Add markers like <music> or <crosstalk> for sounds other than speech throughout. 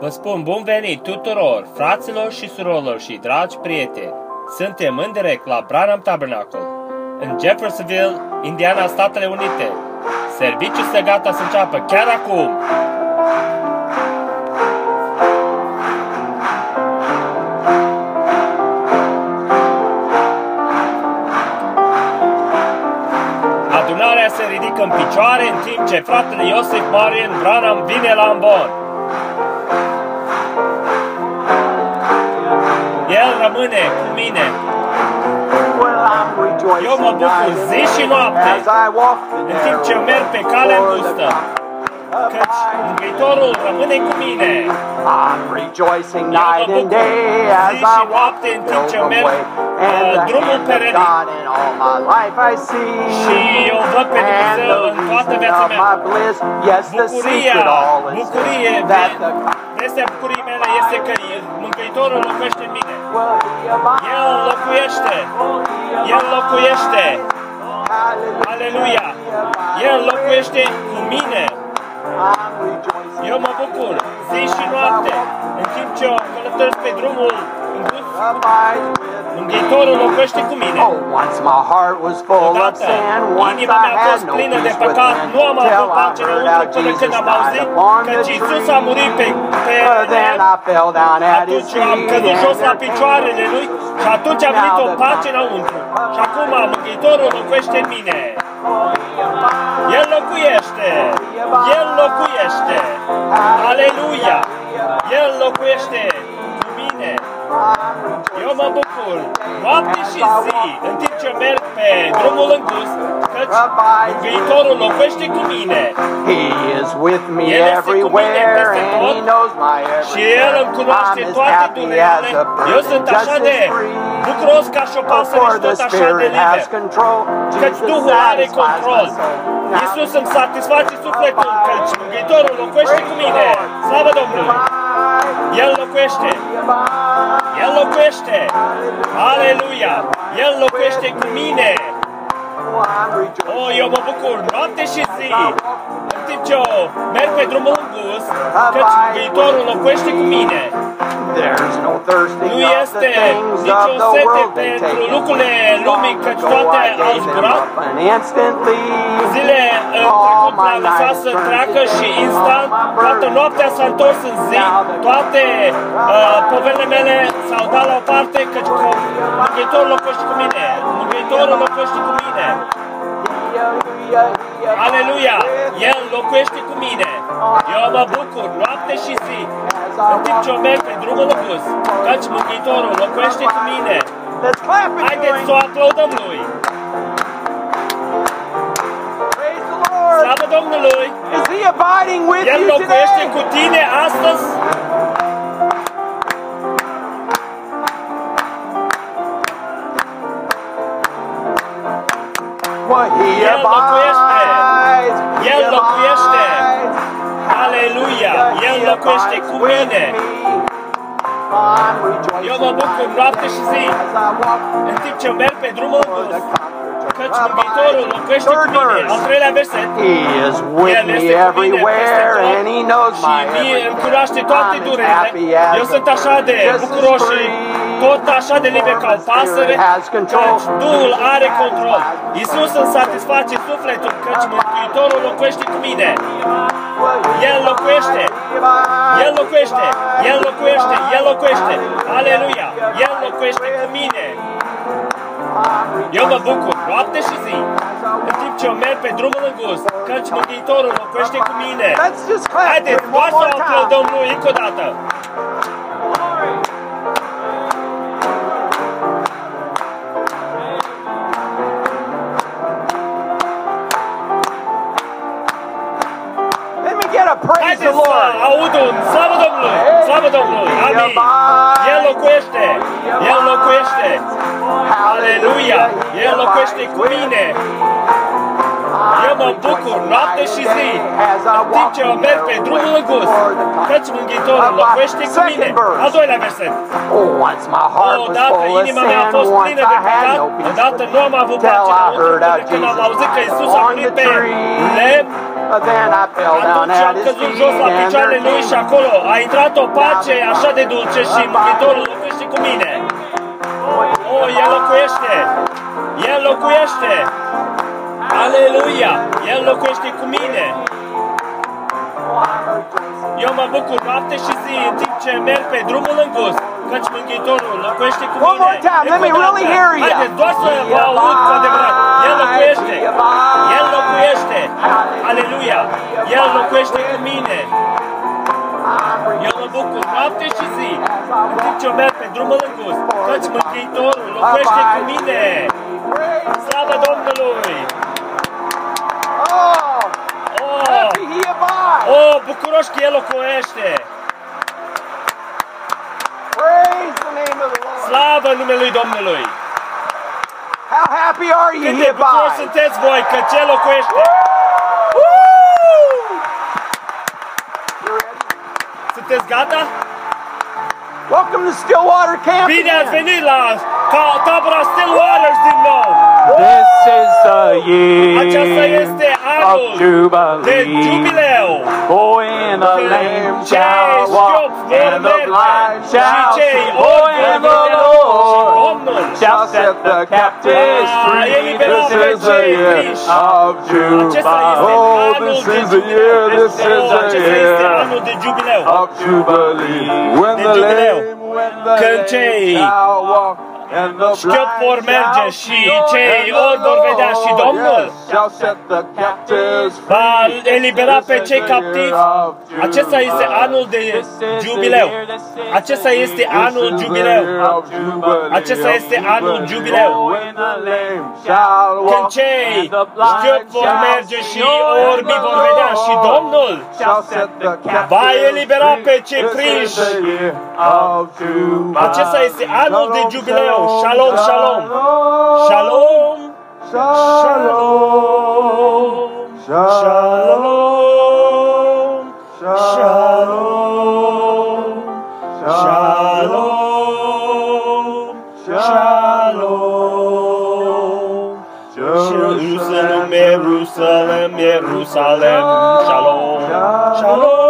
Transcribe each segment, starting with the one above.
Vă spun bun venit tuturor, fraților și surorilor și dragi prieteni. Suntem în direct la Branham Tabernacle, în Jeffersonville, Indiana, Statele Unite. Serviciul este gata să înceapă chiar acum. Adunarea se ridică în picioare în timp ce fratele Iosif Marian Branham vine la ambon. Rămâne cu mine. Eu mă bucur zi și noapte în timp ce merg pe calea îngustă, căci Mântuitorul rămâne cu mine. I'm rejoicing Eu mă night and bucur day as zi Și și walk noapte în timp ce the merg way. uh, And the drumul hand pe of redin. God in all my life I see. Și eu văd pe And Dumnezeu the în toată reason viața of mea. my bliss, yes, the Bucuria, secret all is bucurie, that the vestea bucuriei mele este că Mântuitorul locuiește în mine. will be abide. El locuiește, El locuiește, aleluia, El locuiește cu mine. I'm rejoicing. Eu mă bucur zi și noapte, în timp ce eu călătoresc pe drumul îngust, Abide with me. Mântuitorul locuiește cu mine. Oh, once my heart was full of Odată, sin, once inima I mea a had fost no plină de peace păcat, within, nu am avut till I pace heard înăuntru how până Jesus când am died auzit upon că the Iisus tree. a murit pe, pe But then I fell down at his Atunci am feet căzut jos la and there picioarele came lui și atunci am venit o pace înăuntru. Și acum Mântuitorul locuiește în mine. El locuiește! El locuiește! Aleluia! El locuiește cu mine. Eu mă bucur noapte și zi în timp ce merg pe drumul îngust, căci Mântuitorul locuiește cu mine. He is with me El este cu mine everywhere peste and tot He knows my Și every El îmi step. cunoaște I'm as toate happy durerile. as a bird Eu sunt that așa just de is free. bucuros ca și o pasăre For și the tot așa de Spirit has liber. control. Căci Jesus Duhul are satisfies my control. soul. Iisus îmi satisface sufletul, căci Mântuitorul locuiește cu mine. Slavă Domnului! El locuiește! El locuiește! Aleluia! El locuiește cu mine! Oh, eu mă bucur noapte și zi, în timp ce eu merg pe drumul îngust, căci Mântuitorul locuiește cu mine. There's no thirsting Nu of the este things nicio of the sete world they pentru take lucrurile lumii, căci toate au zburat. And instantly Zile în trecut l-a lăsat să treacă și instant, toată noaptea s-a întors în zi, toate uh, poverile mele s-au dat la o parte, căci co- Mântuitorul locuiește cu mine. Mântuitorul locuiește cu mine. Aleluia! El locuiește cu mine. Eu mă bucur noapte și zi, în timp ce eu merg pe drumul opus, căci Mântuitorul locuiește cu mine. Let's clap it Haideți să o going. aplaudăm lui! Praise the Lord. Slavă Domnului! Is He abiding with El you locuiește today? cu tine astăzi? What He El locuiește. abides. He El locuiește. abides. Aleluia! El He locuiește abides cu with mine. me. I'm rejoicing Eu mă bucur night noapte and și day zi. as I walk În timp ce merg pe drumul for the îngust, conqueror. Căci Mântuitorul locuiește cu Third mine. Al verse. treilea verset. He is with El me este cu mine peste everywhere tot and He knows și my mie every îmi cunoaște step. toate I'm as durerile. happy as Eu a sunt așa de bird, just as bucuros și free. tot așa de liber ca o pasăre, căci Duhul are control. Iisus îmi satisface sufletul, căci Mântuitorul locuiește cu mine. El locuiește. El locuiește, El locuiește, El locuiește. Aleluia! El locuiește cu mine. Eu mă bucur noapte și zi, în timp ce eu merg pe drumul îngust, căci Mântuitorul locuiește cu mine. Let's just clap Haideți, him doar one să o more time. aplaudăm lui încă o dată. Let me get a praise the Haideți să Lord. aud un slavă Domnului, slavă Domnului, amin. El locuiește, El locuiește. Aleluia, El locuiește cu mine. Eu mă bucur noapte și zi, în timp ce eu merg pe drumul îngust, căci Mântuitorul locuiește cu mine. Al doilea verset. Oh, once my heart was Odată full of inima mea a sin, fost once plină I de had păcat, no peace. odată nu am avut Till pace I înăuntru heard până how când am Jesus auzit că Iisus a on murit the pe tree. lemn But then I fell down Atunci am at his căzut feet jos la and picioarele there lui și came acolo a intrat o pace așa de dulce și Mântuitorul locuiește cu mine. Oh, El locuiește! El locuiește! Aleluia! El locuiește cu mine! Eu mă bucur noapte și zi în timp ce merg pe drumul îngust, căci Mântuitorul locuiește cu One mine. more time, let me Încă o really dată. hear you. Haideți, doar să vă aud cu adevărat. El locuiește. El locuiește. Aleluia. El locuiește cu mine. Eu mă bucur noapte și zi, în timp ce eu merg pe drumul îngust, căci Mântuitorul locuiește cu mine. Slavă Domnului! Oh, Oh, happy he abides. oh, bucuroși că El locuiește! Slavă numelui Domnului! How happy are you Cât he de bucuroși sunteți voi că Ce locuiește? Sunteți gata? Welcome to Stillwater Camp. Bine ați venit la tabăra Still Waters din nou! This is the Aceasta este of anul de Jubilee. jubileu! For in the lame shall Cei walk, șchiop vor and the blind merge și shall cei see. orbi For vor in the vedea și Lord Domnul shall set the captives Ah, free. elibera This pe is the cei year prinși. of Acesta este Jubilee. Oh, anul this de is the year, jubileu. this is Oh, the acesta este year anul de jubileu. of Jubilee. When De the jubileu. lame, when the Când lame cei shall walk, and the șchiop vor blind merge shall și see, cei and the orbi vor vedea și Lord, Domnul yes, shall set the captives va free. elibera pe This is cei the captivi. year of Acesta este Jubilee. anul de This is the jubileu. year, this is Acesta the este year anul This is the jubileu. year of Jubilee, Acesta of este anul Jubilee. jubileu. When the lame shall Când walk, cei and the blind șchiop vor shall merge și see, orbii vor vedea și Domnul shall set the captives va elibera pe free. cei This is prinși. the year of Jubilee. Acesta este anul de jubileu. Shalom, shalom. Shalom, Shalom. shalom, shalom, shalom, shalom. Jerusalem, Jerusalem, Jerusalem, shalom, shalom,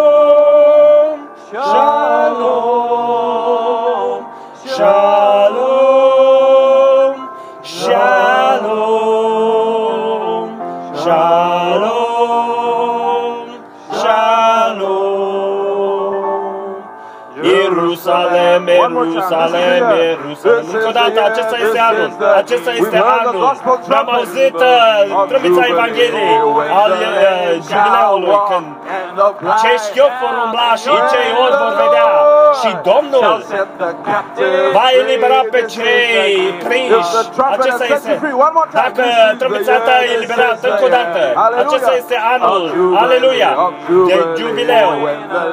Ierusalem, Ierusalem, Ierusalem. Încă o dată, acesta este anul. Acesta este anul. Am auzit uh, trâmbița Evangheliei al uh, jubileului când cei șchiop vor umbla și cei ori vor vedea și Domnul va elibera pe cei prinși. Acesta este. Dacă trâmbița ta e eliberată încă o dată, acesta este anul, aleluia, de jubileu,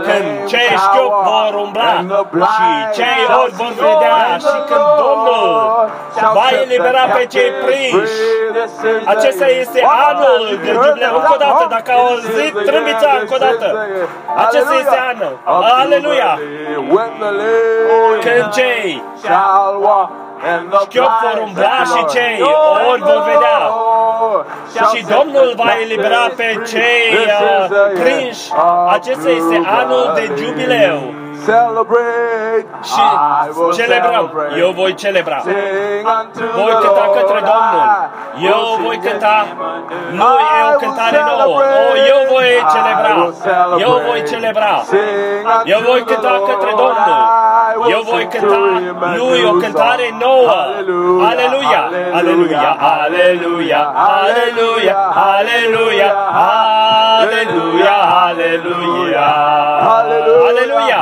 când cei șchiop vor umbla și cei ori vor vedea și când Domnul va elibera pe cei prinși. Acesta este anul de jubileu. Încă o dată, dacă au auzit trâmbița încă o dată, acesta este anul. Aleluia! Când cei Șchiop vor umbla și cei ori vor vedea. și Domnul va elibera pe cei uh, prinși. Acesta este anul de jubileu. Și celebrăm. Eu voi celebra. Voi cânta către Domnul. Eu voi cânta. Nu e o cântare nouă. O, eu voi celebra. Eu voi celebra. Eu voi cânta către Domnul. Eu voi cânta lui o cântare nouă. Aleluia, aleluia, aleluia, aleluia, aleluia, aleluia, aleluia. Aleluia, aleluia,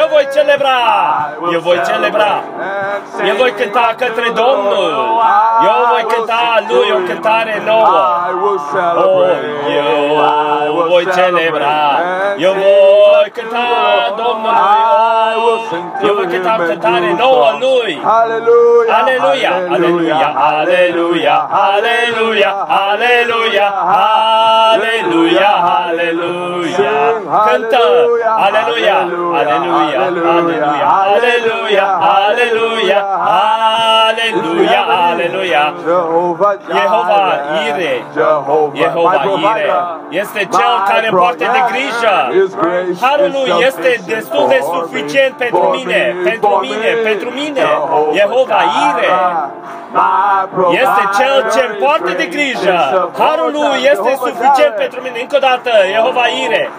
Eu voi celebra, eu voi celebra. Eu voi cânta către Domnul. Eu voi cânta lui o cântare nouă. Oh, eu voi celebra. Eu voi cânta Domnului. Eu voi cânta cântare nouă lui. Aleluia, aleluia, aleluia, aleluia, aleluia, aleluia, aleluia, aleluia. Cântă, aleluia, aleluia, aleluia, aleluia, aleluia, aleluia, aleluia. Jehovah Jehova Jireh. Ire, Jehovah, Jehova my Ire, provider. este cel care poartă de grijă. Harul lui este destul de suficient pentru mine, pentru mine, pentru mine. Jehova Ire este cel ce poartă de grijă. Harul lui este suficient pentru mine. Încă o dată, Jehova Ire.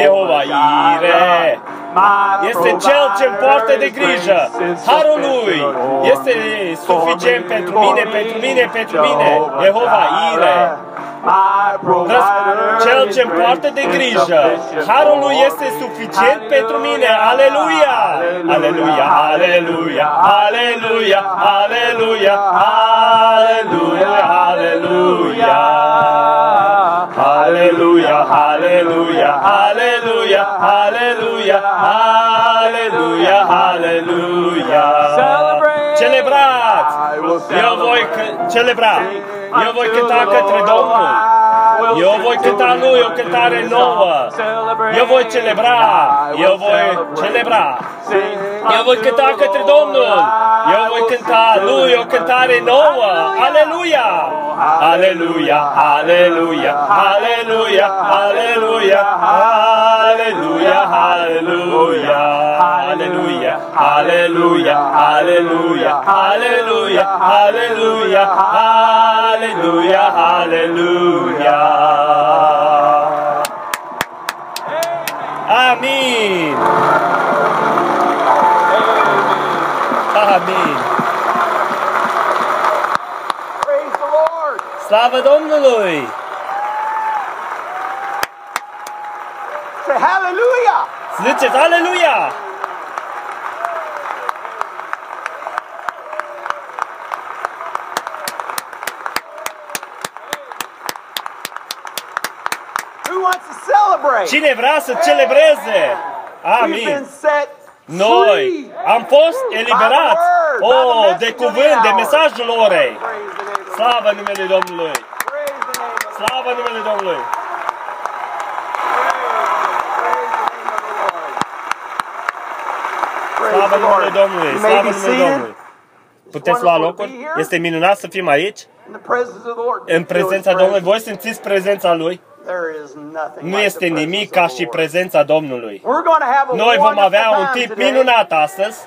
Jehova Ire este cel ce poartă de grijă. Harul lui este suficient pentru mine, pentru mine, pentru mine. Jehova Ire. Răs- Cel ce poartă de grijă. Harul lui este suficient pentru mine. Aleluia! Aleluia! Aleluia! Aleluia! Aleluia! Aleluia! Aleluia! Aleluia! Aleluia! Aleluia! Aleluia! Aleluia! Aleluia! Celebrați! Eu voi c- celebra. Eu voi cânta către Domnul. Eu voi cânta lui o cântare nouă. Eu voi celebra. Eu voi celebra. Eu voi cânta către Domnul. Eu voi cânta lui o cântare nouă. Aleluia! Aleluia! Aleluia! Aleluia! Aleluia! Aleluia! Aleluia! Hallelujah, hallelujah, hallelujah, hallelujah, hallelujah, hallelujah, hallelujah. Amen. Amen. Praise the Lord. Slava Domnului. Say hallelujah. Ziceți hallelujah. Cine vrea să celebreze? Amin. Noi am fost eliberați oh, de cuvânt, de mesajul orei. Slavă numele Domnului! Slavă numele Domnului! Slavă numele Domnului! Slavă numele Domnului! Puteți lua locuri? Este minunat să fim aici. În prezența Domnului. Voi simțiți prezența Lui? Nu este nimic ca și prezența Domnului. Noi vom avea un tip minunat astăzi.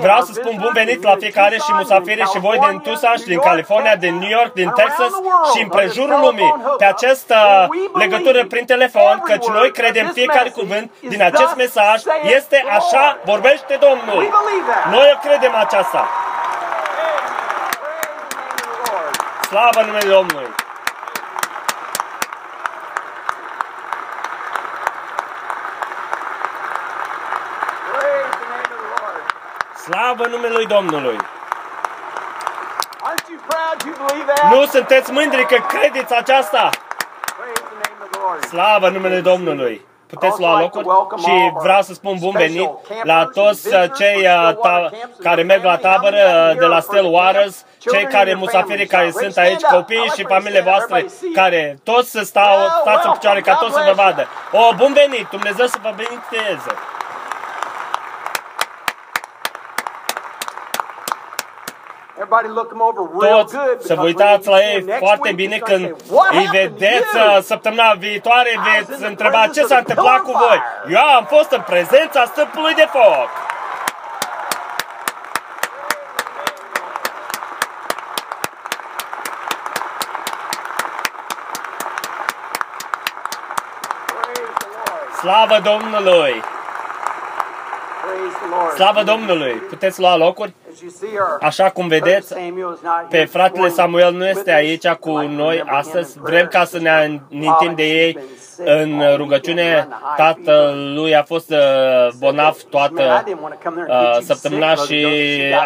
Vreau să spun bun venit la fiecare și musafire și voi din Tucson din California, din New York, din Texas și în prejurul lumii pe această legătură prin telefon, căci noi credem fiecare cuvânt din acest mesaj este așa vorbește Domnul. Noi credem aceasta. Slavă numele Domnului! Slavă numele Domnului. Aren't you proud you believe that? Nu sunteți mândri că credeți aceasta? Praise the name of the Lord. Slavă numele Domnului. Puteți lua locuri și vreau să spun bun venit la toți uh, cei uh, ta- care merg la tabără uh, de la Stillwaters, cei care musafiri care sunt aici, copiii și familiile voastre, care toți să stau, stați în picioare ca toți să vă vadă. O, bun venit! Dumnezeu să vă binecuvânteze! Toți good. să vă because uitați when la you see ei them next foarte week, bine you're gonna când say, "What îi happened to vedeți you?" uh, săptămâna viitoare, veți întreba ce s-a întâmplat cu voi. Eu am fost în prezența stâmpului de foc. Praise the Lord. Slavă Domnului! Praise the Lord. Slavă Domnului! Puteți lua locuri? Așa cum vedeți, pe fratele Samuel nu este aici cu noi astăzi. Vrem ca să ne amintim de ei. În rugăciune, tatălui a fost uh, bolnav toată uh, săptămâna și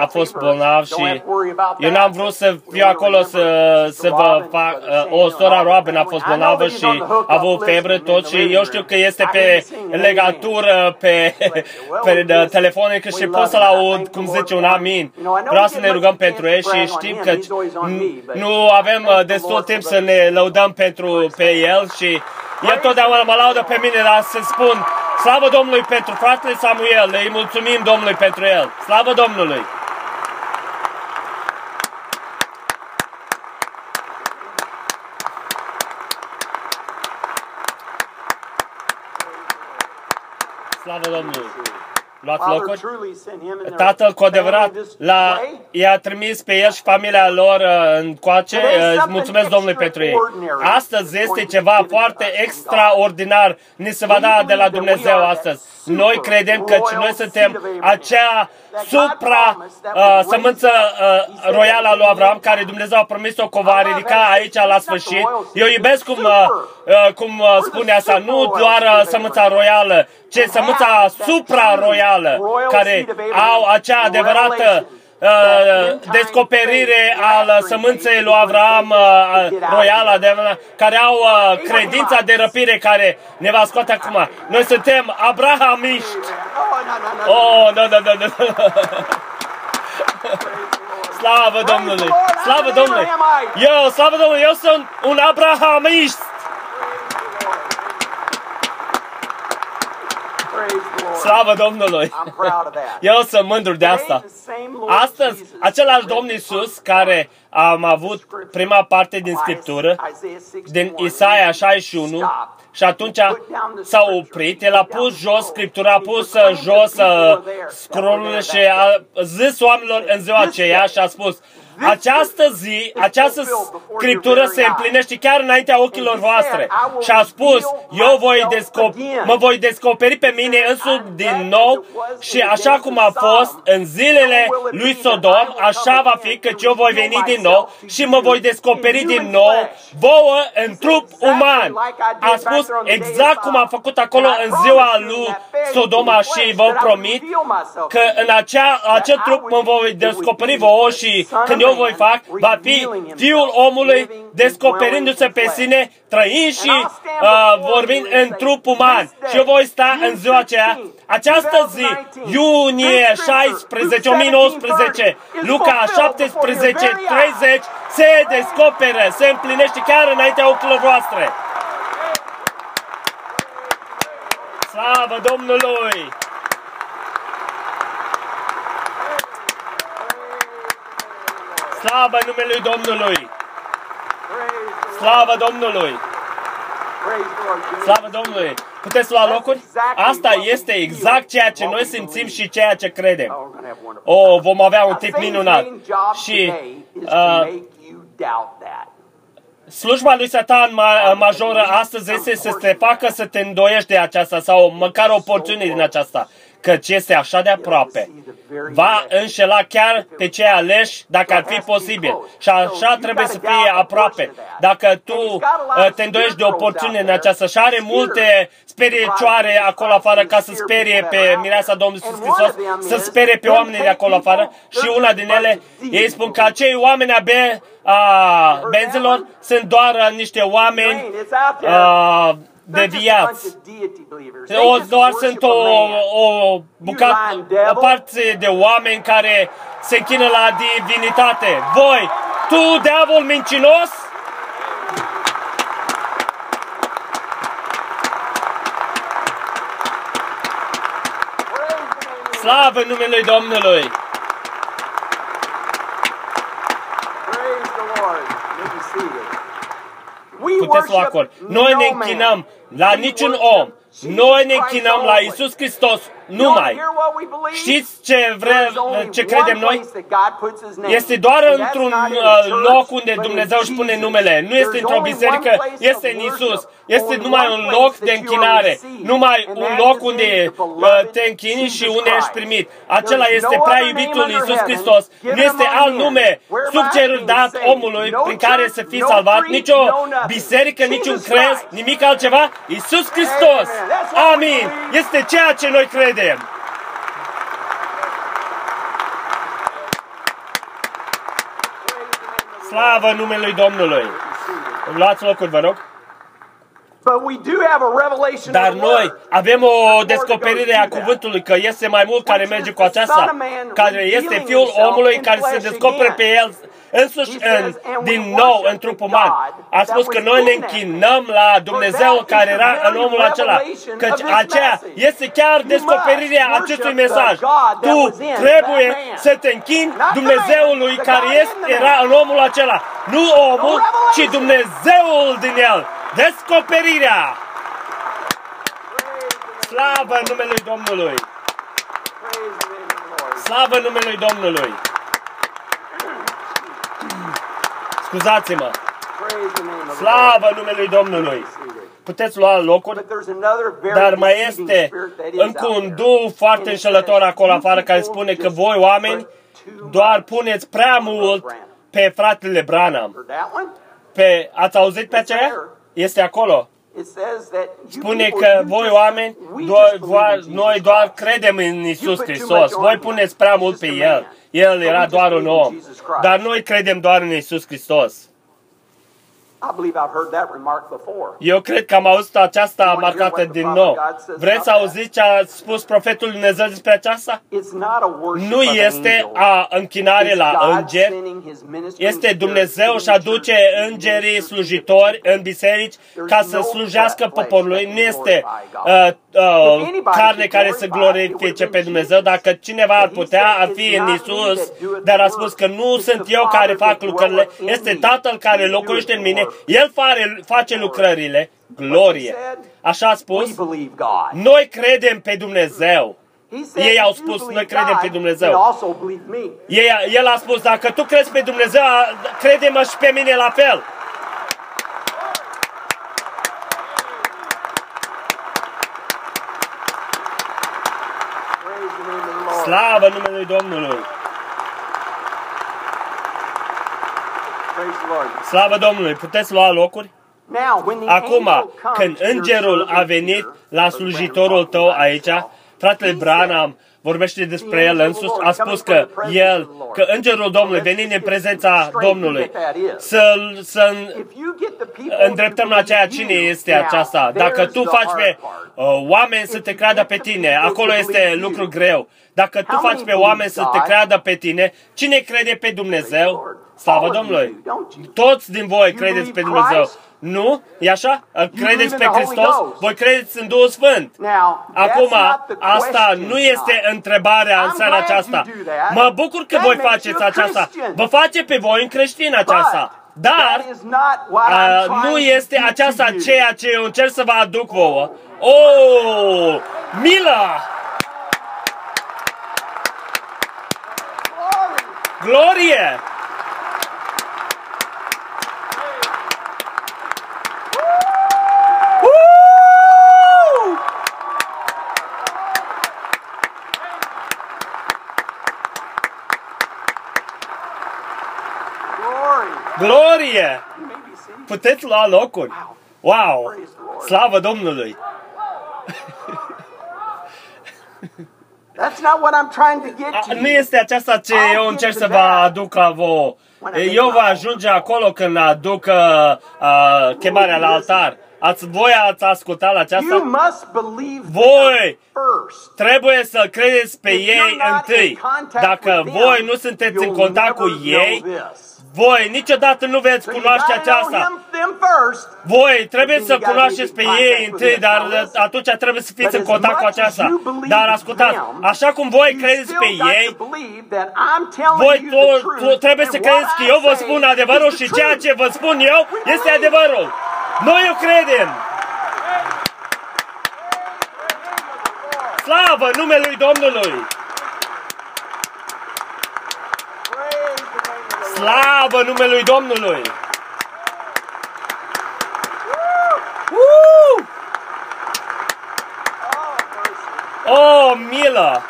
a fost bolnav și eu n-am vrut să fiu acolo să, să vă fac, uh, o sora Robin a fost bolnavă și a avut febră tot și eu știu că este pe legătură pe, <laughs> pe uh, telefonică și pot să-l aud cum zice un amin mulțumim. Vreau să ne rugăm pentru el și știm că nu avem uh, destul timp să ne lăudăm pentru pe el și el totdeauna mă laudă pe mine, dar să spun slavă Domnului pentru fratele Samuel, îi mulțumim Domnului pentru el. Slavă Domnului! Slavă Domnului! Luați locuri? Tatăl cu adevărat l-a, i-a trimis pe el și familia lor uh, în coace. Uh, mulțumesc Domnului pentru ei. Astăzi este ceva foarte extraordinar. Ni se va da de la Dumnezeu astăzi. Noi credem că noi suntem acea supra uh, sămânță uh, royală a lui Avram, care Dumnezeu a promis-o că o va ridica aici la sfârșit. Eu iubesc cum, uh, uh, cum uh, spune asta, nu doar uh, sămânța royală, ci sămânța supra-royală, care au acea adevărată uh, descoperire al sămânței lui Avram uh, royală, de, care au uh, credința de răpire care ne va scoate acum. Noi suntem abrahamiști. Oh, nu, nu, nu, nu. Slavă Domnului! Slavă Domnului! Eu, slavă Domnului, eu sunt un abrahamist! Slavă Domnului! Eu sunt mândru de asta. Astăzi, același Domn Iisus care am avut prima parte din Scriptură, din Isaia 61, și atunci s-a oprit, el a pus jos Scriptura, a pus uh, jos uh, scrollul și a zis oamenilor în ziua aceea și a spus, această zi, această scriptură se împlinește chiar înaintea ochilor voastre. Și a spus, eu voi descoperi, mă voi descoperi pe mine însuși din nou și așa cum a fost în zilele lui Sodom, așa va fi că eu voi veni din nou și mă voi descoperi din nou vouă în trup uman. A spus exact cum a făcut acolo în ziua lui Sodoma și vă promit că în acea, acel trup mă voi descoperi vouă și când eu voi fac, va fi Fiul omului descoperindu-se pe sine, trăind și uh, vorbind în trup uman. Și eu voi sta în ziua aceea, această zi, iunie 16, 2019, Luca 17, 30, se descoperă, se împlinește chiar înaintea ochilor voastre. Slavă Domnului! Slavă numelui Domnului! Slavă Domnului! Slavă Domnului! Puteți lua locuri? Asta este exact ceea ce noi simțim și ceea ce credem. Oh, vom avea un tip minunat. Și uh, slujba lui Satan ma- majoră astăzi este să te facă să te îndoiești de aceasta sau măcar o porțiune din aceasta căci este așa de aproape. Va înșela chiar pe cei aleși dacă ar fi posibil. Și așa trebuie să fie aproape. Dacă tu uh, te îndoiești de o porțiune în aceasta și șare multe speriecioare acolo afară ca să sperie pe mireasa Domnului Iisus Hristos, să sperie pe oamenii de acolo afară și una din ele, ei spun că acei oameni abe a benzilor sunt doar uh, niște oameni uh, deviați. O, doar sunt o, o bucată, o parte de oameni care se închină la divinitate. Voi, tu, diavol mincinos, Slavă numele Domnului! Puteți lua acolo. Noi ne închinăm la niciun om. Noi ne închinăm la Isus Hristos numai. Știți ce, vre, ce credem noi? Este doar într-un uh, loc unde Dumnezeu își pune numele. Nu este într-o biserică, este în Isus. Este numai un loc de închinare. Numai un loc unde uh, te închini și unde ești primit. Acela este prea iubitul Isus Hristos. Nu este alt nume sub cerul dat omului prin care să fii salvat. Nici o biserică, niciun crez, nimic altceva. Isus Hristos. Amin. Este ceea ce noi credem credem. Slavă numelui Domnului! Luați locuri, vă rog. But we do have a revelation Dar of the noi word. avem o Before we descoperire go a to that. cuvântului că este mai mult care Which merge is cu the Son aceasta, of Man care este revealing Fiul himself omului in care se flesh descoperă again. pe el însuși He says, în, "And we din nou worship în trup the uman. God A spus that că was noi ne in that închinăm la Dumnezeu that is care the era very în omul acela. revelation of Căci this aceea message. este chiar You descoperirea must acestui worship mesaj. the God that Tu was in trebuie that man. să te închini Not the Dumnezeului man, the care God este, in the man. era în omul acela. Nu omul, revelation. ci Dumnezeul din el. Descoperirea. Slavă în numele lui Domnului! Praise the name of the Lord. Slavă în numele lui Domnului! Scuzați-mă! Praise the name of the Lord. Slavă în numele lui Domnului! Puteți lua locuri, But there's another very dar mai deceiving este spirit that is încă out un there. duh foarte And it înșelător says, acolo "You afară care people spune că just voi oameni put too doar much puneți prea mult pe fratele Branham. Heard that one? Pe, ați auzit pe aceea? Este acolo. It says that you Spune people, că you voi just- oameni, we doar, just believe in doar- Jesus noi doar Christ. credem în Isus put too Hristos. much on Voi him. puneți prea He's mult just pe a El. man. El So we era just doar un believe in om. Jesus Christ. Dar noi credem doar în Isus Hristos. Eu cred că am auzit aceasta You wanna hear marcată what the din prophet nou. God says Vreți să about auziți ce a spus profetul Lui Dumnezeu despre aceasta? It's not a worship Nu of este angels. a închinare It's la God îngeri, sending his ministering este spirit Dumnezeu to și the aduce church, îngerii minister to slujitori în biserici ca să slujească poporului. Nu este uh, uh, carne care să glorifice pe Dumnezeu. Dacă cineva ar putea, ar fi în Isus, dar a spus că nu sunt eu care fac lucrările, este Tatăl care locuiește în mine, El face, face lucrările. Glorie! Așa a We spus. believe God. Noi credem pe Dumnezeu. He said, Ei au "If you spus, believe noi credem pe God, Dumnezeu." then also believe me. Ei, el a spus, dacă tu crezi pe Dumnezeu, a- crede-mă și pe mine la fel. Praise the name of the Lord. Slavă numele Domnului! Praise the Lord. Slavă Domnului! Puteți lua locuri? Now, when the Acum, angel comes când to your îngerul a servant venit here, la Brother slujitorul Branham tău talking about aici, himself, fratele he Branham vorbește despre el însuși, a spus că el, că îngerul Domnului venind în prezența Domnului, să, să If you get the people îndreptăm to la ceea believe cine you, este now, aceasta. Dacă there's tu the faci hard pe part. uh, oameni să te creadă pe tine, acolo este lucru greu. Dacă tu How faci many pe oameni să te believe creadă pe tine, cine crede pe Dumnezeu? Slavă All of you Domnului! do, don't you? Toți din voi You credeți pe believe Dumnezeu. Christ? Nu? E așa? Credeți believe pe in the Holy Hristos? Ghost. Voi credeți în Duhul Sfânt. Now, that's Acum, not the asta question nu este tonight. întrebarea în I'm seara glad aceasta. you do that. Mă bucur că That voi makes faceți you a aceasta. Christian. Vă face pe voi un creștin aceasta. But Dar that is not what a, I'm trying nu to este do to aceasta you. ceea ce eu încerc să vă aduc vouă. Oh, milă! Glorie! Glorie! You may be seated. Puteți lua locuri. Wow! Praise the Lord. Slavă Domnului! <laughs> That's not what I'm trying to get A, to. Nu este aceasta ce I'll eu get încerc to să vă that aduc la vouă. when I make Eu my vă ajunge acolo când aduc uh, uh, chemarea la altar. Ați, voi ați ascultat la You aceasta? must believe Voi them first. trebuie să credeți pe If ei you're not întâi. in contact Dacă with voi them, nu sunteți în you'll contact cu never know ei, this. Voi niciodată nu veți So you cunoaște gotta know aceasta. him, them first. Voi trebuie Then să you gotta cunoașteți be pe in ei contact with întâi, them. dar Now listen. atunci trebuie să fiți But în as contact cu much as aceasta. you believe Dar ascultați, them, așa cum voi You credeți still pe got ei, to believe that I'm telling voi you tu, the tu truth, trebuie and să what credeți că I eu vă say spun adevărul is și the ceea truth. ce vă spun eu We este believe. adevărul. Noi o credem. Slavă numelui Domnului! Praise the name of the Lord. Slavă numelui Domnului! Woo! Oh, mercy. Oh, milă!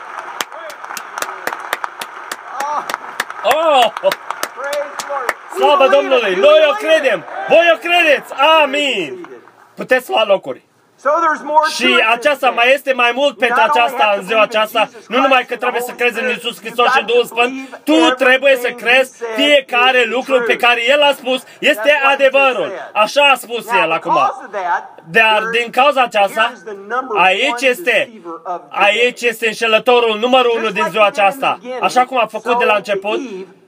Oh, Oh! praise the Lord. We Slavă believe it. Domnului! You Noi o believe credem! it. Voi o credeți! Amin! Seated. Puteți lua locuri. So there's more to Și it than aceasta this. mai este mai mult pentru aceasta în ziua aceasta. Nu numai că trebuie să crezi în Iisus Hristos și Duhul Sfânt, tu trebuie să crezi fiecare lucru pe care El a spus este adevărul. Așa a spus Now, El acum. because of that, Dar there- din cauza aceasta, here is the number aici one este, deceiver of the day. aici este înșelătorul numărul unu din ziua aceasta. Așa cum a făcut de la început,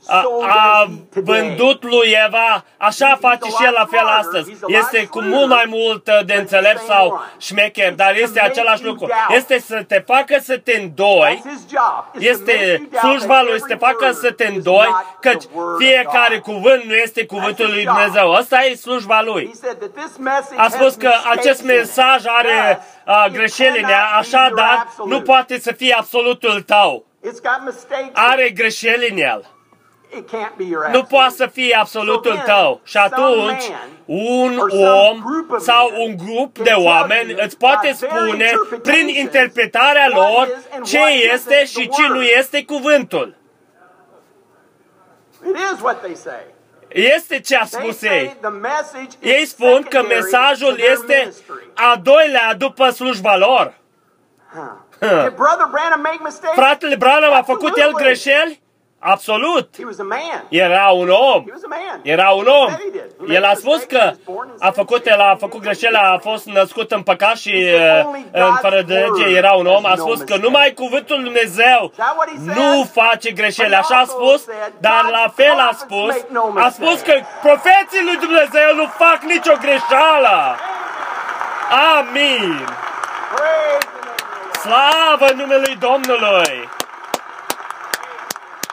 a, a vândut lui Eva, așa face și el la fel astăzi. Este cu mult mai mult uh, de înțelept sau șmecher, dar este același lucru. Este să te facă să te îndoi, That's his job, is to make este you doubt slujba that lui să te every facă word să te is îndoi, not căci the word of fiecare God. cuvânt nu este cuvântul lui Dumnezeu. Asta e slujba lui. He said that this message A spus has că acest mistakes in it. mesaj are Thus, uh, it greșeli în ea, cannot be your așadar absolute. nu poate să fie absolutul tău. It's got mistakes. in Are greșeli în el. Nu absolute. poate să fie absolutul So then, tău. Și atunci, some un or some om group of sau men un grup can de tell oameni you îți poate by their spune interpretations prin interpretarea what lor is and ce what este isn't și the ce nu word. este cuvântul. It is what they say. Este ce a They spus say ei. the message Ei is spun că secondary mesajul to their este ministry. a doilea după slujba lor. Did Brother Branham make mistakes? Fratele Branham a făcut el Absolutely. greșeli? Absolut. He was a man. Era un om. He was a man. Era un He om. said he did. He El made a spus mistakes. că He was born in a sin. făcut, el a făcut greșeli, a fost născut în păcat și uh, în fără de lege era un om. A spus că numai cuvântul lui Dumnezeu nu face greșeli. Așa a spus, dar la fel a spus, a spus că profeții lui Dumnezeu nu fac nicio greșeală. Amin. Praise the name of the Lord. Slavă numelui Domnului!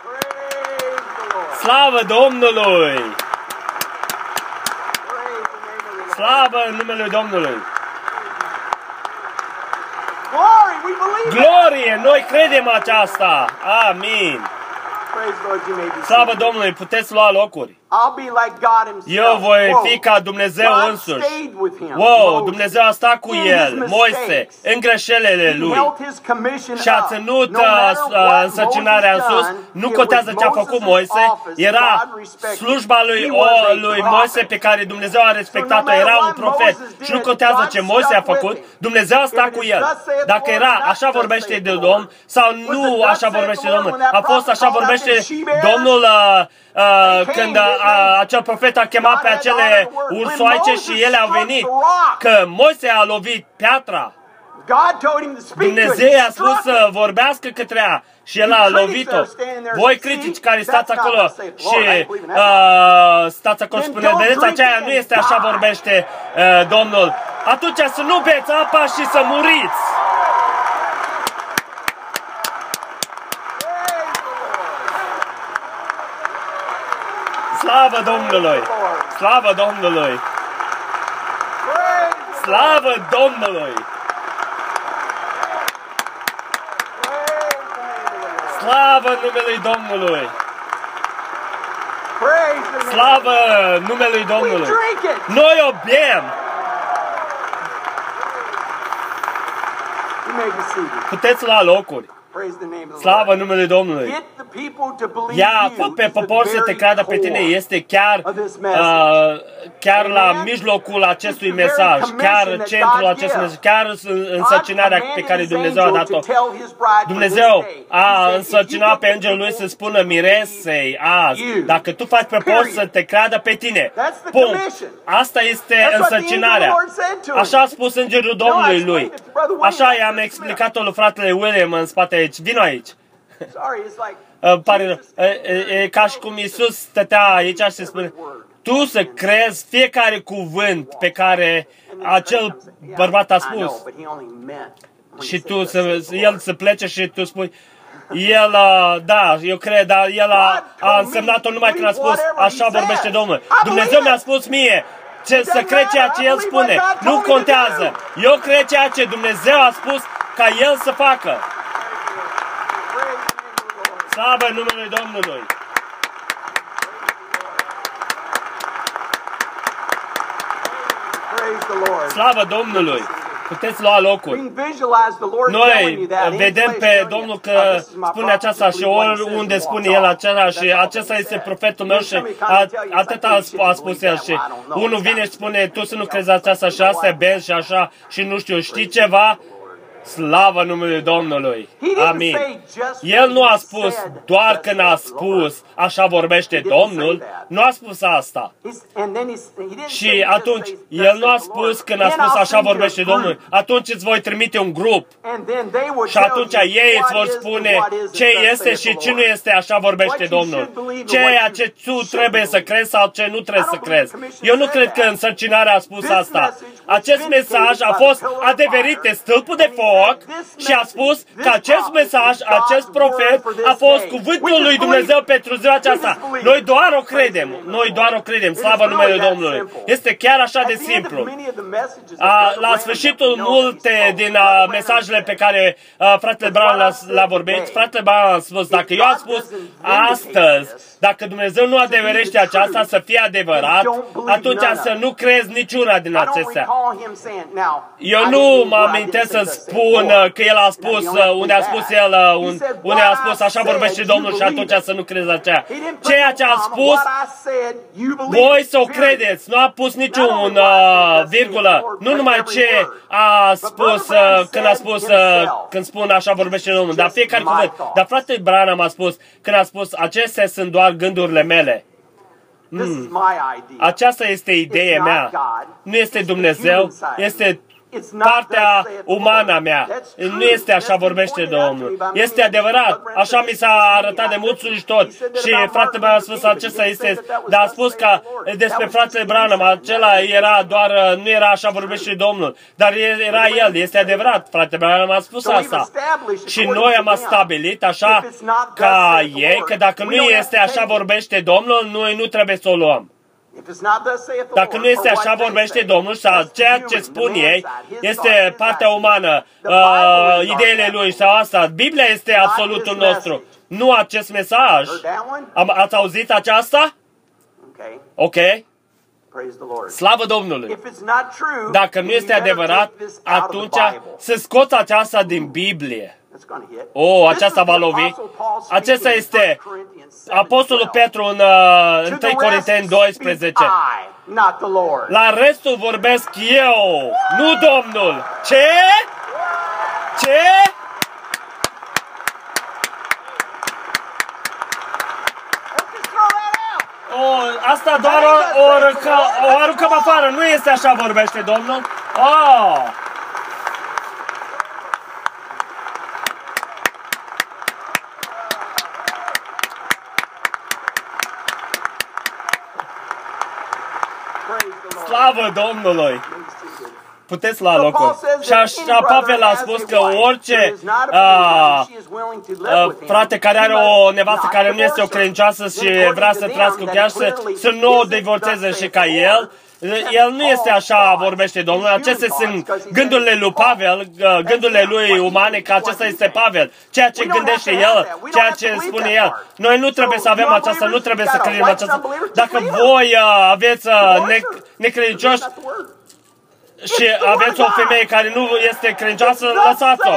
Praise the Lord. Slavă Domnului! Praise the name of the Lord. Slavă numele Domnului! Glory, we believe it. Glorie! Noi credem aceasta! Amin! Praise the Lord, you may be Slavă seated. Domnului! Puteți lua locuri! I'll be like God himself. Eu voi Quote, fi ca Dumnezeu God însuși. stayed with him. Wow! Moses. Dumnezeu a stat cu el, Moise, în greșelile He lui. held his commission Și a up. ținut No matter uh, what însărcinarea în Moses sus. done, Nu it contează was ce a făcut Moses' Moise. office Era God respected. slujba lui, He o, was a lui prophet. Moise pe care Dumnezeu a respectat-o. matter Era un what profet. Moses Și nu did, contează God ce Moise a stuck with făcut. him. Dumnezeu a stat If it cu is el. thus saith the Dacă Lord, era not așa thus vorbește saith de the Domn Lord. sau Was nu it thus așa saith vorbește the Lord Domnul. when that A fost prophet așa called out vorbește the she-bears? Domnul uh, uh, They când came, uh, didn't they? acel profet a chemat pe God had acele all the word. When ursoaice Moses și ele au struck venit. the rock, Că Moise a lovit piatra. God told him to speak to Dumnezeu it. i-a spus să vorbească către ea și el a lovit-o. Voi critici care stați acolo și uh, stați acolo și spuneți, vedeți, aceea nu este așa vorbește uh, Domnul. Atunci să nu beți apa și să muriți. Slavă Domnului! Slavă Domnului! Slavă Domnului! Slavă numelui Domnului! Slavă numelui We Domnului! drink it. Noi o bem! You may be seated. Puteți lua locuri! Praise the name of the Slavă Lord. numelui Domnului! Get the people to believe Ia, you fă pe is the popor să te very creadă pe tine. core. Este chiar, of this message. uh, chiar la Amen? mijlocul acestui It's the very mesaj, commission chiar that centrul God acestui gives. mesaj, chiar în- însărcinarea pe care Dumnezeu a dat-o. Dumnezeu a însărcinat pe îngerul lui să spună miresei azi, dacă tu faci pe post să te creadă pe tine. That's the Punct. commission. Asta este That's what the însărcinarea. angel of the Lord said to him. Așa a spus îngerul Domnului No, I lui. explained it to Brother William. Așa i-am explicat-o lui fratele William în spate aici. Vino aici. Sorry, it's like Uh, pare rău. E, e, e ca și cum Iisus stătea aici și se spune, tu să crezi fiecare cuvânt pe care acel bărbat a I know, spus. but he only meant when he Și said tu thus să, saith the el Lord. să plece și tu spui, el, uh, da, eu cred, dar el a, a însemnat-o numai când a spus, așa vorbește Domnul. Dumnezeu mi-a spus mie, ce, să cred ceea ce El spune. Nu contează. Eu cred ceea ce Dumnezeu a spus ca El să facă. Praise the name of the Lord. Slavă numele Domnului! Praise the Lord. Slavă Domnului! Puteți lua We locuri. can visualize the Lord telling you Noi that. any vedem place pe telling you, Domnul "Oh, că this is my spune prophet, aceasta și believe what he says oriunde and spune walk el off." acela și That's all acesta he este said. profetul meu Then și somebody come a- and tell you, atâta "I a think sp- you a should spus believe el that." și Well, I don't know. unul It's vine got și to spune tu să nu be crezi aceasta și asta ben și așa și nu știu, știi ceva? Slavă numele Domnului. He didn't Amin. say just El nu when a he spus said, doar "Thus când a saith the Lord." spus așa vorbește He didn't Domnul, say that. nu a spus asta. He's- and then he's- he didn't say Și just atunci, say, el "Thus nu a saith the spus Lord." când a Then spus I'll așa send you a vorbește group. Domnul, atunci îți voi trimite un grup. And then they will Și tell atunci you ei îți what vor is and spune what isn't, ce thus este saith și the ce nu Lord. este, așa vorbește What you Domnul. should believe and Ceea what ce you tu shouldn't trebuie să believe. crezi sau ce nu trebuie I să don't crezi. believe the Eu nu commissioner cred că said that. însărcinarea a spus This asta. message was Acest mesaj a vindicated by fost the pillar of adeverit de fire. stâlpul de And he said, foc "This și a spus message, că this acest prophet mesaj, is God's acest word profet for this a fost day. cuvântul We lui just Dumnezeu believe it. pentru ziua We aceasta. just believe Noi it. doar o Praise credem. the name of Noi the doar o Lord. credem. It is Slavă really numele that Domnului. simple. Este chiar așa At de the end of simplu. many of the messages that A, Brother la Branham sfârșitul that we know that he multe spoke, din Brother uh, Branham mesajele said, pe care uh, fratele Brown le-a, le-a vorbit, fratele Brown a spus, dacă eu am spus astăzi, dacă Dumnezeu nu adeverește aceasta să fie adevărat, atunci să nu crezi niciuna din I don't acestea. recall him saying, now, Eu I nu didn't mă mean- I amintesc didn't say să thus saith the spun Lord. uh, că el a spus, Now, you don't uh, unde a believe spus that. el, uh, He un- said, unde a "What spus I așa said, vorbește you Domnul și believe atunci it." să nu crezi aceea. He didn't put Ceea no ce a comma. spus, What I said, you believe voi it. să o Period. credeți. Nu a pus niciun uh, virgulă. Nu numai ce a spus uh, când a spus, uh, când spun așa vorbește Domnul, dar fiecare cuvânt. Dar frate Branham a spus, când a spus, acestea sunt doar gândurile mele. This is my idea. Aceasta este ideea mea. Nu este Dumnezeu, este partea umană a mea. Nu este așa vorbește Domnul. Este adevărat. Așa mi s-a arătat de mulți și tot. Și fratele meu a spus acesta este, dar a spus că despre fratele Branham, acela era doar, nu era așa vorbește Domnul. Dar era el, este adevărat. Fratele Branham a spus asta. Și noi am stabilit așa ca ei, că dacă nu este așa vorbește Domnul, noi nu trebuie să o luăm. Dacă nu este așa vorbește Domnul sau ceea ce spun ei este partea umană, uh, ideile lui sau asta. Biblia este absolutul nostru. Nu acest mesaj. Am, ați auzit aceasta? Ok. Slavă Domnului. Dacă nu este adevărat, atunci să scoți aceasta din Biblie. Oh, aceasta va lovi. Acesta este Apostolul Petru în uh, 1 Corinteni 12. La restul vorbesc eu, nu Domnul. Ce? Ce? O, asta doar o, o, aruncă, o aruncăm afară, nu este așa vorbește Domnul. Oh! Slavă Domnului! Puteți la locul. Și așa Pavel a spus că orice uh, uh, frate care are o nevastă care nu este o credincioasă și vrea să trăiască cu ea să, să nu o divorțeze și ca el, el nu este așa, vorbește Domnul. Acestea sunt gândurile lui Pavel, gândurile lui umane, că acesta este Pavel. Ceea ce gândește el, ceea ce spune el. Noi nu trebuie să avem aceasta, nu trebuie să credem aceasta. Dacă voi uh, aveți uh, ne- necredincioși, și aveți o femeie care nu este credincioasă, lăsați-o.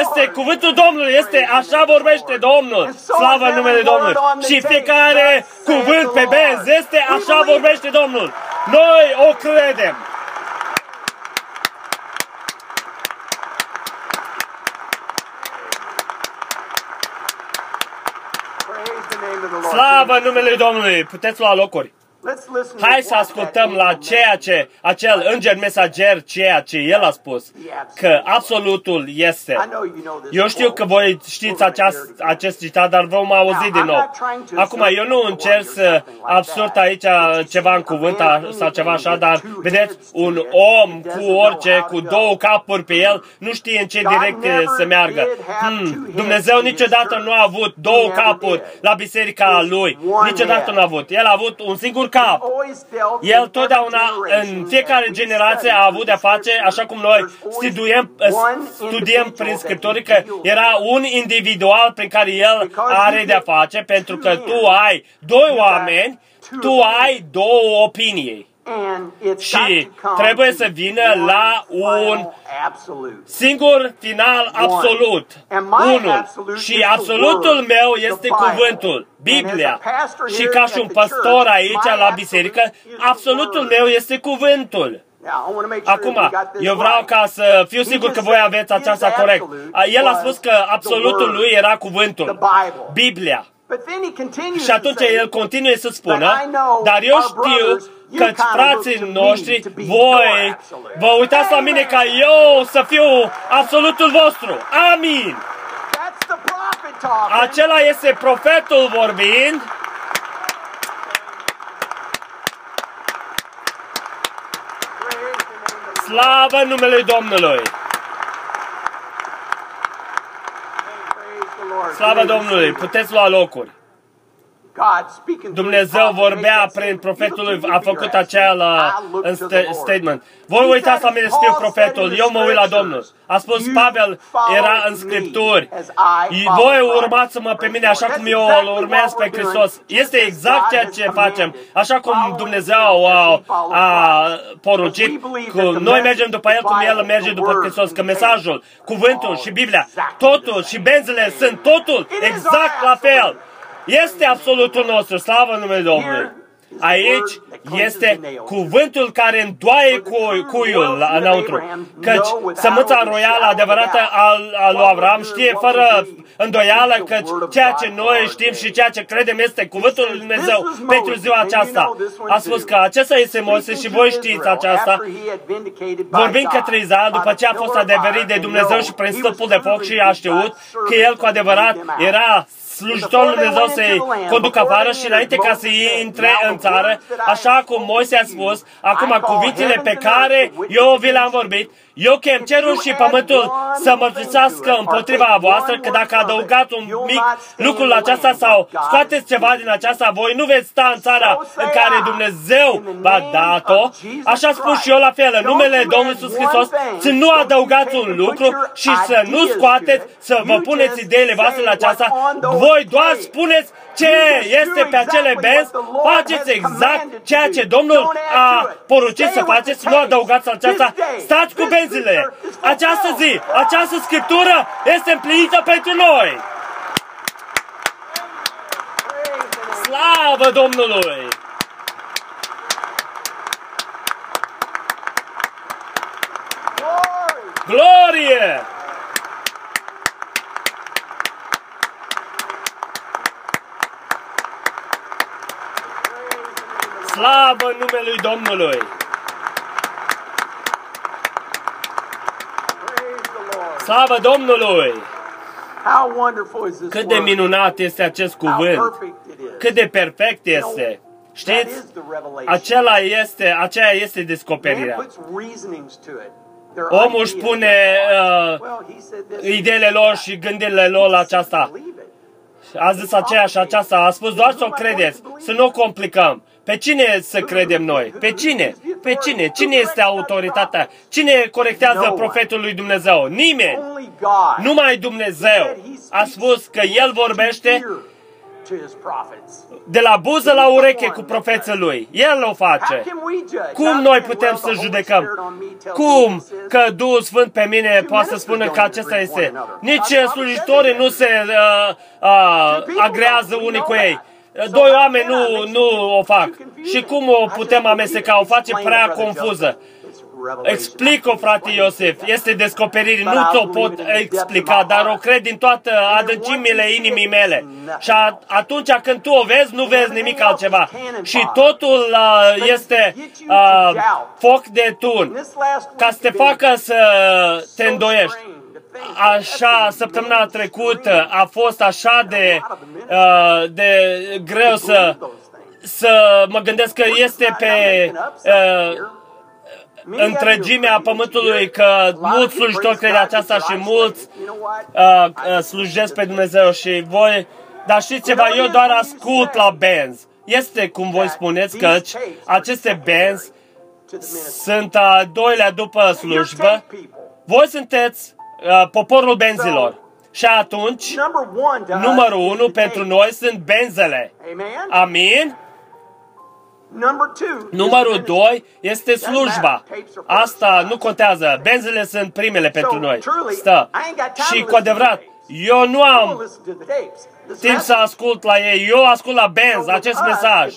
Este cuvântul Domnului, este așa vorbește Domnul. Slavă în numele Domnului. Și fiecare cuvânt pe benz este așa vorbește Domnul. Noi o credem. Slavă în numele Domnului. Puteți lua locuri. Hai să ascultăm la ceea ce acel înger mesager, ceea ce el a spus, că absolutul este. Eu știu că voi știți aceast, acest citat, dar vom auzi din nou. Acum, eu nu încerc să absurd aici ceva în cuvânt sau ceva așa, dar vedeți, un om cu orice, cu două capuri pe el, nu știe în ce direcție să meargă. Hmm, Dumnezeu niciodată nu a avut două capuri la biserica lui. Niciodată nu a avut. El a avut un singur cap. El totdeauna, în fiecare generație, a avut de-a face, așa cum noi studiem, studiem prin Scripturi, că era un individual prin care el are de-a face, pentru că tu ai doi oameni, tu ai două opinii. And it's got și to come trebuie to să vină one la un final absolute. singur final absolut. And my Unul. absolute Și is the absolutul word, meu the este Bible. cuvântul, And Biblia. as a pastor Și here ca at și un the pastor church, aici my la absolute biserică, is the absolutul word. meu este cuvântul. Now, I want to make sure Acum, that we got this eu vreau right. ca să fiu sigur că voi aveți aceasta corect. El a spus că absolutul lui era cuvântul, The Bible. Biblia. But then he continues Și atunci to say, el continuă să spună, But I know dar eu our știu brothers, you că kinda frații look to me noștri, to be voi your absolute. vă uitați la mine ca eu să fiu absolutul vostru. Amin. That's the prophet talking. Acela este profetul vorbind. Praise the name of the Slavă numele Domnului! Praise the Lord. Slavă Domnului! Puteți lua locuri. God speaking through Dumnezeu his prophet vorbea made that prin statement. profetul lui, You look a to me, făcut you're acela asking. I look în to sta- the Lord. statement. Voi vă He uitați said, la mine să fiu Paul profetul, said in eu the mă uit la scriptures, Domnul. A spus "You Pavel, follow era în me Scripturi. as I follow Voi Christ." urmați-mă pe mine așa cum eu îl urmez pe Hristos. Este exact ceea ce facem. Așa cum Dumnezeu a, a poruncit, că noi mergem după El cum El merge după Hristos, că mesajul, cuvântul și Biblia, totul și benzile sunt totul exact la fel. Este absolutul nostru, slavă numele Domnului. Aici este cuvântul care îndoaie cu, cuiul la- înăuntru. Căci sămânța royală adevărată al, al lui Avram știe fără îndoială că ceea ce noi știm și ceea ce credem este cuvântul lui Dumnezeu pentru ziua aceasta. A spus că acesta este Moise și voi știți aceasta. Vorbind către Israel, după ce a fost adeverit de Dumnezeu și prin stâlpul de foc și a știut că el cu adevărat era slujitorul lui Dumnezeu să-i conducă afară și înainte ca să intre în țară, așa cum Moise a spus, acum cuvintele pe care eu vi le-am vorbit, eu chem cerul și pământul să mărturisească împotriva voastră că dacă adăugați un mic lucru la aceasta sau scoateți ceva din aceasta, voi nu veți sta în țara în care Dumnezeu v-a dat-o. Așa spun și eu la fel, în numele Domnului Iisus Hristos, să nu adăugați un lucru și să nu scoateți, să vă puneți ideile voastre la aceasta. Voi doar spuneți ce este pe acele benzi, faceți exact ceea ce Domnul a poruncit să faceți, nu adăugați la aceasta. Stați cu benzile! Această zi, această scriptură este împlinită pentru noi! Slavă Domnului! Glorie! Slavă numelui Domnului! Slavă Domnului! How wonderful is this Cât de word? minunat este acest How cuvânt! perfect it is. Cât de perfect este! That Știți? is the revelation. Acela este, aceea este Man descoperirea. puts reasonings to it. Their Omul își ideas. pune uh, Well, he said this, ideile lor și gândirile lor la aceasta. Believe it. A zis aceea și aceasta, a spus doar să o credeți, să nu o complicăm. Pe cine să credem noi? Pe cine? Pe cine? Cine este autoritatea? Cine corectează profetul lui Dumnezeu? Nimeni! Only God. Numai Dumnezeu a spus că El vorbește to his prophets. de la buză la ureche cu profeții lui. El o How face. can we judge? Cum How noi can, putem well, să the Holy judecăm? Spirit on me tells Cum me this is? că Duhul Sfânt pe mine poate să spună că acesta este? Nici slujitorii nu se uh, uh, agrează unii cu ei. Doi oameni nu, nu o fac. Și cum o putem amesteca? O face prea confuză. Explic-o, frate Iosef, este descoperire, nu ți-o pot explica, dar o cred din toată adâncimile inimii mele. Și a, atunci când tu o vezi, nu vezi nimic altceva. Și totul uh, este uh, foc de tun, ca să te facă să te îndoiești. Așa, săptămâna trecută a fost așa de, uh, de greu să, să mă gândesc că este pe uh, întregimea pământului că mulți slujitori cred aceasta și mulți uh, uh, slujesc pe Dumnezeu și voi... Dar știți ceva, eu doar ascult la benzi. Este cum voi spuneți că aceste benzi sunt a doilea după slujbă. Voi sunteți uh, poporul benzilor. Și atunci, numărul unu pentru noi sunt benzele. Amen. Amin? Number two. is Numărul ministry. 2 este slujba. Asta nu contează. Benzile sunt primele pentru noi. Stă. Și cu adevărat, eu nu Don't am listen to the tapes. This timp să message- ascult la ei. Eu ascult la benz acest mesaj.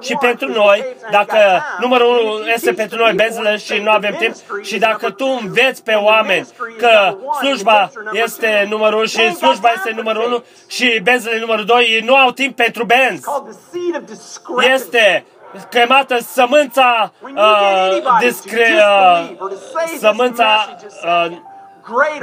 Și pentru noi, dacă numărul unu este pentru noi benzile și nu avem timp, și dacă tu înveți pe oameni că slujba este numărul și slujba este numărul unu și benzile numărul doi, ei nu au timp pentru benz. called the seed of discrepancy. Este chemată sămânța When you get uh, anybody to discre, disbelieve uh, or to say this sămânța message is uh, greater,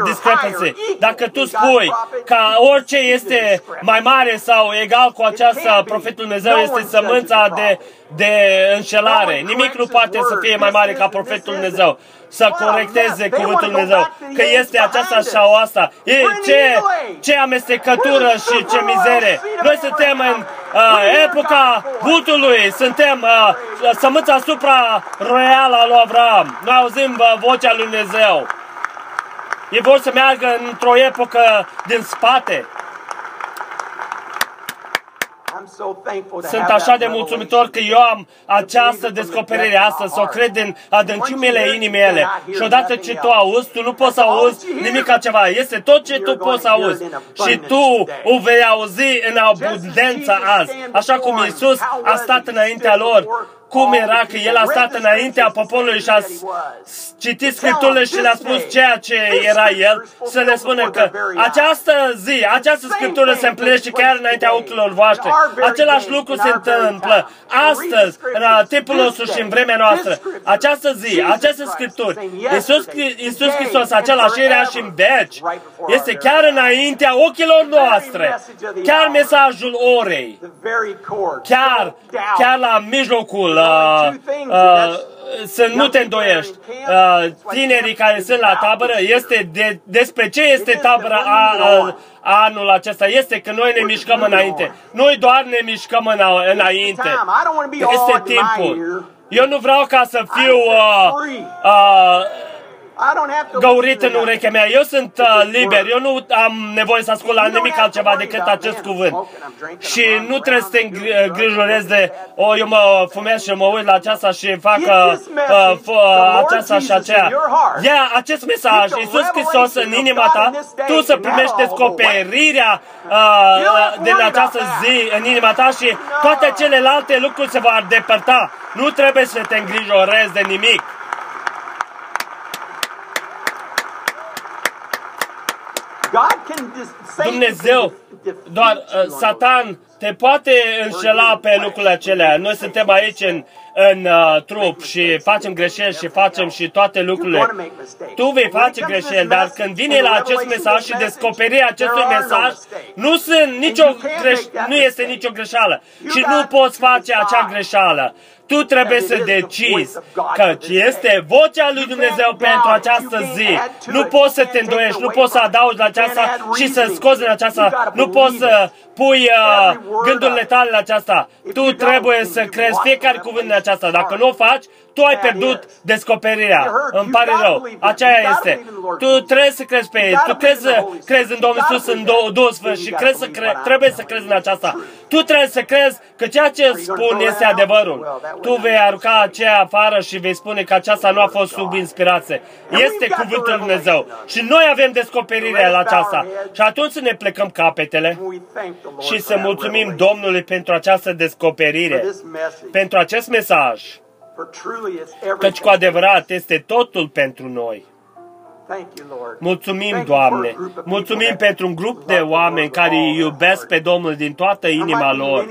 discrepancy. higher, equal Dacă tu to God's spui prophet, că it's orice the seed of este discrepancy. mai mare sau egal cu această can't be. profetul Dumnezeu No este one sămânța judges the de, prophet. de înșelare. No one Nimic nu corrects poate his să word. fie mai This mare is ca and profetul this Dumnezeu. isn't. Să Well, corecteze yes, they cuvântul wanna go Dumnezeu. back to the Că age este aceasta behind sau us. asta. E We're in the ce, middle age. ce amestecătură We're the și ce super mizerie. seed of Noi suntem în Abraham. uh, We're in epoca God's voice. vultului. Suntem uh, sămânța supra royală a lui Avram. Noi auzim uh, vocea lui Dumnezeu. Ei vor să meargă într-o epocă din spate. I'm so thankful to Sunt have așa that de revelation. mulțumitor că eu am această descoperire astăzi, să o cred în adâncimile inimii mele. Și odată ce tu auzi, tu nu poți să auzi nimic altceva. Este tot ce tu poți să auzi. Și tu o vei auzi în abundență azi. Așa cum Iisus a stat înaintea lor, cum era că El a stat înaintea poporului și a s- citit Scripturile și le-a spus ceea ce era El, să le spună că această zi, această Scriptură se împlinește chiar înaintea ochilor voastre. Același lucru se întâmplă astăzi, în timpul nostru și în vremea noastră. Această zi, această Scriptură, Iisus, Iisus Hristos, același era și în veci, este chiar înaintea ochilor noastre. Chiar mesajul orei The very core. chiar, Don't doubt. chiar la mijlocul, uh, uh, să nu te îndoiești. Uh, tinerii care sunt la tabără, este de, despre ce este tabăra a, a, anul acesta? Este că noi ne mișcăm înainte. Noi doar ne mișcăm în, înainte. Time. I don't want to be Este awed in my timpul. ear. Eu nu vreau ca să fiu uh, uh, găurit listen în to that. urechea mea. Eu sunt uh, liber. Eu nu am nevoie să ascult la nimic altceva decât acest cuvânt. Și nu trebuie să te îngri- îngrijorezi de, o, eu mă fumez și mă uit la aceasta și fac uh, uh, f- uh, aceasta și aceea. Ia acest mesaj, Iisus Hristos în inima ta, tu să primești descoperirea uh, din această zi în inima ta și toate celelalte lucruri se vor depărta. Nu trebuie să te îngrijorezi de nimic. Dumnezeu, can defeat doar you uh, on Satan te poate înșela pe lucrurile acelea. Noi suntem aici în, în uh, trup și facem greșeli și facem și toate lucrurile. Tu vei face greșeli, dar când vine la acest mesaj și descoperirea acestui mesaj, nu, sunt nicio greș- nu este nicio greșeală și nu poți face acea greșeală. Tu trebuie să decizi că este vocea lui Dumnezeu pentru această zi. Nu poți să te îndoiești, nu poți să adaugi la aceasta și să scoți din aceasta. Nu poți să pui uh, gândurile tale la aceasta. Tu trebuie să crezi fiecare cuvânt din aceasta. Dacă nu o faci, tu ai pierdut descoperirea. Îmi pare rău. Aceea este. Tu trebuie să crezi pe el. Tu trebuie să crezi în Domnul Iisus în două, două sfânt și crezi să cre- trebuie să crezi în aceasta. Tu trebuie să crezi că ceea ce spun este adevărul. Tu vei arunca aceea afară și vei spune că aceasta nu a fost sub inspirație. Este cuvântul lui Dumnezeu. Și noi avem descoperirea la aceasta. Și atunci să ne plecăm capetele și să mulțumim Domnului pentru această descoperire, pentru acest mesaj, căci cu adevărat este totul pentru noi. Mulțumim, Doamne! Mulțumim pentru un grup de oameni care îi iubesc pe Domnul din toată inima lor.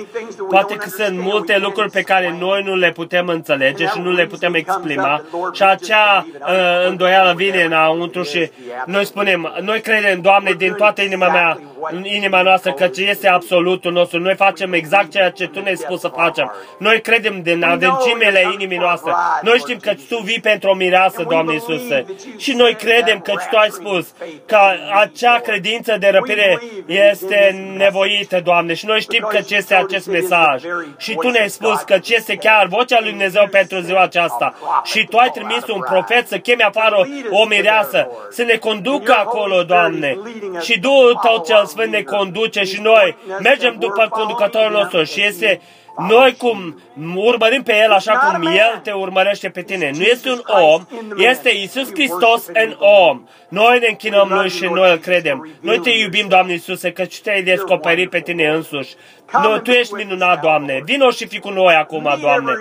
Poate că sunt multe lucruri pe care noi nu le putem înțelege și nu le putem exprima și acea uh, îndoială vine înăuntru și noi spunem, noi credem, Doamne, din toată inima mea, în inima noastră, că ce este absolutul nostru. Noi facem exact ceea ce Tu ne-ai spus să facem. Noi credem din adâncimele inimii noastre. Noi știm că Tu vii pentru o mireasă, Doamne Iisuse. Și noi credem că Tu ai spus că acea credință de răpire este nevoită, Doamne. Și noi știm că ce este acest mesaj. Și Tu ne-ai spus că ce este chiar vocea lui Dumnezeu pentru ziua aceasta. Și Tu ai trimis un profet să cheme afară o mireasă, să ne conducă acolo, Doamne. Și Duhul Tău cel Sfânt ne conduce și noi mergem după conducătorul nostru și este Noi cum urmărim pe El așa cum El te urmărește pe tine. Nu este un om, este Isus Hristos în om. Noi ne închinăm Lui și noi îl credem. Noi te iubim, Doamne Iisuse, că te-ai descoperit pe tine însuși. Nu, Tu ești minunat, Doamne. Vino și fi cu noi acum, Doamne.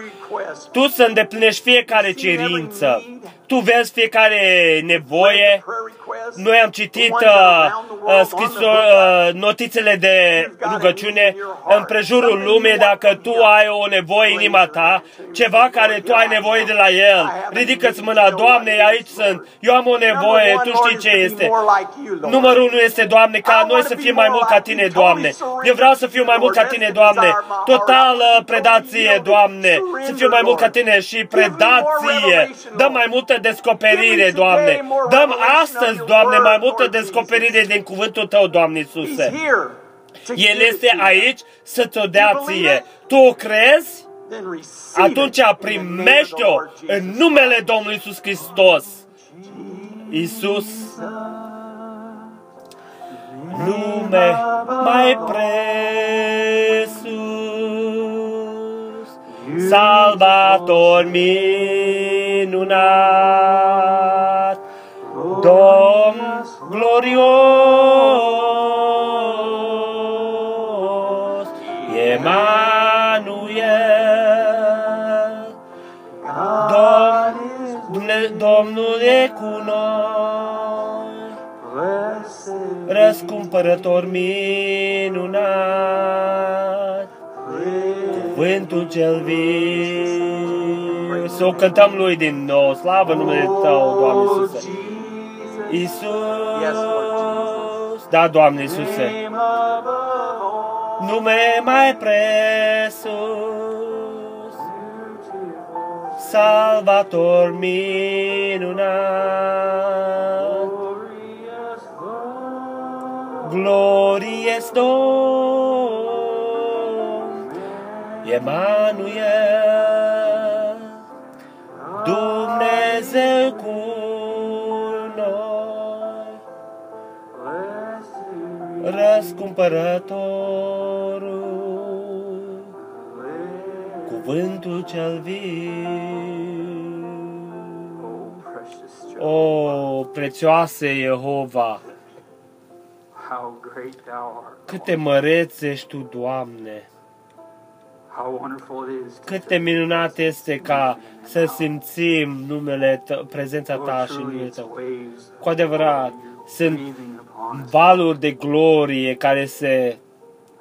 Tu să îndeplinești fiecare cerință. Tu vezi fiecare nevoie. Noi am citit uh, uh, scrisor, uh, notițele de rugăciune în prejurul lumii dacă tu ai o nevoie în inima ta, ceva care tu ai nevoie de la El. Ridică-ți mâna, Doamne, aici sunt. Eu am o nevoie, Tu știi ce este. Numărul unu este, Doamne, ca noi să fim mai mult ca Tine, Doamne. Eu vreau să fiu mai mult ca Tine, Doamne. Totală predație, Doamne. Să fiu mai mult ca Tine și predație. Dăm mai multă descoperire, Doamne. Dăm astăzi, Doamne, mai multă descoperire din cuvântul Tău, Doamne Iisuse. El este aici să ți-o dea ție. Tu o crezi? Atunci primește-o în numele Domnului Iisus Hristos. Iisus, nume mai presus, Salvator minunat, Domn glorios, Emanuel, Domn, Dumne, Domnul e cu noi, răscumpărător minunat, cuvântul cel viu. Să o cântăm lui din nou, slavă numele Tău, Doamne Iisuse. Iisus, da, Doamne Iisuse, nume mai presus, Salvator minunat, glorious Domn, Emanuel, Dumnezeu cu noi, răscumpărătorul, cuvântul cel viu. O, prețioase Jehova, How great thou art. cât de măreț ești Tu, Doamne! Cât de minunat este ca să simțim numele Tău, prezența Ta Lord, și truly numele it's Tău. waves Cu adevărat, sunt breathing upon us. valuri de glorie care se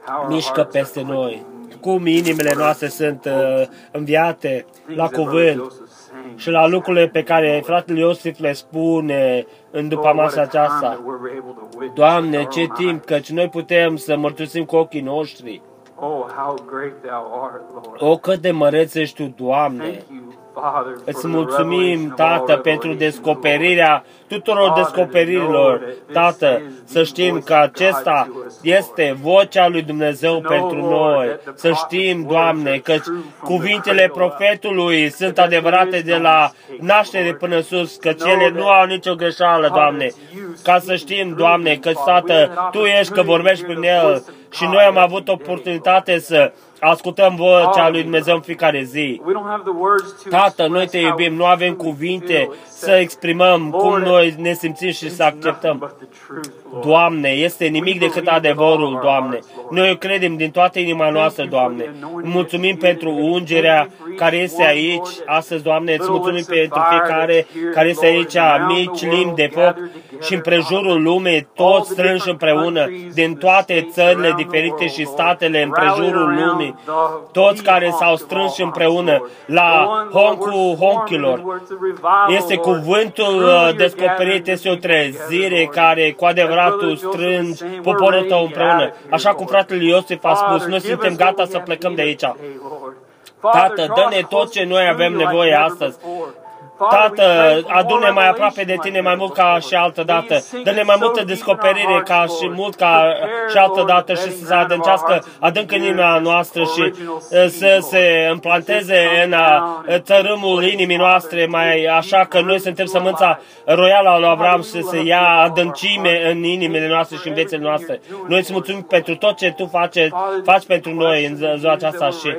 How our mișcă hearts are peste noi. quickened. Cum inimile noastre sunt uh, înviate la Things that Brother cuvânt Joseph sang. și la lucrurile pe care fratele Iosif le spune în după Lord, what masa a time aceasta. that we're able to witness Doamne, with ce our own timp, eyes. căci noi putem să mărturisim cu ochii noștri. Oh, how great thou art, Lord. O, cât de măreț ești Tu, Doamne! Thank you, Father, for Îți the mulțumim, revelation of all Tată, pentru revelations, descoperirea tuturor descoperirilor. Tată, să știm că acesta este vocea lui Dumnezeu pentru noi. Să știm, Doamne, că cuvintele profetului sunt adevărate de la naștere până sus, că ele nu au nicio greșeală, Doamne. Ca să știm, Doamne, că, Tată, Tu ești, că vorbești prin El și noi am avut oportunitate să ascultăm vocea lui Dumnezeu în fiecare zi. We don't have the words to Tată, noi express te how iubim, we nu avem truly cuvinte feel, să except exprimăm cum Lord, noi ne simțim și it's să acceptăm. Nothing but the truth, Lord. Doamne, este nimic decât adevărul, Doamne. Noi o credem din toată inima noastră, Doamne. Mulțumim pentru ungerea care este aici astăzi, Doamne. Îți mulțumim pentru fiecare care este aici, mici limbi de foc și în prejurul lumii, toți strânși împreună, din toate țările diferite și statele în prejurul lumii, toți care s-au strâns împreună la honcul honchilor. Este cuvântul uh, descoperit, este o trezire care cu adevărat tu strângi poporul tău împreună. Așa cum fratele Iosif a spus, noi suntem gata să plecăm de aici. Tată, dă-ne tot ce noi avem nevoie astăzi. Tată, adune mai aproape de tine mai mult ca și altă dată. Dă-ne mai multă descoperire ca și mult ca și altă dată și să se adâncească adânc în inima noastră și să se implanteze în țărâmul inimii noastre, mai așa că noi suntem sămânța royală a lui Abraham și să se ia adâncime în inimile noastre și în viețile noastre. Noi îți mulțumim pentru tot ce tu faci, faci pentru noi în ziua aceasta și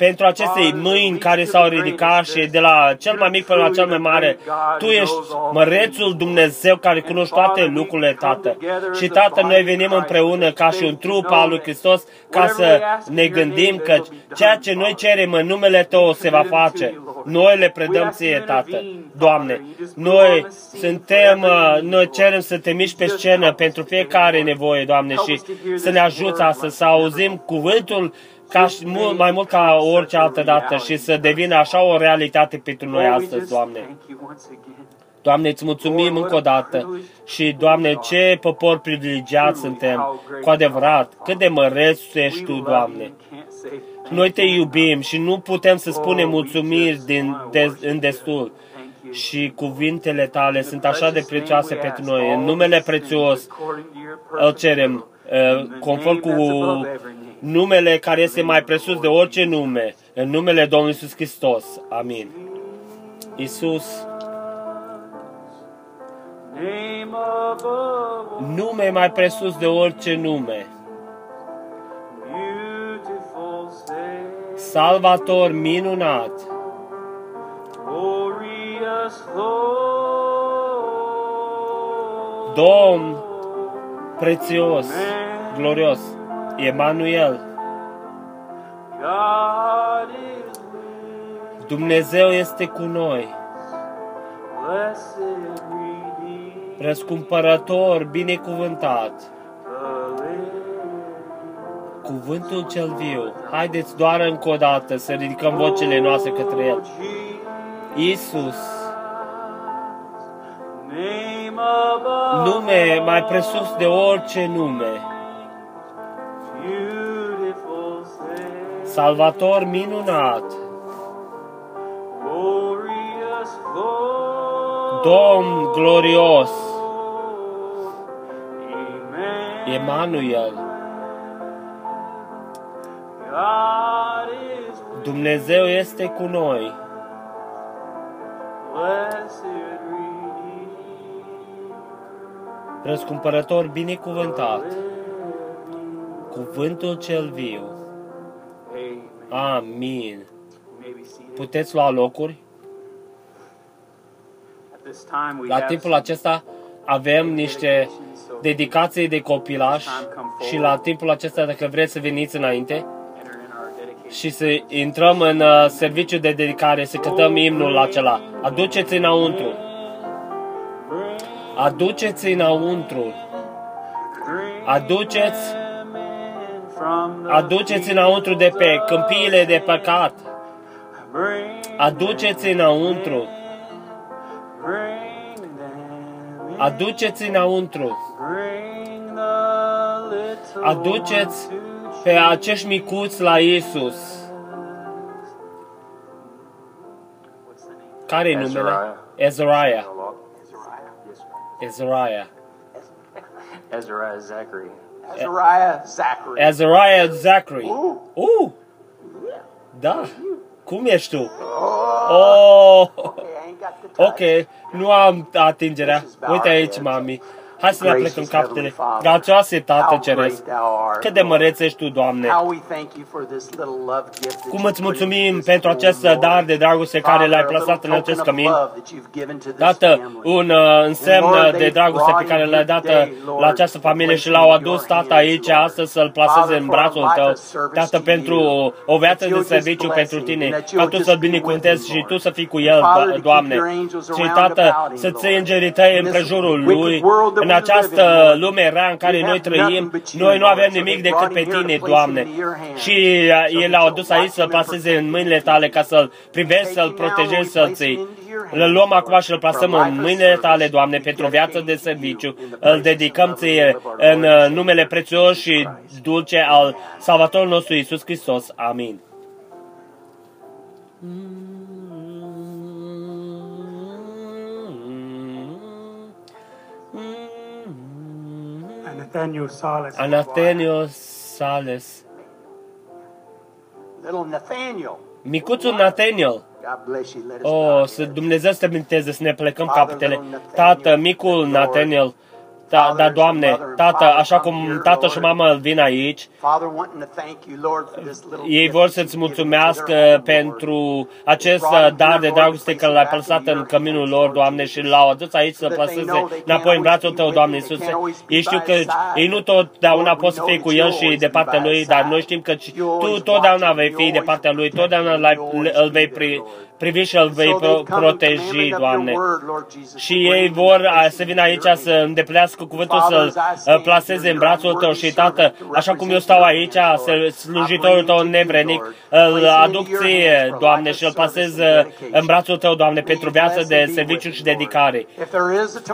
pentru aceste mâini care s-au ridicat și de la cel mai mic până la cel mai mare. Tu ești mărețul Dumnezeu care cunoști toate lucrurile, Tată. Și, Tată, noi venim împreună ca și un trup al lui Hristos ca să ne gândim că ceea ce noi cerem în numele Tău se va face. Noi le predăm Ție, Tată. Doamne, noi suntem, uh, noi cerem să te miști pe scenă pentru fiecare nevoie, Doamne, și să ne ajuți astăzi să auzim cuvântul ca și mult, mai mult ca orice altă dată și să devină așa o realitate pentru noi astăzi, Doamne. Doamne, îți mulțumim încă o dată și, Doamne, ce popor privilegiat suntem, cu adevărat, cât de măreț ești Tu, Doamne. Noi te iubim și nu putem să spunem mulțumiri din, de, în destul. Și cuvintele tale sunt așa de prețioase pentru noi. În numele prețios îl cerem, uh, conform cu numele care este mai presus de orice nume, în numele Domnului Iisus Hristos. Amin. Iisus, nume mai presus de orice nume. Salvator minunat. Domn prețios, glorios. Emanuel. Dumnezeu este cu noi. Răscumpărător, binecuvântat. Cuvântul cel viu. Haideți doar încă o dată să ridicăm vocile noastre către El. Isus. Nume mai presus de orice nume. Salvator minunat, Domn glorios, Emanuel, Dumnezeu este cu noi. Răscumpărător binecuvântat, cuvântul cel viu. Amin. Puteți lua locuri. La timpul acesta avem niște dedicații de copilaș și la timpul acesta, dacă vreți să veniți înainte și să intrăm în uh, serviciu de dedicare, să cântăm imnul acela. Aduceți înăuntru. Aduceți înăuntru. Aduceți Aduceți înăuntru de pe câmpiile de păcat. Aduceți înăuntru. Aduceți înăuntru. Aduceți pe acești micuți la Isus. Care e numele? Ezraia. Ezraia. Ezra Zachary. Azariah Zachary. Azariah Zachary. Uh. Uh. Da. Cum ești tu? Oh. Oh. Okay, I ain't got the touch. Ok, nu am atingerea. Uite aici, mami. Hai să ne aplecăm capetele. Gracioase, Tată Ceresc. Cât de măreț ești Tu, Doamne. Cum îți mulțumim pentru acest dar de dragoste care l-ai plasat în acest cămin. Tată, un uh, însemn de dragoste pe care l-ai dat uh, la această familie și l-au adus Tată aici astăzi să-l plaseze în brațul Tău. Tată, pentru o viață de serviciu pentru Tine, ca Tu să-l binecuvântezi și Tu să fii cu el, Doamne. Și Tată, să ții îngerii Tăi în prejurul lui, în în această lume rea în care noi trăim, noi nu avem nimic decât pe Tine, Doamne. Și uh, El a adus aici să-L plaseze în mâinile Tale ca să-L privești, să-L protejezi, să-L ții. Îl luăm acum și îl plasăm în mâinile Tale, Doamne, pentru o viață de serviciu. Îl dedicăm Ție în uh, numele prețios și dulce al Salvatorului nostru Iisus Hristos. Amin. Mm. And Nathaniel Silas. Anathaniel Sales, Little Nathaniel. micuțul Nathaniel. God bless you. Let us O, bow să our Dumnezeu să te binteze, să ne plecăm capetele. Tată, micul Nathaniel, da, da, Doamne, Tată, așa cum tată și mama vin aici, Father, wanting to thank you, Lord, for this little ei gift vor that să-ți you've given to mulțumească their home, Lord. pentru acest uh, dar de dragoste că l-ai pălsat în căminul lor, Doamne, și l-au adus aici să plaseze înapoi în brațul Tău, Doamne Iisuse. Ei știu că ei nu totdeauna pot să fie cu El și de partea Lui, dar noi știm că Tu totdeauna vei fi de partea Lui, totdeauna l-ai- îl vei pri, privi și îl vei So pro- they come in proteji, commandment of Doamne. your word, Lord Jesus, Și to ei bring vor you a, să vină aici să îndeplinească cuvântul, să-l uh, plaseze în brațul tău și, Tată, așa cum eu stau aici, să- slujitorul tău nevrenic, îl aduc ție, Doamne, și îl plasez uh, în brațul tău, Doamne, pentru viață de serviciu și dedicare.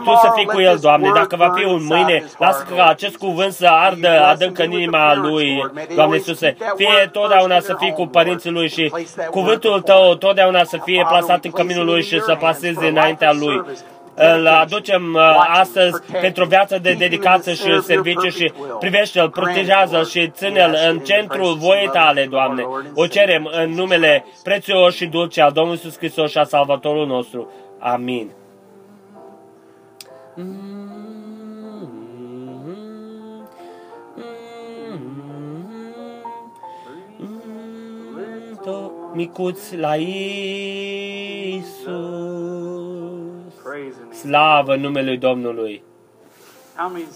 Tu să fii cu el, Doamne, dacă va fi un mâine, lasă ca acest cuvânt să ardă adânc în inima lui, Doamne Iisuse. Fie totdeauna să fii cu părinții lui și cuvântul tău totdeauna să fie plasat în căminul lui și să plaseze înaintea lui. Îl aducem uh, astăzi pentru o viață de dedicație și serviciu și privește-l, protejează-l și ține-l în centrul voiei tale, Doamne. O cerem în numele prețios și dulce al Domnului Iisus Hristos și a Salvatorul nostru. Amin. Micuți la Iisus. Praise Him. Slavă numelui Domnului. How many's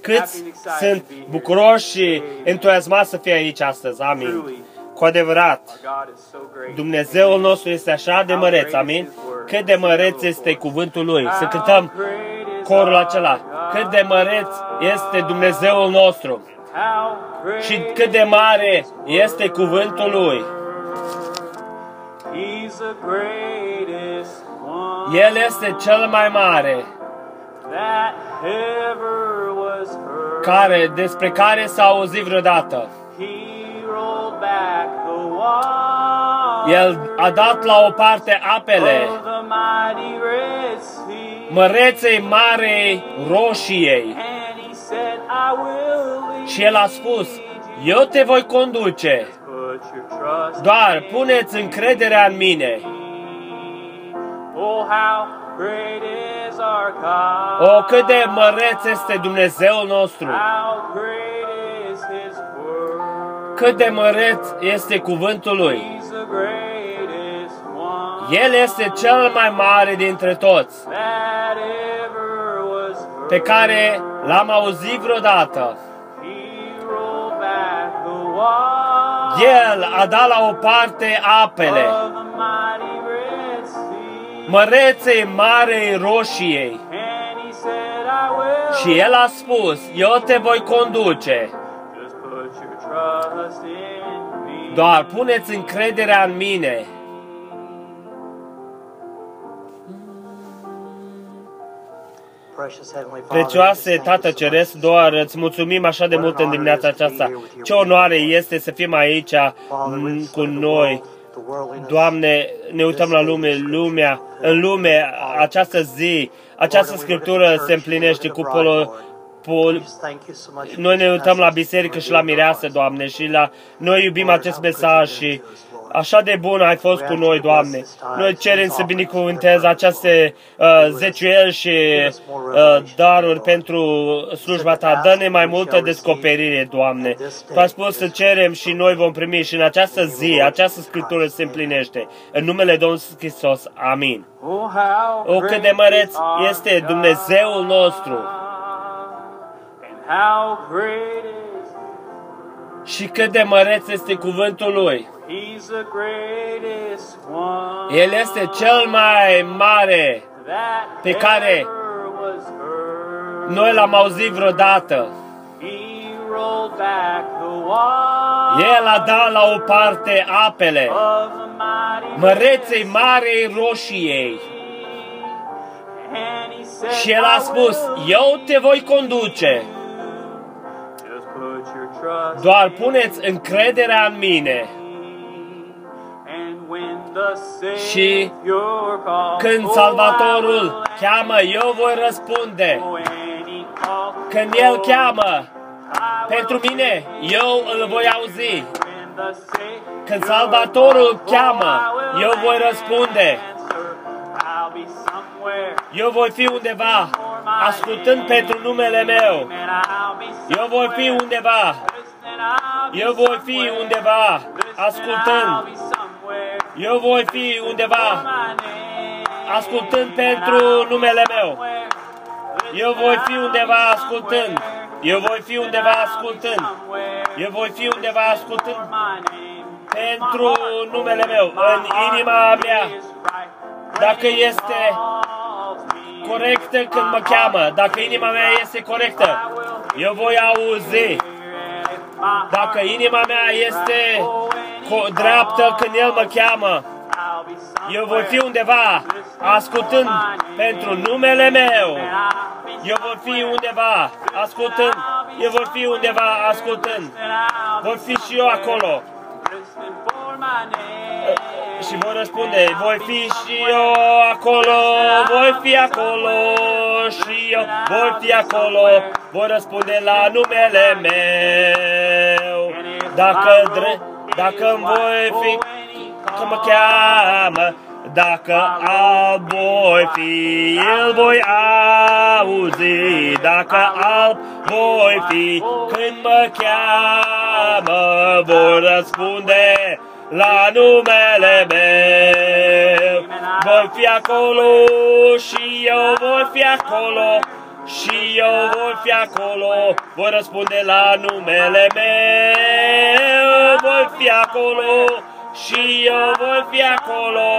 Câți happy and excited sunt to be here? bucuroși și entuziasmați să fie aici astăzi. Amin. Truly, Cu adevărat, our God is so great. Dumnezeul nostru este așa de măreț. Amin. Cât de măreț este cuvântul Lui. Să cântăm How great is corul our acela. God. Cât de măreț este Dumnezeul nostru. How great Și cât de mare este cuvântul Lui. El este cel mai mare, that ever was heard. care, despre care s-a auzit vreodată. He rolled back the wall El a dat la o parte apele of the mighty Red Sea. măreței Marei Roșiei And he said, I will lead și el a spus, eu te voi conduce, Put your trust doar in puneți încrederea în mine. Oh, how great is our God. O, cât de măreț este Dumnezeul nostru, How great is His word. cât de măreț este cuvântul Lui. He's the greatest one El este cel mai mare dintre toți, that ever was heard. pe care l-am auzit vreodată. El a dat la o parte apele of the mighty Red Sea. măreței Marei Roșiei And he said, Și will și el a spus, eu te voi conduce, just put your trust in me. doar puneți încrederea în mine. Prețioase thank you Tată so much. Ceresc, doar îți mulțumim așa de mult în dimineața aceasta. Ce onoare este să fim aici Father, we mm, just cu look at the noi. world, the worldliness. Doamne, ne uităm la lume, lumea, în lume, această zi, această scriptură se împlinește cu polo, pol, Just thank you so much for noi ne this uităm la message. biserică și la mireasă, Doamne, și la noi iubim acest mesaj și așa de bun ai fost cu noi, Doamne. Noi cerem să binecuvântezi aceste uh, zeciuieli și uh, daruri pentru slujba Ta. Dă-ne mai multă descoperire, Doamne. Tu ai spus să cerem și noi vom primi și în această zi, această scriptură se împlinește. În numele Domnului Hristos. Amin. Oh, how O, cât de măreț great is este our Dumnezeul nostru. And how great is Și cât de măreț este cuvântul Lui. He's the greatest one El este cel mai mare. that pe care ever was heard. Noi l-am auzit vreodată. He rolled back the wall El a dat la o parte apele of the mighty măreței Marei Roșiei and he said, și el a "I spus, will eu te voi conduce, Just put your trust doar in puneți încrederea în mine. And when the Și Savior calls, Când oh, I Salvatorul will cheamă, eu voi răspunde. When he Când El cheamă pentru mine, eu îl voi auzi. Când Salvatorul cheamă, eu voi răspunde. Eu voi fi undeva, ascultând pentru numele meu. Eu voi fi undeva. Eu voi fi undeva, ascultând. Eu voi fi undeva, ascultând pentru numele meu. Eu voi fi undeva ascultând. Eu voi fi undeva ascultând. Eu voi fi undeva ascultând pentru numele meu, în inima mea. Dacă este corectă când mă cheamă, dacă inima mea este corectă, eu voi auzi. Dacă inima mea este dreaptă când El mă cheamă, eu voi fi undeva ascultând pentru numele meu. Eu voi fi undeva ascultând. Eu voi fi undeva ascultând. Voi fi și eu acolo. Și voi răspunde, voi fi și eu acolo, voi fi acolo și eu voi fi acolo, voi răspunde la numele meu. Dacă, dacă îmi voi fi, că mă cheamă, dacă alb voi fi, îl voi auzi. Dacă alb voi fi, când mă cheamă, voi răspunde la numele meu. Voi fi acolo și eu voi fi acolo și eu voi fi acolo, voi răspunde la numele meu. Voi fi acolo și eu voi fi acolo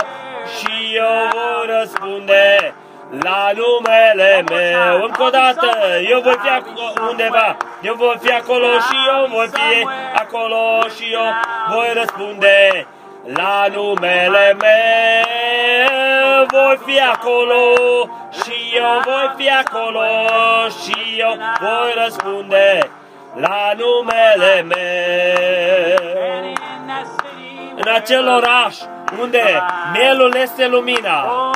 și eu voi răspunde la numele meu. Încă o dată, eu voi fi acolo undeva, eu voi fi acolo și eu voi fi acolo și eu voi răspunde la numele meu. Voi fi acolo și eu voi fi acolo și eu voi răspunde la numele meu. În acel oraș unde mielul este lumina,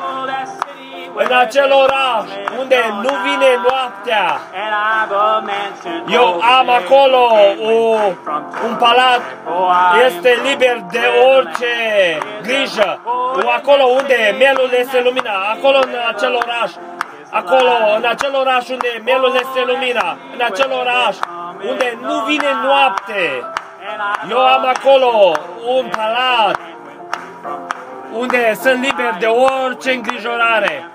în acel oraș unde nu vine noaptea. Eu am acolo o, un palat, este liber de orice grijă. Acolo unde mielul este lumina, acolo în acel oraș, acolo în acel oraș unde mielul este lumina, în acel oraș unde nu vine noapte. Eu am acolo un palat unde sunt liber de orice îngrijorare.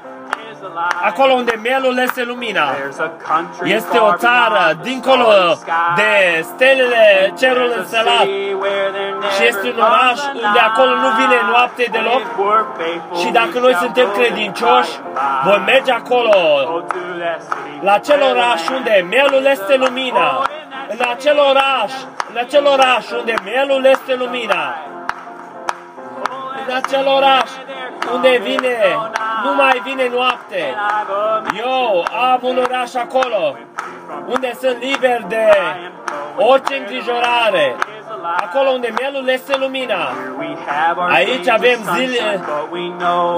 Acolo unde mielul este lumina. Este o țară dincolo de stelele cerul înselat. Și este un oraș unde acolo nu vine noapte deloc. Și dacă noi suntem credincioși, vom merge acolo, la acel oraș unde mielul este lumina. În acel oraș, în acel oraș unde mielul este lumina. În acel oraș unde vine, nu mai vine noapte. Eu am un oraș acolo, unde sunt liber de orice îngrijorare. Acolo unde mielul este lumina. Aici avem zile,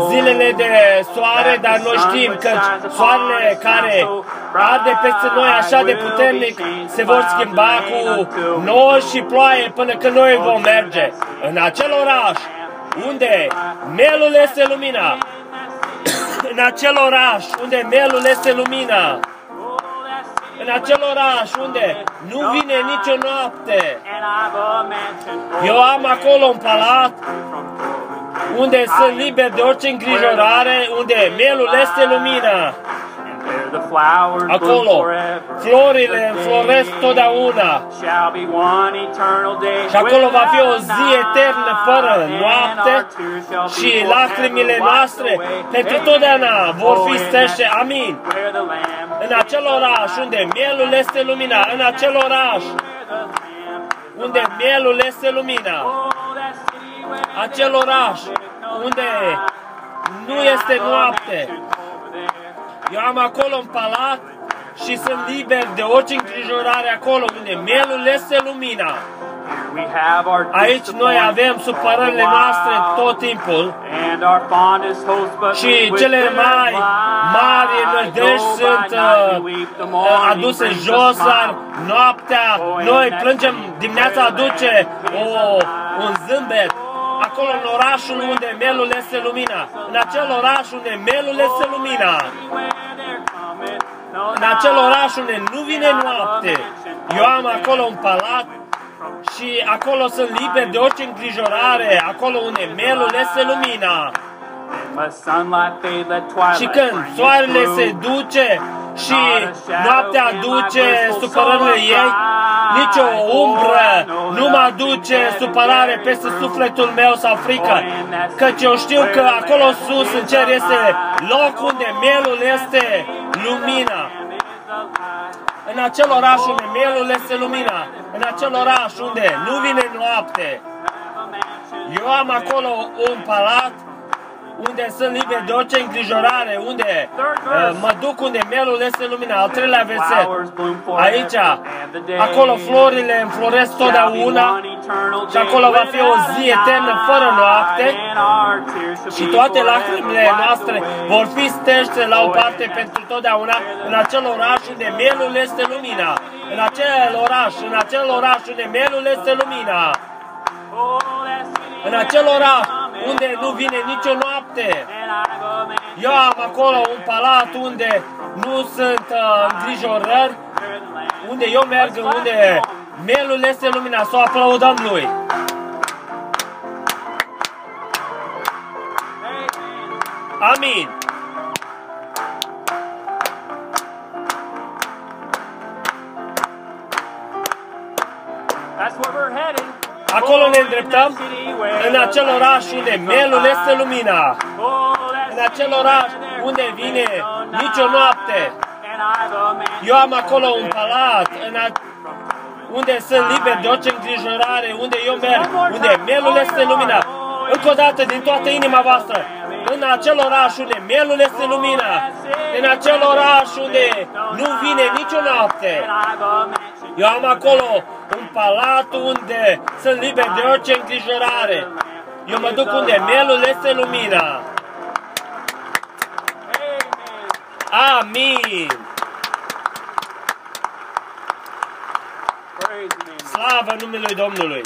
zilele de soare, dar noi știm că soarele care arde peste noi așa de puternic se vor schimba cu noi și ploaie până când noi vom merge. În acel oraș unde melul este lumina, <coughs> în acel oraș unde melul este lumina, în acel oraș unde nu vine nicio noapte. Eu am acolo un palat unde sunt liber de orice îngrijorare, unde melul este lumina. Acolo, florile înfloresc totdeauna. Și acolo va fi o zi eternă fără noapte și lacrimile noastre pentru totdeauna vor fi stește. Amin. În acel oraș unde mielul este lumina, în acel oraș unde mielul este lumina, acel oraș unde nu este noapte, eu am acolo un palat și sunt liber de orice îngrijorare acolo unde mielul este lumina. We have our Aici noi avem supărările noastre tot timpul And our fondest hopes, but și we cele wither mai blind. mari nădejdi Though by sunt night we uh, weep, the morning aduse brings a jos, smile. dar noaptea noi plângem, dimineața aduce o, un zâmbet. Acolo în orașul unde melul este lumina, în acel oraș unde melul este lumina, în acel oraș unde nu vine noapte, eu am acolo un palat și acolo sunt liber de orice îngrijorare, acolo unde melul este lumina. Și când soarele se duce și noaptea aduce supărările ei, nici o umbră nu mă aduce supărare peste sufletul meu sau frică, căci eu știu că acolo sus în cer este loc unde mielul este lumina. În acel oraș unde mielul este lumina, în acel oraș unde nu vine noapte, eu am acolo un palat unde sunt liber de orice îngrijorare, unde uh, mă duc unde mielul este lumina. Al treilea verset. Aici, acolo florile înfloresc totdeauna și acolo va fi o zi eternă fără noapte și toate lacrimile noastre vor fi stește la o parte pentru totdeauna în acel oraș unde mielul este lumina. În acel oraș, în acel oraș unde mielul este lumina. În acel oraș unde nu vine nicio noapte. Eu am acolo un palat unde nu sunt uh, îngrijorări, unde eu merg, unde mielul este lumina, să o aplaudăm lui. Amin. That's where we're headed. Acolo ne îndreptăm, în acel oraș unde mielul este lumina, în acel oraș unde vine nicio noapte. Eu am acolo un palat, în a... unde sunt liber de orice îngrijorare, unde eu merg, unde mielul este lumina. Încă o dată, din toată inima voastră, în acel oraș unde mielul este lumina, în acel oraș unde nu vine nicio noapte. Eu am acolo un palat unde sunt liber de orice îngrijorare. Eu mă duc unde mielul este lumina. Amin. Praise the name. Slavă numelui Domnului.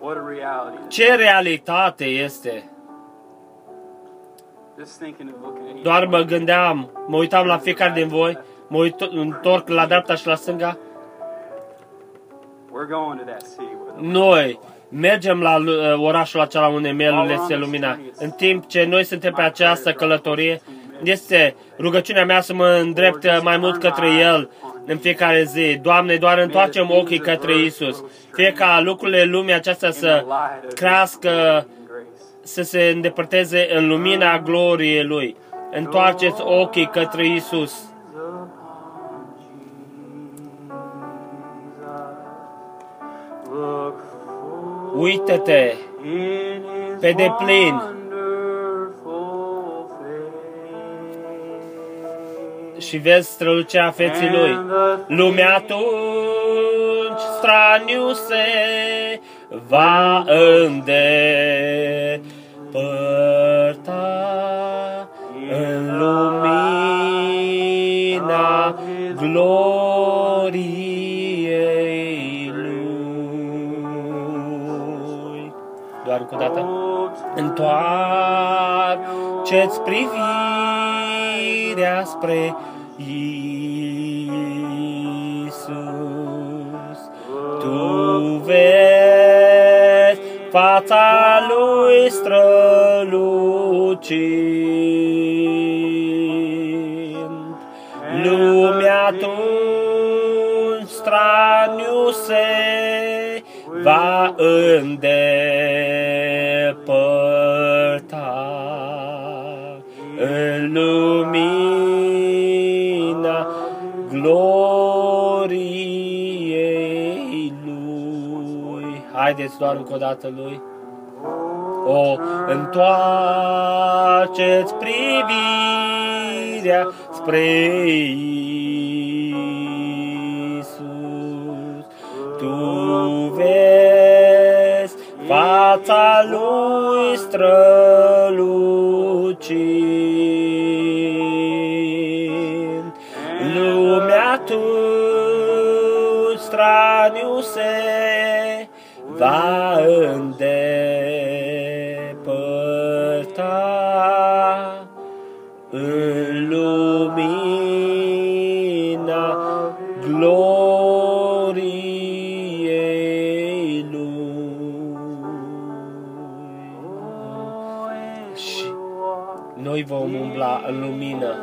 What a reality. Ce realitate este. Doar mă gândeam, mă uitam la fiecare din voi, mă uit, întorc la dreapta și la stânga. We're going to that city where the Noi mergem la uh, orașul acela unde mielul este lumina. În timp ce noi suntem pe această călătorie, este rugăciunea mea să mă îndrept mai mult către El în fiecare zi. Doamne, doar întoarcem ochii către Isus. Fie ca lucrurile lumii aceasta să crească, grace. Să se îndepărteze în lumina gloriei Lui. Întoarceți ochii către Isus. Look Uită-te in his pe deplin wonderful face. și vezi strălucea feții Lui. Lumea atunci straniu se va îndepărta în lumina gloriei Lui. Doar încă o dată. Întoarceți privirea spre Isus. Tu vezi fața lui strălucind. Lumea atunci straniu se va îndepărta Haideți doar încă o dată lui. O, întoarceți privirea spre Isus, Tu vezi fața lui strălucind. Lumea tu straniu se va îndepărta în lumina gloriei lui. Și noi vom umbla în lumină,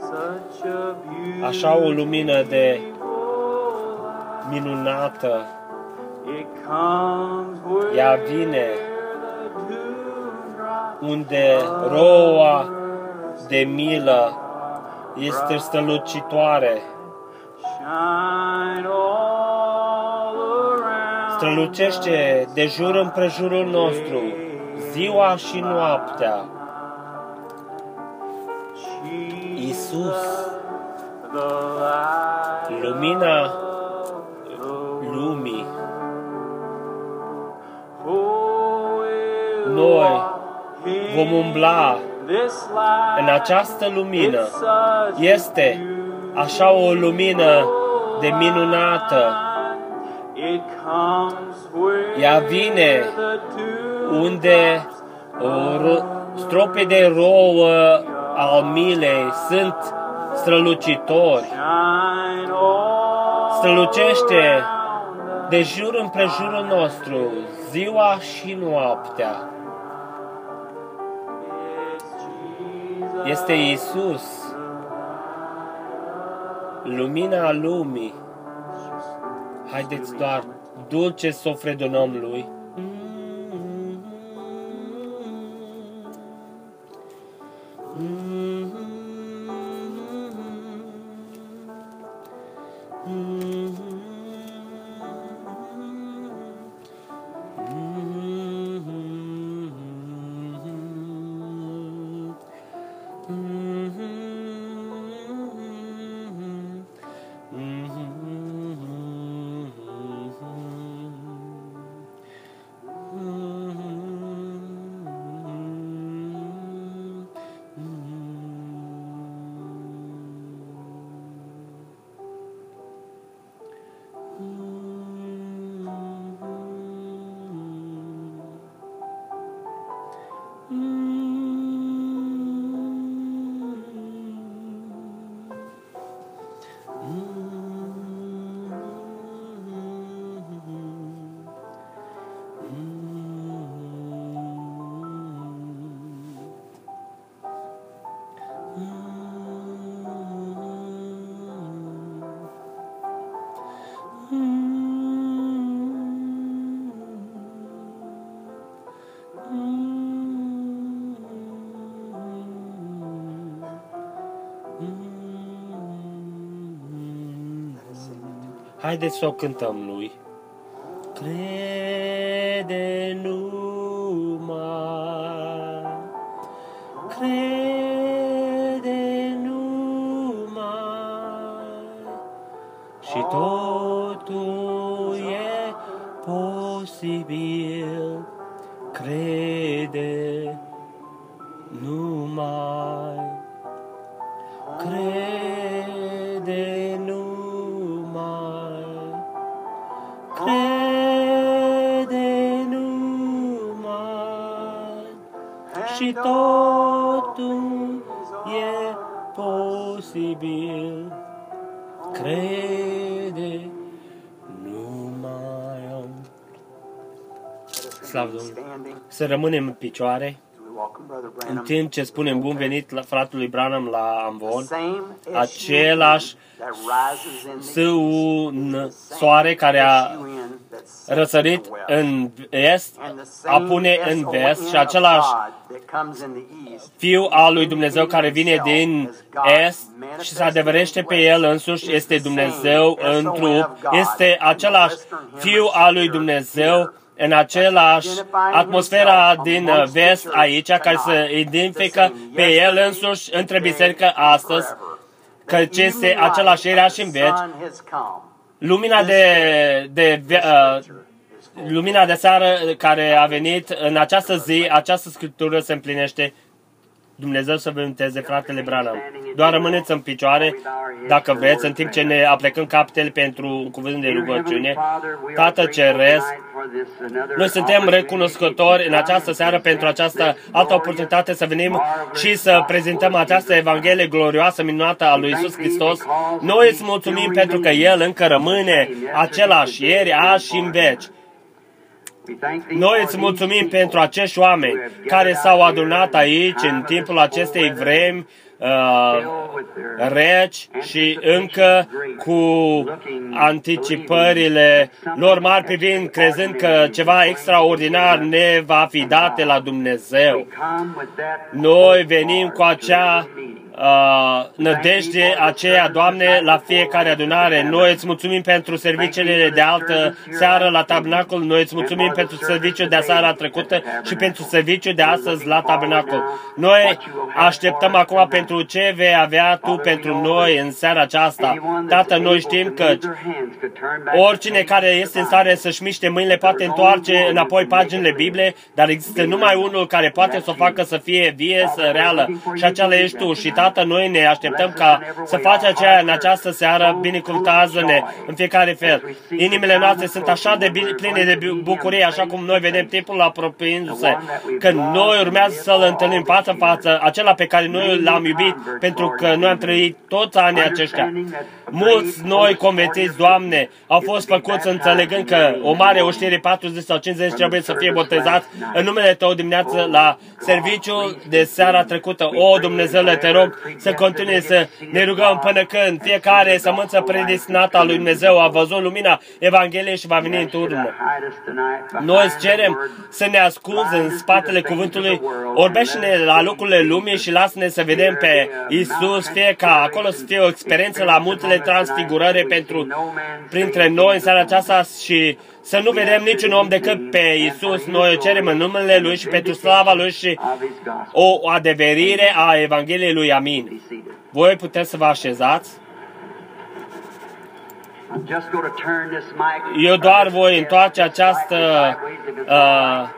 Such a așa o lumină de minunată. It comes where Ea vine the dew drops unde roa de milă este strălucitoare, shine all around. strălucește de jur împrejurul nostru, ziua și noaptea. Isus, the light lumina of the lumii, Oh, we'll noi walk in vom umbla this light. în această lumină. It's such Este așa o lumină de minunată. It comes where Ea vine the dew unde o ro- strope de rouă al milei sunt strălucitori. shine all Strălucește around us. De jur împrejurul nostru, ziua și noaptea. It's Jesus. Este Isus, lumina lumii. Haideți doar dulce să o fredonăm Lui. Haideți să o cântăm lui. Să rămânem în picioare as we welcome Brother în Branham. timp ce spunem bun venit la fratului Branham la Amvon. Same Același SUN that rises in the Sân soare care a SUN that sets răsărit in the west. în est, And the same apune în SON vest și of același God that comes in the east Fiu al lui Dumnezeu care vine din est și se adeverește pe el însuși este Dumnezeu întru, este același Fiu al lui Dumnezeu în același atmosfera din vest aici, care se identifică pe el însuși între biserică astăzi, că ce este același era și în veci, lumina de, de uh, lumina de seară care a venit în această zi, această scriptură se împlinește. Dumnezeu să vă înteze, fratele Branham. Doar rămâneți în picioare, dacă vreți, în timp ce ne aplecăm capetele pentru un cuvânt de rugăciune. Tată Ceresc, noi suntem recunoscători în această seară pentru această altă oportunitate să venim și să prezentăm această Evanghelie glorioasă, minunată a lui Isus Hristos. Noi îți mulțumim pentru că El încă rămâne același ieri, azi și în veci. Noi îți mulțumim pentru acești oameni care s-au adunat aici în timpul acestei vremi uh, reci și încă cu anticipările lor mari privind, crezând că ceva extraordinar ne va fi dat la Dumnezeu. Noi venim cu acea uh, nădejde aceea, Doamne, la fiecare adunare. Noi îți mulțumim pentru serviciile de altă seară la tabernacul, noi îți mulțumim pentru serviciul de seara trecută și pentru serviciul de astăzi la tabernacul. Noi așteptăm acum pentru ce vei avea Tu pentru noi în seara aceasta. Tată, noi știm că oricine care este în stare să-și miște mâinile poate întoarce înapoi paginile Bibliei, dar există numai unul care poate să o facă să fie vie, să reală și acela ești Tu. Și Tată, noi ne așteptăm ca să faci aceea în această seară, binecuvântează-ne în fiecare fel. Inimile noastre sunt așa de pline de bucurie, așa cum noi vedem timpul apropiindu-se, că noi urmează să-L întâlnim față în față, acela pe care noi l-am iubit, pentru că noi am trăit toți anii aceștia. Mulți noi convertiți, Doamne, au fost făcuți înțelegând că o mare oștire 40 sau 50 trebuie să fie botezați în numele Tău dimineață la serviciul de seara trecută. O, Dumnezeule, te rog să continue să ne rugăm până când fiecare sămânță predestinată a lui Dumnezeu a văzut lumina Evangheliei și va veni în turnă. Noi îți cerem să ne ascunzi în spatele cuvântului, orbește-ne la locurile lumii și lasă-ne să vedem pe Isus, fie ca acolo să fie o experiență la multele transfigurări pentru printre noi în seara aceasta și să nu vedem niciun om decât pe Isus. Noi o cerem în numele Lui și pentru slava Lui și o adeverire a Evangheliei Lui. Amin. Voi puteți să vă așezați? Eu doar voi întoarce această uh,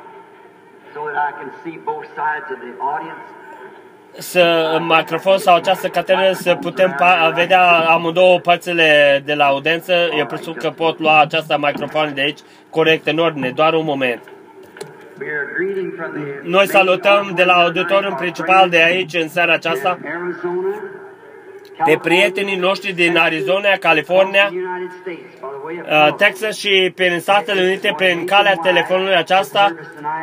să microfon sau această catedră să putem vedea amândouă părțile de la audență. Eu presupun că pot lua această microfon de aici corect în ordine. Doar un moment. Noi salutăm de la auditoriul principal de aici în seara aceasta pe prietenii noștri din Arizona, California, uh, Texas și prin Statele Unite, prin calea telefonului aceasta.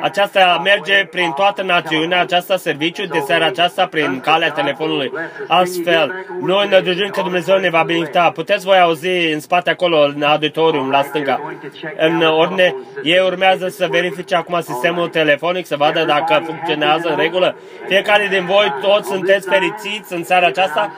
Aceasta merge prin toată națiunea, aceasta serviciu de seara aceasta prin calea telefonului. Astfel, noi ne dujim că Dumnezeu ne va binecuvânta. Puteți voi auzi în spate acolo, în auditorium, la stânga. În ordine, ei urmează să verifice acum sistemul telefonic, să vadă dacă funcționează în regulă. Fiecare din voi, toți sunteți fericiți în seara aceasta?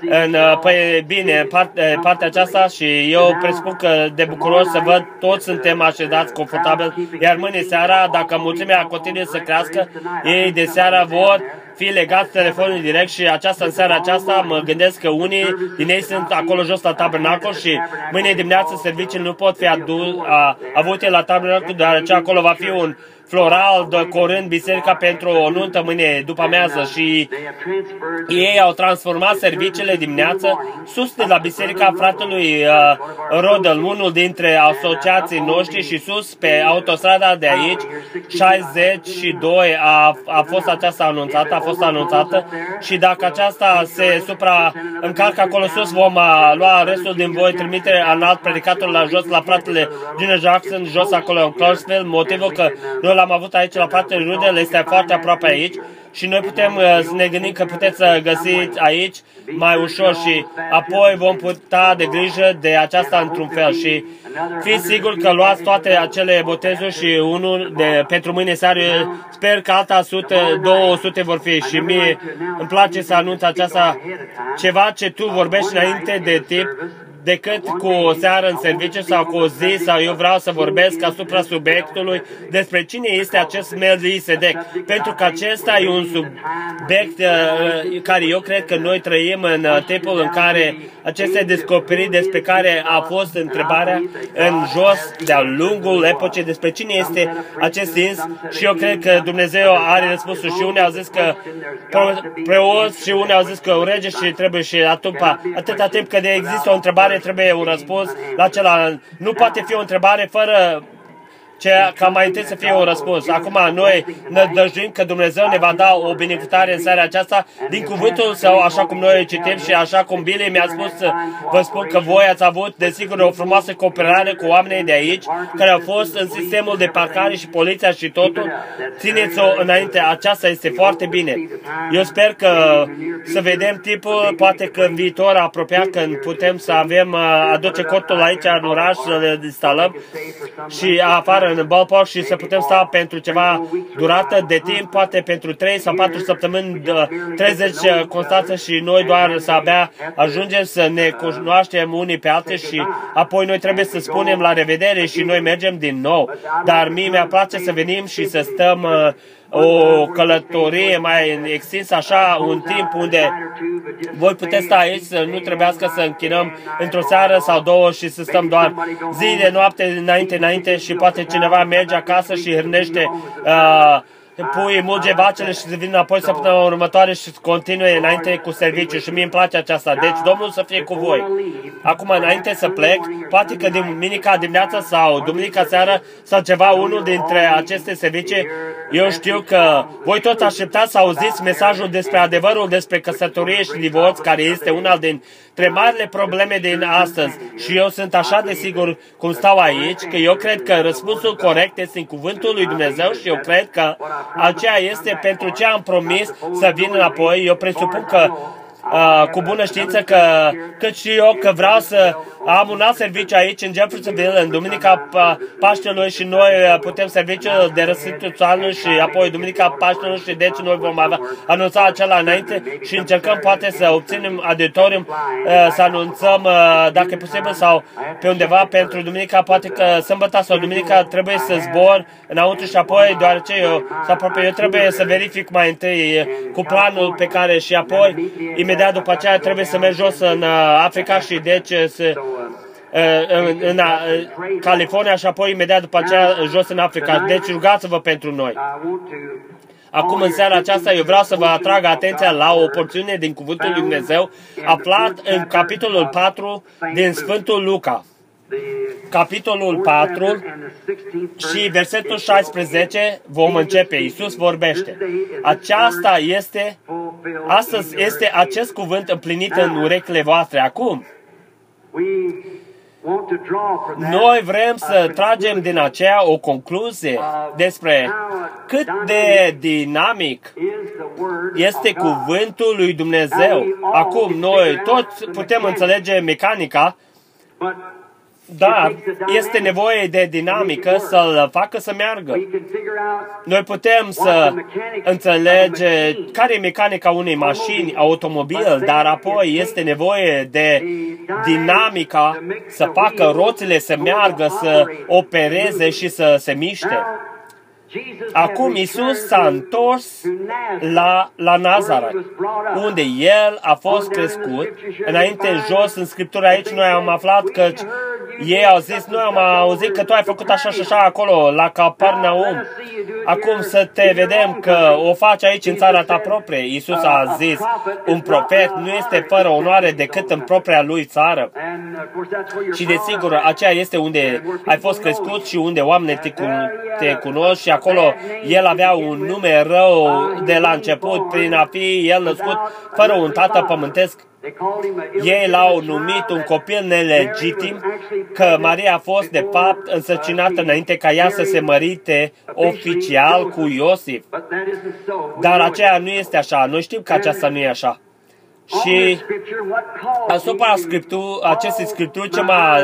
În, uh, păi bine, part, uh, partea aceasta și eu presupun că de bucuros să văd toți suntem așezați confortabil, iar mâine seara, dacă mulțimea continuă să crească, ei de seara vor fi legați telefonul direct și aceasta în seara aceasta mă gândesc că unii din ei sunt acolo jos la tabernacol și mâine dimineață serviciile nu pot fi adu- a, avute la tabernacol, deoarece acolo va fi un floral decorând biserica pentru o nuntă mâine după amiază și ei au transformat serviciile dimineață sus de la biserica fratelui uh, Rodel, unul dintre asociații noștri și sus pe autostrada de aici, 62 a, a fost aceasta anunțată, a fost anunțată și dacă aceasta se supra încarcă acolo sus, vom uh, lua restul din voi, trimite în alt predicator la jos, la fratele Gina Jackson, jos acolo în Clarksville, motivul că noi l-am avut aici la fratele Rudel, este foarte aproape aici și noi putem uh, să ne gândim că puteți să găsiți aici mai ușor și apoi vom putea de grijă de aceasta într-un fel și fiți sigur că luați toate acele botezuri și unul de, pentru mâine seară, sper că alta 100, 200 vor fi și mie îmi place să anunț aceasta ceva ce tu vorbești înainte de timp decât cu o seară în serviciu sau cu o zi sau eu vreau să vorbesc asupra subiectului despre cine este acest Melchisedec. Pentru că acesta e un subiect uh, care eu cred că noi trăim în uh, timpul în care aceste descoperiri despre care a fost întrebarea în jos de-a lungul epocii despre cine este acest ins și eu cred că Dumnezeu are răspunsul și unii au zis că preoți și unii au zis că un rege și trebuie și atunci atâta timp cât există o întrebare trebuie un răspuns la celălalt. Nu poate fi o întrebare fără ce, ca mai întâi să fie un răspuns. Acum noi ne dăjduim că Dumnezeu ne va da o binecuvântare în seara aceasta din cuvântul său, așa cum noi citim și așa cum Billy mi-a spus, vă spun că voi ați avut, desigur, o frumoasă cooperare cu oamenii de aici, care au fost în sistemul de parcare și poliția și totul. Țineți-o înainte, aceasta este foarte bine. Eu sper că să vedem tipul, poate că în viitor apropiat, când putem să avem, uh, aduce cortul aici în oraș, să le instalăm și afară în ballpark și să putem sta pentru ceva durată de timp, poate pentru 3 sau 4 săptămâni, 30 constanță și noi doar să abia ajungem să ne cunoaștem unii pe alții și apoi noi trebuie să spunem la revedere și noi mergem din nou. Dar mie mi-a place să venim și să stăm uh, o călătorie mai extinsă, așa, un timp unde voi puteți sta aici, să nu trebuiască să închinăm într-o seară sau două și să stăm doar. Zi de noapte înainte, înainte și poate cineva merge acasă și hrnește uh, pui, mulge vacele și să vină înapoi săptămâna următoare și să continue înainte cu serviciu și mie îmi place aceasta. Deci Domnul să fie cu voi. Acum, înainte să plec, poate că duminica dimineața sau duminica seară sau ceva, unul dintre aceste servicii, eu știu că voi toți așteptați să auziți mesajul despre adevărul despre căsătorie și divorț, care este una din dintre marile probleme din astăzi. Și eu sunt așa de sigur cum stau aici, că eu cred că răspunsul corect este în cuvântul lui Dumnezeu și eu cred că aceea este pentru ce am promis să vin înapoi. Eu presupun că uh, cu bună știință că, cât și eu, că vreau să am un alt serviciu aici în Jeffersonville, în Duminica Paștelui și noi uh, putem serviciu de răsătuțanul și apoi Duminica Paștelui și deci noi vom avea anunța acela înainte și încercăm poate să obținem auditorium, uh, să anunțăm uh, dacă e posibil sau pe undeva pentru Duminica, poate că sâmbătă sau Duminica trebuie să zbor înăuntru și apoi, deoarece eu, sau aproape, eu trebuie să verific mai întâi cu planul pe care și apoi, imediat după aceea trebuie să merg jos în Africa și deci să în, în California și apoi imediat după aceea jos în Africa. Deci rugați-vă pentru noi. Acum, în seara aceasta, eu vreau să vă atrag atenția la o porțiune din Cuvântul Lui Dumnezeu aflat în capitolul 4 din Sfântul Luca. Capitolul 4 și versetul 16 vom începe. Iisus vorbește. Aceasta este, astăzi este acest cuvânt împlinit în urechile voastre. Acum, noi vrem să tragem din aceea o concluzie despre cât de dinamic este cuvântul lui Dumnezeu. Acum, noi toți putem înțelege mecanica, dar este nevoie de dinamică să-l facă să meargă. Noi putem să înțelege care e mecanica unei mașini, automobil, dar apoi este nevoie de dinamica să facă roțile să meargă, să opereze și să se miște. Acum Isus s-a întors la, la Nazaret, unde El a fost crescut. Înainte, jos în Scriptură aici, noi am aflat că ei au zis, noi am auzit că tu ai făcut așa și așa acolo, la Capernaum. Acum să te vedem că o faci aici în țara ta proprie. Isus a zis, un profet nu este fără onoare decât în propria lui țară. Și desigur, aceea este unde ai fost crescut și unde oamenii te, te cunosc și acolo el avea un nume rău de la început prin a fi el născut fără un tată pământesc. Ei l-au numit un copil nelegitim, că Maria a fost de fapt însăcinată înainte ca ea să se mărite oficial cu Iosif. Dar aceea nu este așa. Noi știm că aceasta nu e așa. Și asupra scriptu, acestei scripturi ce m-a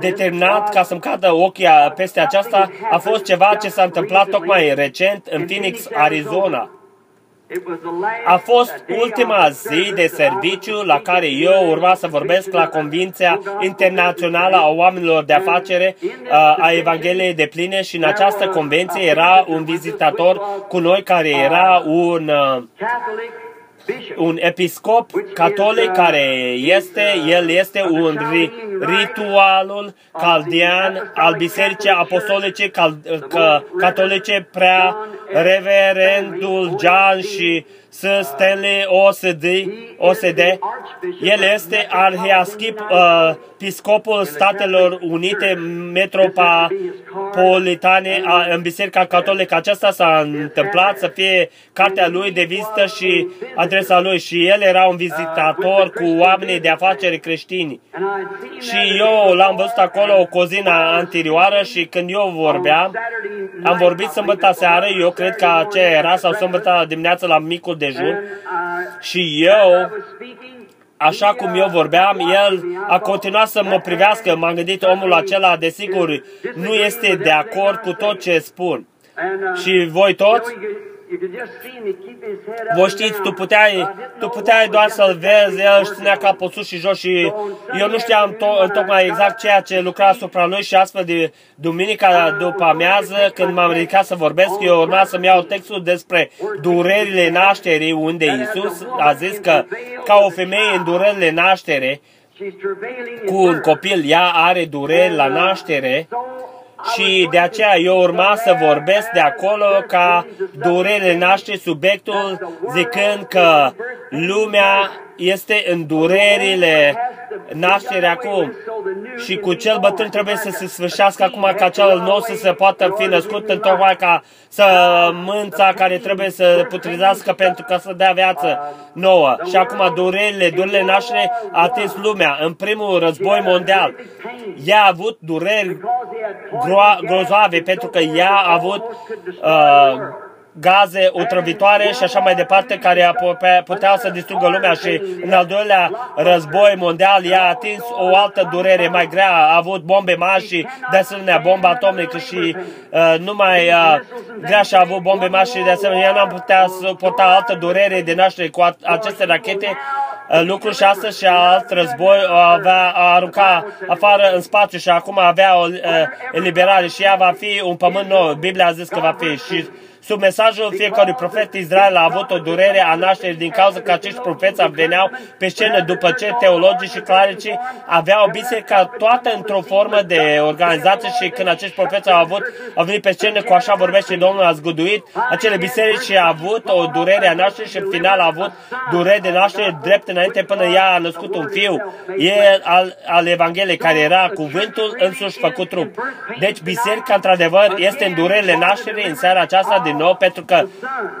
determinat ca să-mi cadă ochii peste aceasta a fost ceva ce s-a întâmplat tocmai recent în Phoenix, Arizona. A fost ultima zi de serviciu la care eu urma să vorbesc la Convinția Internațională a Oamenilor de Afacere uh, a Evangheliei de Pline și în această convenție era un vizitator cu noi care era un uh, un episcop catolic care este, el este un ri, ritualul caldean al Bisericii Apostolice cal, Catolice prea reverendul John și să Stanley OSD, OSD. El este arhiaschip uh, episcopul Statelor Unite metropolitane a, în Biserica Catolică. Aceasta s-a întâmplat să fie cartea lui de vizită și adresa lui și el era un vizitator cu oamenii de afaceri creștini. Și eu l-am văzut acolo o cozina anterioară și când eu vorbeam, am vorbit sâmbătă seară, eu cred că aceea era, sau sâmbătă dimineață la micul dejun, și eu așa cum eu vorbeam, el a continuat să mă privească. M-am gândit, omul acela, desigur, nu este de acord cu tot ce spun. Și voi toți Vă știți, tu puteai, tu puteai doar să-l vezi, el își ținea capul sus și jos și eu nu știam to- tocmai exact ceea ce lucra asupra lui și astfel de duminica după amiază, când m-am ridicat să vorbesc, eu urma să-mi iau textul despre durerile nașterii, unde Isus a zis că ca o femeie în durerile naștere, cu un copil, ea are dureri la naștere și de aceea eu urma să vorbesc de acolo ca durerile naște subiectul zicând că lumea este în durerile nașterii acum și cu cel bătrân trebuie să se sfârșească acum ca cel nou să se poată fi născut în tocmai ca sămânța care trebuie să putrizească pentru ca să dea viață nouă. Și acum durerile, durerile naștere a atins lumea în primul război mondial. Ea a avut dureri gro- grozoave pentru că ea a avut uh, gaze otrăvitoare și așa mai departe, care puteau să distrugă lumea și în al doilea război mondial ea a atins o altă durere mai grea, a avut bombe mari și de asemenea bomba atomică și uh, numai uh, grea și a avut bombe mari și de asemenea ea nu am putea suporta altă durere de naștere cu aceste rachete uh, lucru și astăzi și alt război o avea, a arunca afară în spațiu și acum avea o uh, eliberare și ea va fi un pământ nou. Biblia a zis că va fi și Sub mesajul fiecărui profet Israel a avut o durere a nașterii din cauza că acești profeți veneau pe scenă după ce teologii și clarici aveau biserica toată într-o formă de organizație și când acești profeți au avut, au venit pe scenă cu așa vorbește Domnul a zguduit, acele biserici a avut o durere a nașterii și în final a avut durere de naștere drept înainte până ea a născut un fiu. E al, al Evangheliei care era cuvântul însuși făcut trup. Deci biserica într-adevăr este în durerile nașterii în seara aceasta din nou, pentru că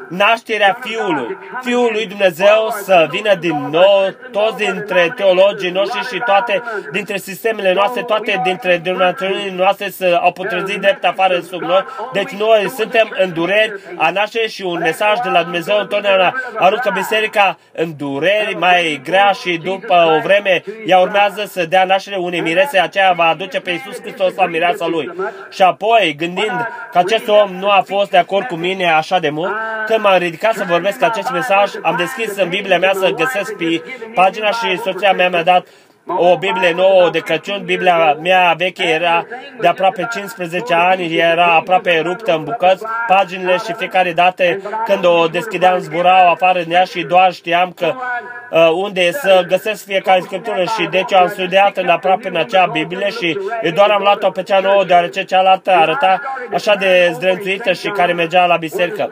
nașterea Fiului, Fiul lui Dumnezeu să vină din nou, toți dintre teologii noștri și toate dintre sistemele noastre, toate dintre denominațiunile noastre să au putrezit drept afară sub noi. Deci noi suntem în dureri a nașterii și un mesaj de la Dumnezeu întotdeauna aruncă biserica în dureri mai grea și după o vreme ea urmează să dea naștere unei mirese, aceea va aduce pe Iisus Hristos la mireasa lui. Și apoi, gândind că acest om nu a fost de acord cu mine așa de mult, când m-am ridicat să vorbesc acest mesaj, am deschis în Biblia mea să găsesc pe pagina și soția mea mi-a dat o Biblie nouă de Crăciun. Biblia mea veche era de aproape 15 ani, era aproape ruptă în bucăți, paginile și fiecare dată când o deschideam zburau afară în ea și doar știam că uh, unde să găsesc fiecare scriptură și deci eu am studiat în aproape în acea Biblie și eu doar am luat-o pe cea nouă deoarece cealaltă arăta așa de zdrențuită și care mergea la biserică.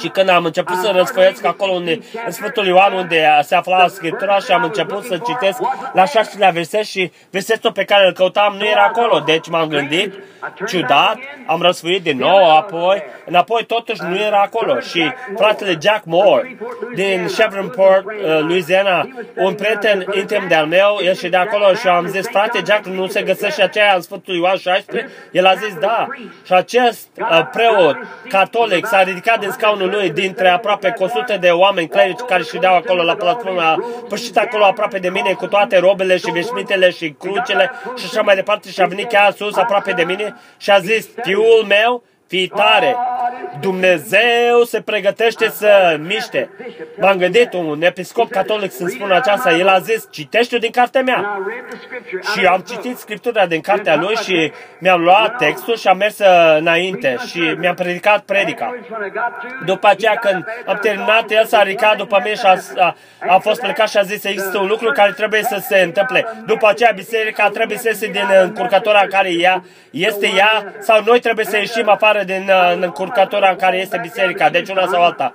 Și când am început să răsfoiesc acolo unde, în Sfântul Ioan unde se afla Scriptura și am început să citesc la șaselea verset și versetul pe care îl căutam nu era acolo. Deci m-am gândit, ciudat, am răsfuit din nou, apoi, înapoi totuși nu era acolo. Și fratele Jack Moore din Chevronport, uh, Louisiana, un prieten intim de-al meu, el și de acolo și am zis, frate Jack, nu se găsește aceea în Sfântul Ioan 16? El a zis, da. Și acest uh, preot catolic s-a ridicat din scaunul lui dintre aproape 100 de oameni clerici care ședeau acolo la platformă, a pășit acolo aproape de mine cu toate robele și veșmitele și crucele și așa mai departe. Și a venit chiar sus aproape de mine și a zis, fiul meu, fii tare. Dumnezeu se pregătește să miște. M-am gândit, un episcop catolic să-mi spună aceasta, el a zis, citește din cartea mea. Și am citit scriptura din cartea lui și mi-am luat textul și am mers înainte și mi-am predicat predica. După aceea, când am terminat, el s-a ridicat după mine și a, a, a fost plecat și a zis, există un lucru care trebuie să se întâmple. După aceea, biserica trebuie să iese din încurcătura în care ea este ea sau noi trebuie să ieșim afară din uh, încurcătura în care este biserica, deci una sau alta.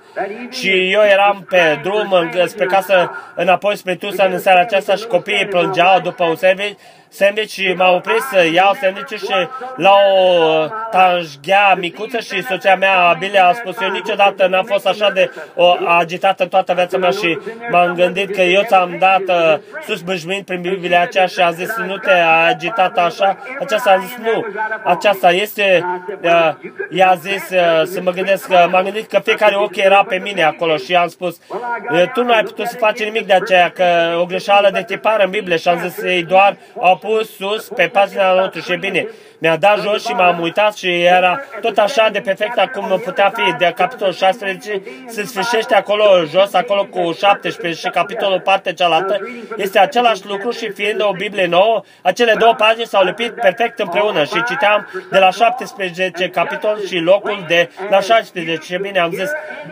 Și eu eram pe drum spre casă înapoi spre Tucson în seara aceasta și copiii plângeau după un serviciu sandwich și m-a oprit să iau sandwich și la o tanjghea micuță și soția mea, Bile, a spus, eu niciodată n-am fost așa de o, agitată în toată viața mea și m-am gândit că eu ți-am dat uh, sus bâșmind prin Biblia aceea și a zis, nu te a agitat așa? Aceasta a zis, nu. Aceasta este, uh, i-a zis uh, să mă gândesc, că m-am gândit că fiecare ochi era pe mine acolo și am spus, uh, tu nu ai putut să faci nimic de aceea, că o greșeală de tipar în Biblie și am zis, ei doar au pus sus pe pagina lor și e bine mi-a dat jos și m-am uitat și era tot așa de perfect cum putea fi de capitolul 16, se sfârșește acolo jos, acolo cu 17 și capitolul partea cealaltă, este același lucru și fiind o Biblie nouă, acele două pagini s-au lipit perfect împreună și citeam de la 17 capitol și locul de la 16 și bine am zis,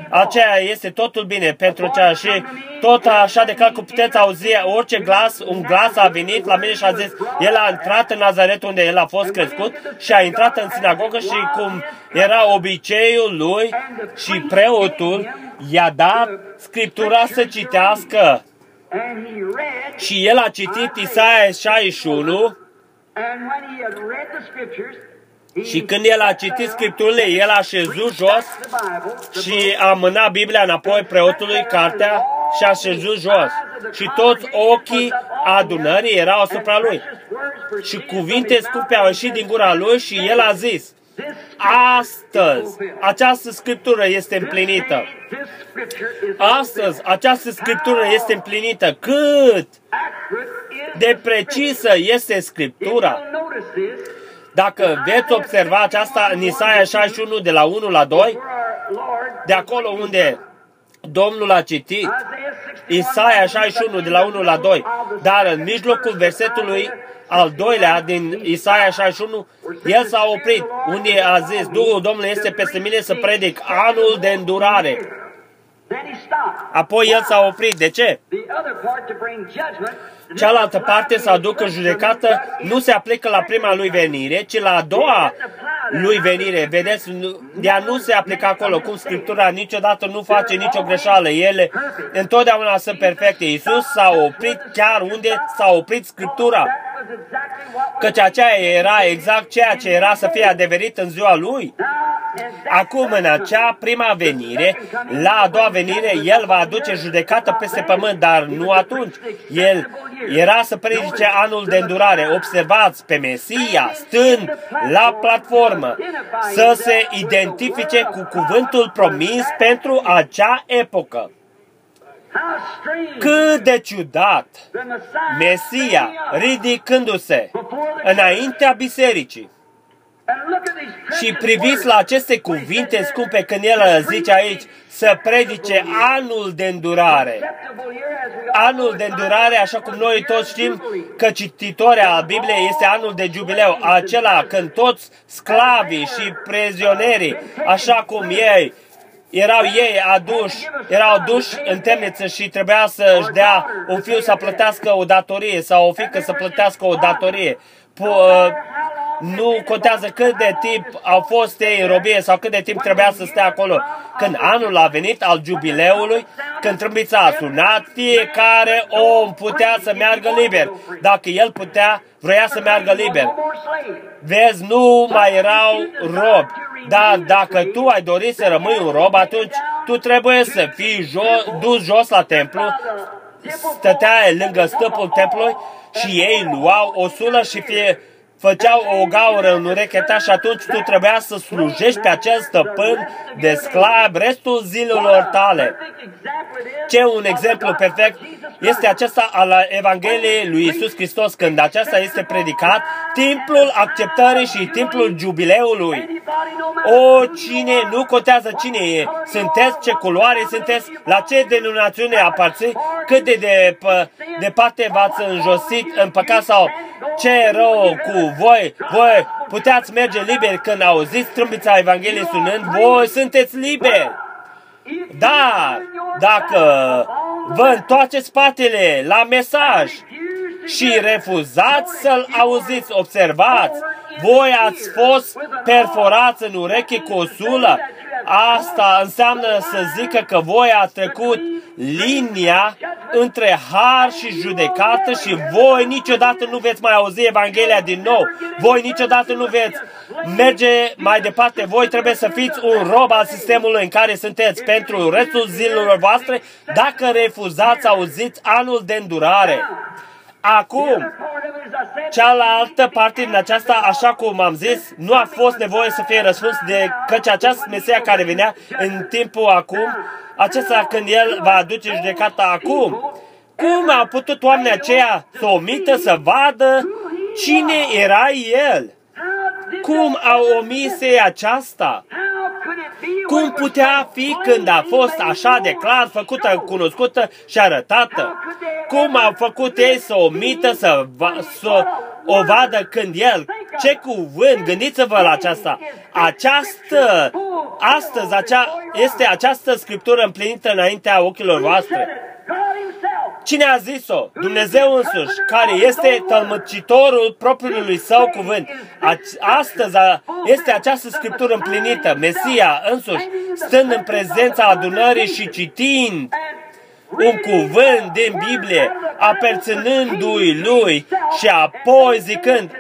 aceea este totul bine pentru ceea și tot așa de cum puteți auzi orice glas, un glas a venit la mine și a zis, el a intrat în Nazaret unde el a fost crescut crescut și a intrat în sinagogă și cum era obiceiul lui și preotul i-a dat Scriptura să citească. Și el a citit Isaia 61 și când el a citit Scripturile, el a șezut jos și a mânat Biblia înapoi preotului, cartea, și a șezut jos. Și toți ochii adunării erau asupra lui. Și cuvinte scumpe au ieșit din gura lui și el a zis, Astăzi, această scriptură este împlinită. Astăzi, această scriptură este împlinită. Cât de precisă este scriptura. Dacă veți observa aceasta în Isaia 61 de la 1 la 2, de acolo unde Domnul a citit Isaia 61 de la 1 la 2, dar în mijlocul versetului al doilea din Isaia 61, el s-a oprit, unde a zis, Duhul Domnului este peste mine să predic anul de îndurare. Apoi el s-a oprit. De ce? Cealaltă parte să aducă judecată nu se aplică la prima lui venire, ci la a doua lui venire. Vedeți, ea nu se aplică acolo, cum Scriptura niciodată nu face nicio greșeală. Ele întotdeauna sunt perfecte. Iisus s-a oprit chiar unde s-a oprit Scriptura. Căci aceea era exact ceea ce era să fie adeverit în ziua lui. Acum, în acea prima venire, la a doua venire, El va aduce judecată peste pământ, dar nu atunci. El era să predice anul de îndurare. Observați pe Mesia stând la platformă să se identifice cu cuvântul promis pentru acea epocă. Cât de ciudat! Mesia ridicându-se înaintea bisericii. Și priviți la aceste cuvinte scumpe când el zice aici să predice anul de îndurare. Anul de îndurare, așa cum noi toți știm că cititoarea Bibliei este anul de jubileu, acela când toți sclavii și prezionerii, așa cum ei erau ei aduși, erau aduși în temniță și trebuia să-și dea un fiu să plătească o datorie sau o fică să plătească o datorie. P- nu contează cât de timp au fost ei în robie sau cât de timp trebuia să stea acolo. Când anul a venit al jubileului, când trâmbița a sunat, fiecare om putea să meargă liber. Dacă el putea, vrea să meargă liber. Vezi, nu mai erau robi. Dar dacă tu ai dorit să rămâi un rob, atunci tu trebuie să fii jo- dus jos la templu, stăteai lângă stăpul templului și ei luau o sulă și fie, făceau o gaură în urechea ta și atunci tu trebuia să slujești pe acel stăpân de sclav restul zilelor tale. Ce un exemplu perfect este acesta al Evangheliei lui Isus Hristos, când aceasta este predicat, timpul acceptării și timpul jubileului. O, cine, nu contează cine e, sunteți, ce culoare sunteți, la ce denominațiune aparți, cât de departe de v-ați înjosit în păcat sau ce rău cu voi, voi puteți merge liberi când auziți trâmbița Evangheliei sunând, voi sunteți liberi. Dar dacă vă întoarceți spatele la mesaj și refuzați să-l auziți, observați, voi ați fost perforați în ureche cu o sulă, asta înseamnă să zică că voi ați trecut linia între har și judecată și voi niciodată nu veți mai auzi Evanghelia din nou. Voi niciodată nu veți merge mai departe. Voi trebuie să fiți un rob al sistemului în care sunteți pentru restul zilelor voastre dacă refuzați auziți anul de îndurare. Acum, cealaltă parte din aceasta, așa cum am zis, nu a fost nevoie să fie răspuns de căci această Mesia care venea în timpul acum, acesta când El va aduce judecata acum. Cum au putut oamenii aceia să omită să vadă cine era El? Cum au omis aceasta? Cum putea fi când a fost așa de clar făcută, cunoscută și arătată? Cum au făcut ei să omită să, va, să o vadă când el? Ce cuvânt? Gândiți-vă la aceasta. Această, astăzi, acea, este această scriptură împlinită înaintea ochilor voastre. Cine a zis-o? Dumnezeu însuși, care este tălmăcitorul propriului său cuvânt. Astăzi este această scriptură împlinită. Mesia însuși, stând în prezența adunării și citind un cuvânt din Biblie, aperținându-i lui și apoi zicând,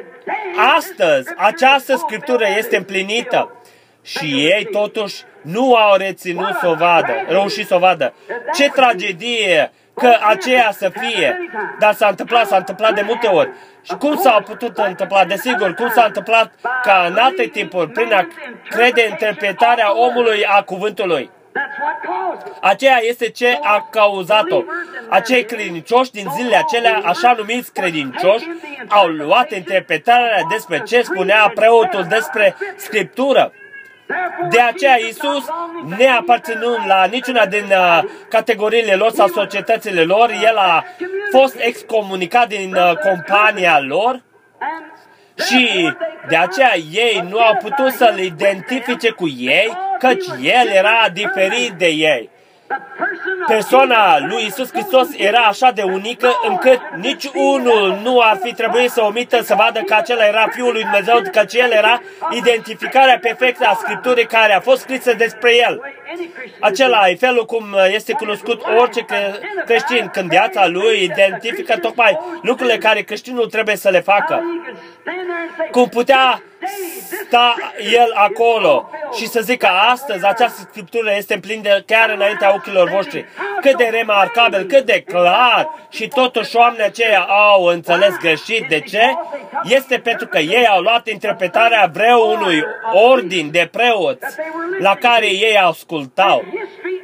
astăzi această scriptură este împlinită. Și ei totuși nu au reținut să o vadă, reușit să o vadă. Ce tragedie că aceea să fie. Dar s-a întâmplat, s-a întâmplat de multe ori. Și cum s-a putut întâmpla? Desigur, cum s-a întâmplat ca în alte timpuri, prin a crede interpretarea omului a cuvântului. Aceea este ce a cauzat-o. Acei credincioși din zilele acelea, așa numiți credincioși, au luat interpretarea despre ce spunea preotul despre Scriptură. De aceea Isus, neaparținând la niciuna din uh, categoriile lor sau societățile lor, El a fost excomunicat din uh, compania lor și de aceea ei nu au putut să-L identifice cu ei, căci El era diferit de ei. Persoana lui Isus Hristos era așa de unică încât nici unul nu ar fi trebuit să omită să vadă că acela era Fiul lui Dumnezeu, că el era identificarea perfectă a Scripturii care a fost scrisă despre el. Acela e felul cum este cunoscut orice creștin când viața lui identifică tocmai lucrurile care creștinul trebuie să le facă. Cum putea sta el acolo și să zică astăzi această scriptură este împlinită chiar înaintea ochilor voștri. Cât de remarcabil, cât de clar și totuși oamenii aceia au înțeles greșit. De ce? Este pentru că ei au luat interpretarea vreunui ordin de preoți la care ei ascultau.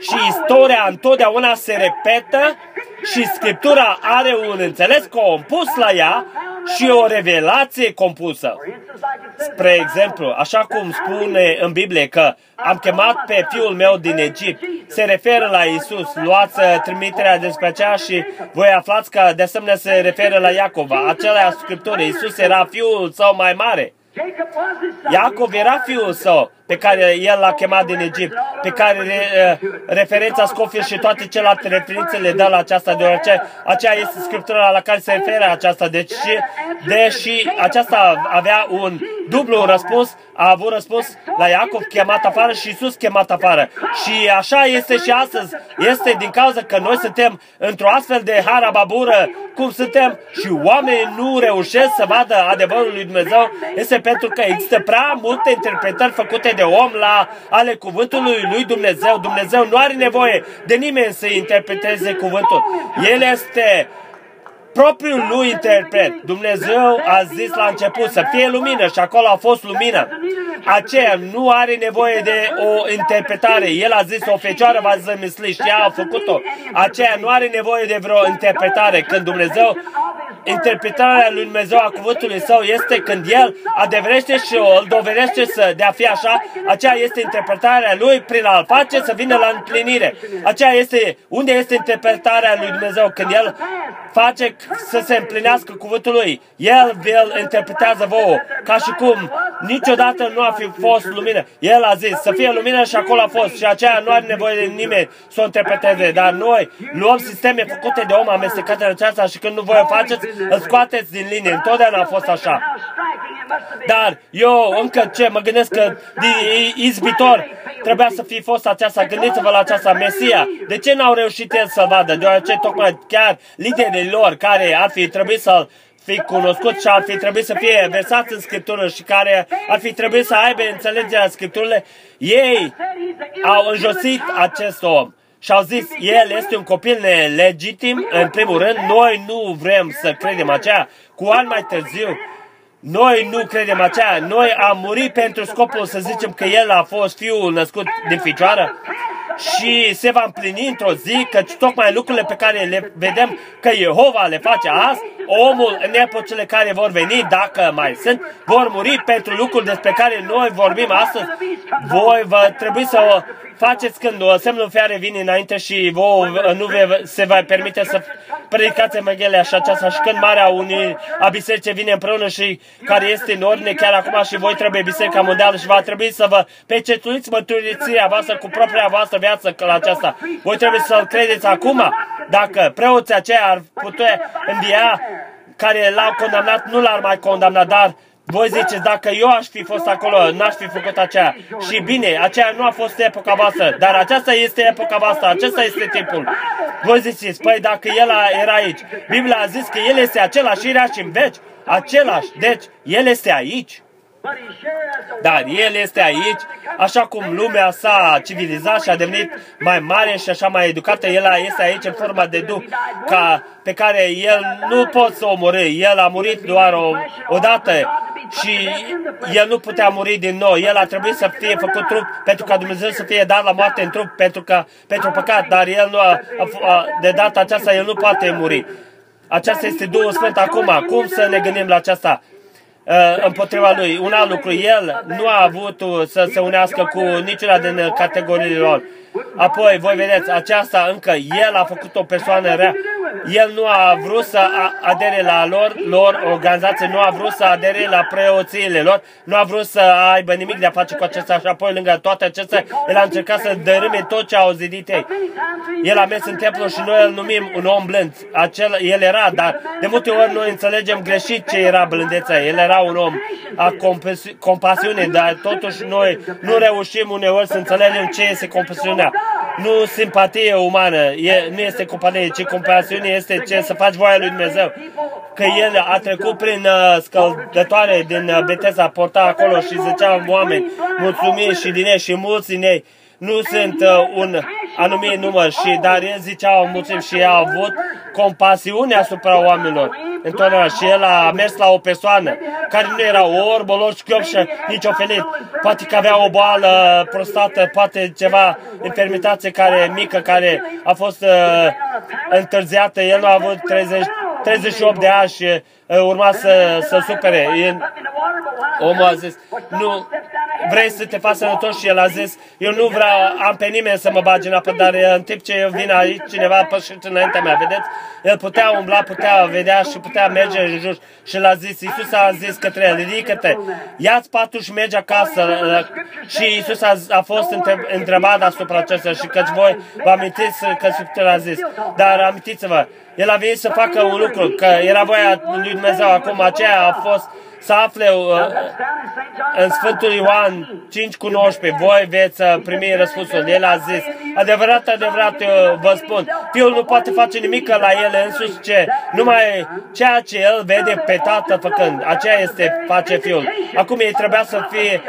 Și istoria întotdeauna se repetă și Scriptura are un înțeles compus la ea și o revelație compusă. Spre exemplu, așa cum spune în Biblie că am chemat pe fiul meu din Egipt, se referă la Isus. Luați uh, trimiterea despre aceea și voi aflați că de asemenea se referă la Iacov. Acela scriptură, Isus era fiul său mai mare. Iacov era fiul său pe care el l-a chemat din Egipt, pe care uh, referența Scofield și toate celelalte referințe le dă la aceasta, deoarece aceea este scriptura la care se referă aceasta. Deci, deși aceasta avea un dublu răspuns, a avut răspuns la Iacov chemat afară și Iisus chemat afară. Și așa este și astăzi. Este din cauza că noi suntem într-o astfel de harababură cum suntem și oamenii nu reușesc să vadă adevărul lui Dumnezeu, este pentru că există prea multe interpretări făcute de om la ale cuvântului lui Dumnezeu. Dumnezeu nu are nevoie de nimeni să interpreteze cuvântul. El este propriul lui interpret. Dumnezeu a zis la început să fie lumină și acolo a fost lumină. Aceea nu are nevoie de o interpretare. El a zis o fecioară va zămisli și ea a făcut-o. Aceea nu are nevoie de vreo interpretare. Când Dumnezeu, interpretarea lui Dumnezeu a cuvântului său este când El adeverește și îl dovedește să de a fi așa, aceea este interpretarea lui prin a-l face să vină la împlinire. Aceea este, unde este interpretarea lui Dumnezeu? Când El face să se împlinească cuvântul lui. El îl interpretează vouă, ca și cum niciodată nu a fi fost lumină. El a zis să fie lumină și acolo a fost și aceea nu are nevoie de nimeni să o interpreteze. Dar noi luăm sisteme făcute de om amestecate în aceasta și când nu voi o faceți, îl scoateți din linie. Întotdeauna a fost așa. Dar eu încă ce mă gândesc că izbitor trebuia să fi fost aceasta. Gândiți-vă la aceasta, Mesia. De ce n-au reușit el să vadă? Deoarece tocmai chiar liderii lor care ar fi trebuit să fi cunoscut și ar fi trebuit să fie versați în Scriptură și care ar fi trebuit să aibă înțelegerea Scripturile, ei au înjosit acest om și au zis, el este un copil nelegitim, în primul rând, noi nu vrem să credem aceea. Cu ani mai târziu, noi nu credem aceea. Noi am murit pentru scopul să zicem că el a fost fiul născut din ficioară și se va împlini într-o zi că tocmai lucrurile pe care le vedem că Jehova le face azi, omul în epocele care vor veni, dacă mai sunt, vor muri pentru lucruri despre care noi vorbim astăzi. Voi vă trebuie să o faceți când o semnul fiare vine înainte și vouă nu ve, se va permite să predicați Evanghelia și aceasta și când Marea Unii a Bisericii vine împreună și care este în ordine chiar acum și voi trebuie Biserica Mondială și va trebui să vă pecetuiți mărturisirea voastră cu propria voastră viață la aceasta. Voi trebuie să-L credeți acum. Dacă preoții aceia ar putea învia care l-au condamnat, nu l-ar mai condamna, dar voi ziceți, dacă eu aș fi fost acolo, n-aș fi făcut aceea. Și bine, aceea nu a fost epoca voastră, dar aceasta este epoca voastră, acesta este timpul. Voi ziceți, păi dacă el era aici, Biblia a zis că el este același irea și în veci, același, deci el este aici. Dar el este aici, așa cum lumea s-a civilizat și a devenit mai mare și așa mai educată, el este aici în forma de duh, ca, pe care el nu pot să omori. El a murit doar o, o dată și el nu putea muri din nou. El a trebuit să fie făcut trup pentru ca Dumnezeu să fie dat la moarte în trup pentru, că, pentru păcat, dar el nu a, a, a, de data aceasta el nu poate muri. Aceasta este Duhul Sfânt acum. Cum să ne gândim la aceasta? Uh, împotriva lui. Un alt lucru, el nu a avut să se unească cu niciuna din categoriile lor. Apoi, voi vedeți, aceasta încă, el a făcut o persoană rea. El nu a vrut să adere la lor, lor organizație, nu a vrut să adere la preoțiile lor, nu a vrut să aibă nimic de a face cu acesta și apoi lângă toate acestea, el a încercat să dărâme tot ce au zidit ei. El a mers în templu și noi îl numim un om blând. Acel, el era, dar de multe ori noi înțelegem greșit ce era blândețea. El era un om a compasiune, dar totuși noi nu reușim uneori să înțelegem ce este compasiunea nu simpatie umană, e, nu este companie, ci compasiune este ce să faci voia lui Dumnezeu. Că el a trecut prin uh, scăldătoare din uh, Betesa, porta acolo și zicea oameni, mulțumim și din ei și mulți din ei nu sunt uh, un anumit număr, și, dar el zicea o mulțime și a avut compasiune asupra oamenilor. Întotdeauna și el a mers la o persoană care nu era orb, o șchiop și nici ofelit. Poate că avea o boală prostată, poate ceva infirmitate care mică, care a fost uh, întârziată. El nu a avut 30, 38 de ani și uh, urma să, să supere. Omul a zis, nu, vrei să te faci sănătos? Și el a zis, eu nu vreau, am pe nimeni să mă bagi în apă, dar în timp ce eu vin aici, cineva a pășit înaintea mea, vedeți? El putea umbla, putea vedea și putea merge în jur. Și l-a zis, Iisus a zis către el, ridică-te, ia-ți patul și mergi acasă. Și Iisus a, a fost întrebat asupra acestea și căci voi vă amintiți că Scriptura a zis. Dar amintiți-vă, el a venit să facă un lucru, că era voia lui Dumnezeu. Acum, aceea a fost să afle uh, în Sfântul Ioan 5 cu 19, voi veți uh, primi răspunsul. El a zis, adevărat, adevărat, eu vă spun, Fiul nu poate face nimic la el însuși ce, numai ceea ce el vede pe Tatăl făcând, aceea este face Fiul. Acum ei trebuia să fie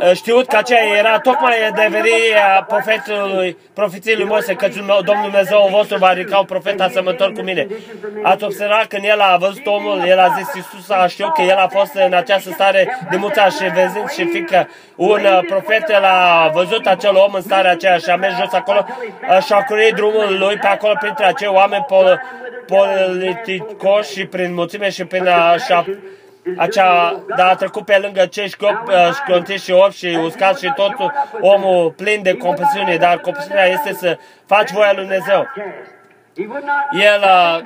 uh, știut că aceea era tocmai adevăria profetului, profeției lui Moise, că Domnul Dumnezeu vostru va ridica un profet asemănător cu mine. Ați observat când el a văzut omul, el a zis, Iisus a știut că el a fost în această stare de muța și văzând și fiindcă un uh, profet el a văzut acel om în starea aceea și a mers jos acolo uh, și a curit drumul lui pe acolo printre acei oameni pol- politicoși și prin mulțime și prin așa acea, da, a trecut pe lângă cei școntiți și orbi și uscați și tot omul plin de compasiune, dar compasiunea este să faci voia lui Dumnezeu. El uh,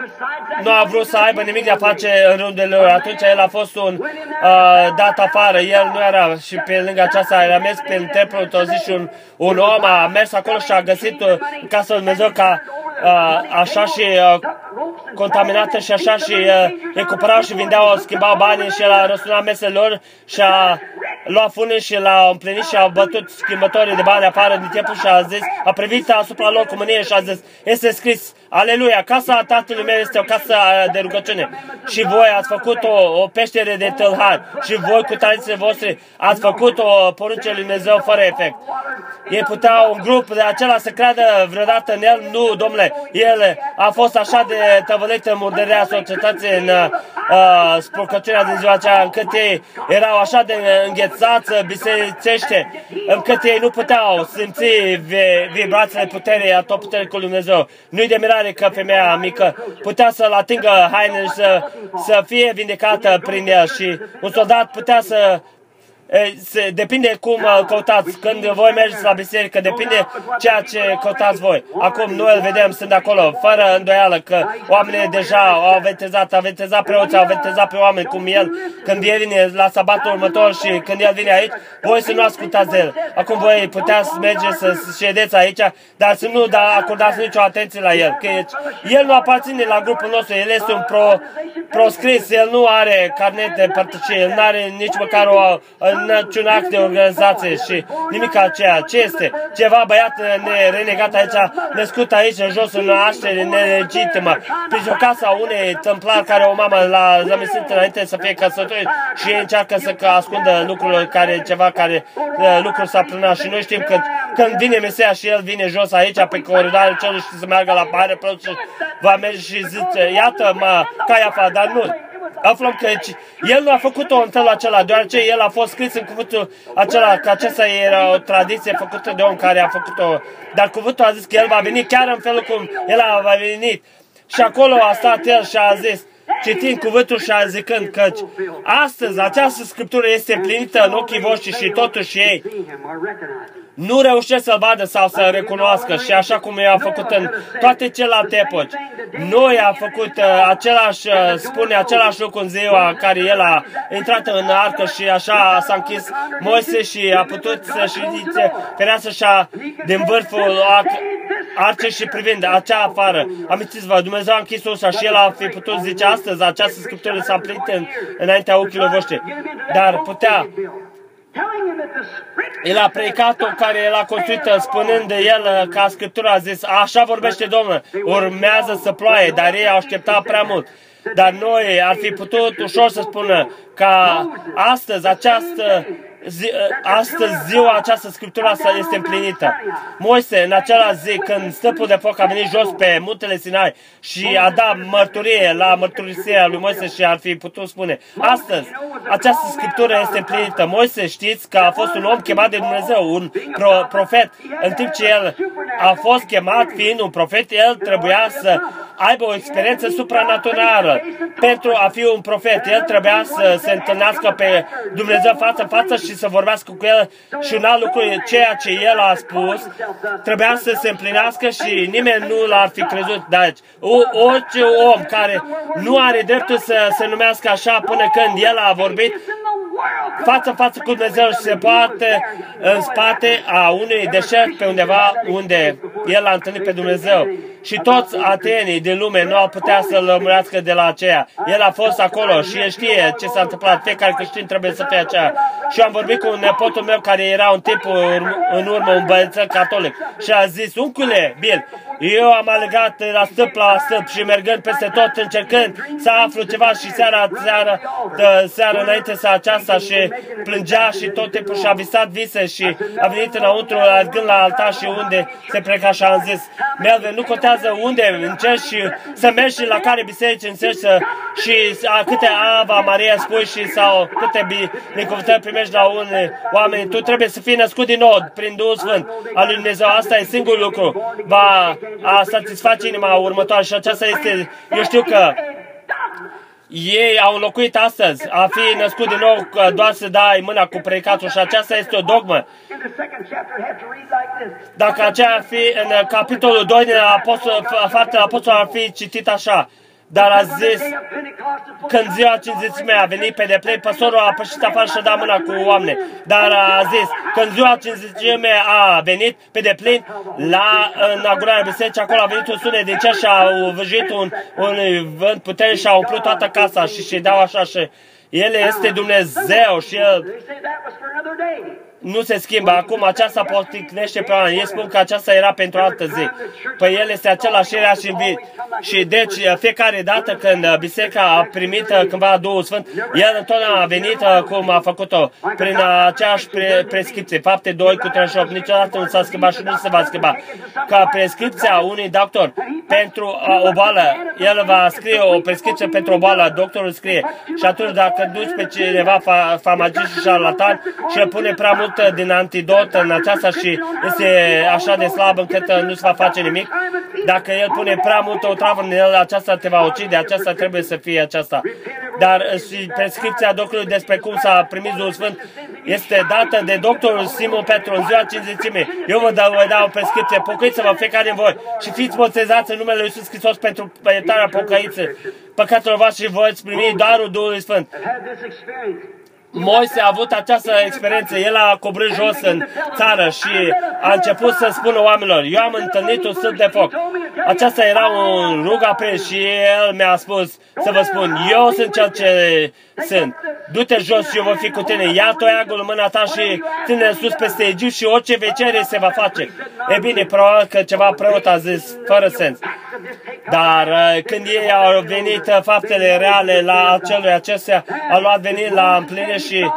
nu a vrut să aibă nimic de a face în rândul lor. Atunci el a fost un uh, dat afară. El nu era și pe lângă aceasta, el a mers pe templul într-o zi și un, un om a mers acolo și a găsit uh, casa lui Dumnezeu ca uh, așa și uh, contaminată și așa și uh, recuperau și vindeau, schimbau banii și el a răsunat meselor și a luat funul și l-a împlinit și a bătut schimbătorii de bani afară din timpul și a zis, a privit asupra lor cu mânie și a zis, este scris, Aleluia, casa tatălui meu este o casă de rugăciune și voi ați făcut o, o peștere de tâlhari și voi cu tradițiile voastre ați făcut o porunce lui Dumnezeu fără efect. Ei puteau un grup de acela să creadă vreodată în el? Nu, domnule, el a fost așa de tăvălit în murdărea societății în uh, spurcăciunea din ziua aceea, încât ei erau așa de înghețați bisericește, încât ei nu puteau simți vibrațiile puterii a tot puterii cu Dumnezeu. Nu-i de mirare că femeia mică putea să-l atingă hainele și să, să fie vindecată prin el și un soldat putea să se, depinde cum căutați. Când voi mergeți la biserică, depinde ceea ce căutați voi. Acum noi îl vedem, sunt acolo, fără îndoială că oamenii deja au aventetizat, aventetizat preoții, au aventetizat pe oameni cum el, când el vine la sabatul următor și când el vine aici, voi să nu ascultați de el. Acum voi puteți merge să ședeți aici, dar să nu da, acordați nicio atenție la el. Că el nu aparține la grupul nostru, el este un pro, proscris, el nu are carnet de părtăcie, el nu are nici măcar o, niciun act de organizație și nimic aceea. Ce este? Ceva băiat renegat aici, născut aici, în jos, în naștere nelegitimă, prin o casa unei tâmplar care o mamă l-a zămisit înainte să fie căsătorit și încearcă să ascundă lucrurile care, ceva care, lucruri s-a prânat și noi știm că când vine Mesia și el vine jos aici pe coridorul celor și să meargă la pare, și va merge și zice, iată mă, Caiafa, dar nu, aflăm că el nu a făcut-o în felul acela, deoarece el a fost scris în cuvântul acela, că acesta era o tradiție făcută de om care a făcut-o. Dar cuvântul a zis că el va veni chiar în felul cum el a venit. Și acolo a stat el și a zis, citind cuvântul și a zicând că astăzi această scriptură este împlinită în ochii voștri și totuși ei nu reușesc să-L vadă sau să recunoască și așa cum i-a făcut în toate celelalte epoci. Noi a făcut uh, același, uh, spune același lucru în ziua care el a intrat în arcă și așa s-a închis Moise și a putut să-și ridice fereastră și din vârful arce și privind acea afară. Amintiți-vă, Dumnezeu a închis ușa și el a fi putut zice astăzi, această scriptură s-a împlinit în, înaintea ochilor voștri. Dar putea el a predicat-o care el a construit spunând de el ca Scriptura a zis, așa vorbește Domnul, urmează să ploaie, dar ei au așteptat prea mult. Dar noi ar fi putut ușor să spună ca astăzi această zi, astăzi ziua această scriptură asta este împlinită. Moise, în acela zi, când stăpul de foc a venit jos pe muntele Sinai și a dat mărturie la mărturisirea lui Moise și ar fi putut spune, astăzi, această scriptură este împlinită. Moise, știți că a fost un om chemat de Dumnezeu, un pro, profet. În timp ce el a fost chemat fiind un profet, el trebuia să aibă o experiență supranaturală. Pentru a fi un profet, el trebuia să se întâlnească pe Dumnezeu față în față și să vorbească cu el și un alt lucru, ceea ce el a spus, trebuia să se împlinească și nimeni nu l-ar fi crezut. Deci, orice om care nu are dreptul să se numească așa până când el a vorbit, față față cu Dumnezeu și se poate în spate a unui deșert pe undeva unde el a întâlnit pe Dumnezeu. Și toți atenii din lume nu au putea să-l lămurească de la aceea. El a fost acolo și el știe ce s-a întâmplat. Fiecare creștin trebuie să fie aceea. Și am vorbit cu un nepotul meu care era un tip în urmă, un băiețel catolic. Și a zis, uncule, Bill, Eu am alergat la stâlp la stâlp și mergând peste tot, încercând să aflu ceva și seara, seara, de, seara înainte să aceasta și plângea și tot timpul și a visat vise și a venit înăuntru, alergând la altar și unde se pleca și am zis, Melvin, nu contează unde încerci și să mergi la care biserici încerci să, și a, câte Ava Maria spui și sau câte binecuvântări primești la unii oameni, tu trebuie să fii născut din nou prin Duhul Sfânt al lui Dumnezeu. Asta e singurul lucru. Va a satisface inima următoare și aceasta este, eu știu că ei au înlocuit astăzi a fi născut din nou doar să dai mâna cu predicatul și aceasta este o dogmă. Dacă aceea fi în capitolul 2 din apostol, faptele apostol ar fi citit așa, dar a zis, când ziua cinzicimei a venit pe deplin, păsorul a pășit afară și a dat mâna cu oameni. Dar a zis, când ziua cinzicimei a venit pe deplin, la inaugurarea bisericii, acolo a venit un sunet din cer și a văjuit un, un vânt puternic și a umplut toată casa și și dau așa și El este Dumnezeu și El nu se schimbă. Acum aceasta poticnește pe oameni. Ei spun că aceasta era pentru altă zi. Păi el este același era și vii. Și deci fiecare dată când biserica a primit cândva Duhul Sfânt, el întotdeauna a venit cum a făcut-o, prin aceeași pre- prescripție. Fapte 2 cu 38. Niciodată nu s-a schimbat și nu se va schimba. Ca prescripția unui doctor pentru o boală, el va scrie o prescripție pentru o boală, doctorul scrie. Și atunci dacă duci pe cineva fa- famagist și șarlatan și îl pune prea mult mult din antidot în aceasta și este așa de slab încât nu se va face nimic. Dacă el pune prea mult o travă în el, aceasta te va ucide, aceasta trebuie să fie aceasta. Dar și prescripția doctorului despre cum s-a primit Duhul Sfânt este dată de doctorul Simon Petru în ziua cinzicimii. Eu vă dau, vă dau o prescripție, pocăiți-vă fiecare din voi și fiți botezați în numele Lui Iisus Hristos pentru iertarea pocăiței păcatelor voastre și voi primi darul Duhului Sfânt. Moise a avut această experiență. El a coborât jos în țară și a început să spună oamenilor, eu am întâlnit un stâlp de foc. Aceasta era un rug aprins și el mi-a spus să vă spun, eu sunt cel ce sunt. Du-te jos și eu voi fi cu tine. Ia toiagul în mâna ta și ține sus peste Egipt și orice vecere se va face. E bine, probabil că ceva preot a zis, fără sens. Dar uh, când ei au venit uh, faptele reale la acelui acestea, au luat venit la împlinire și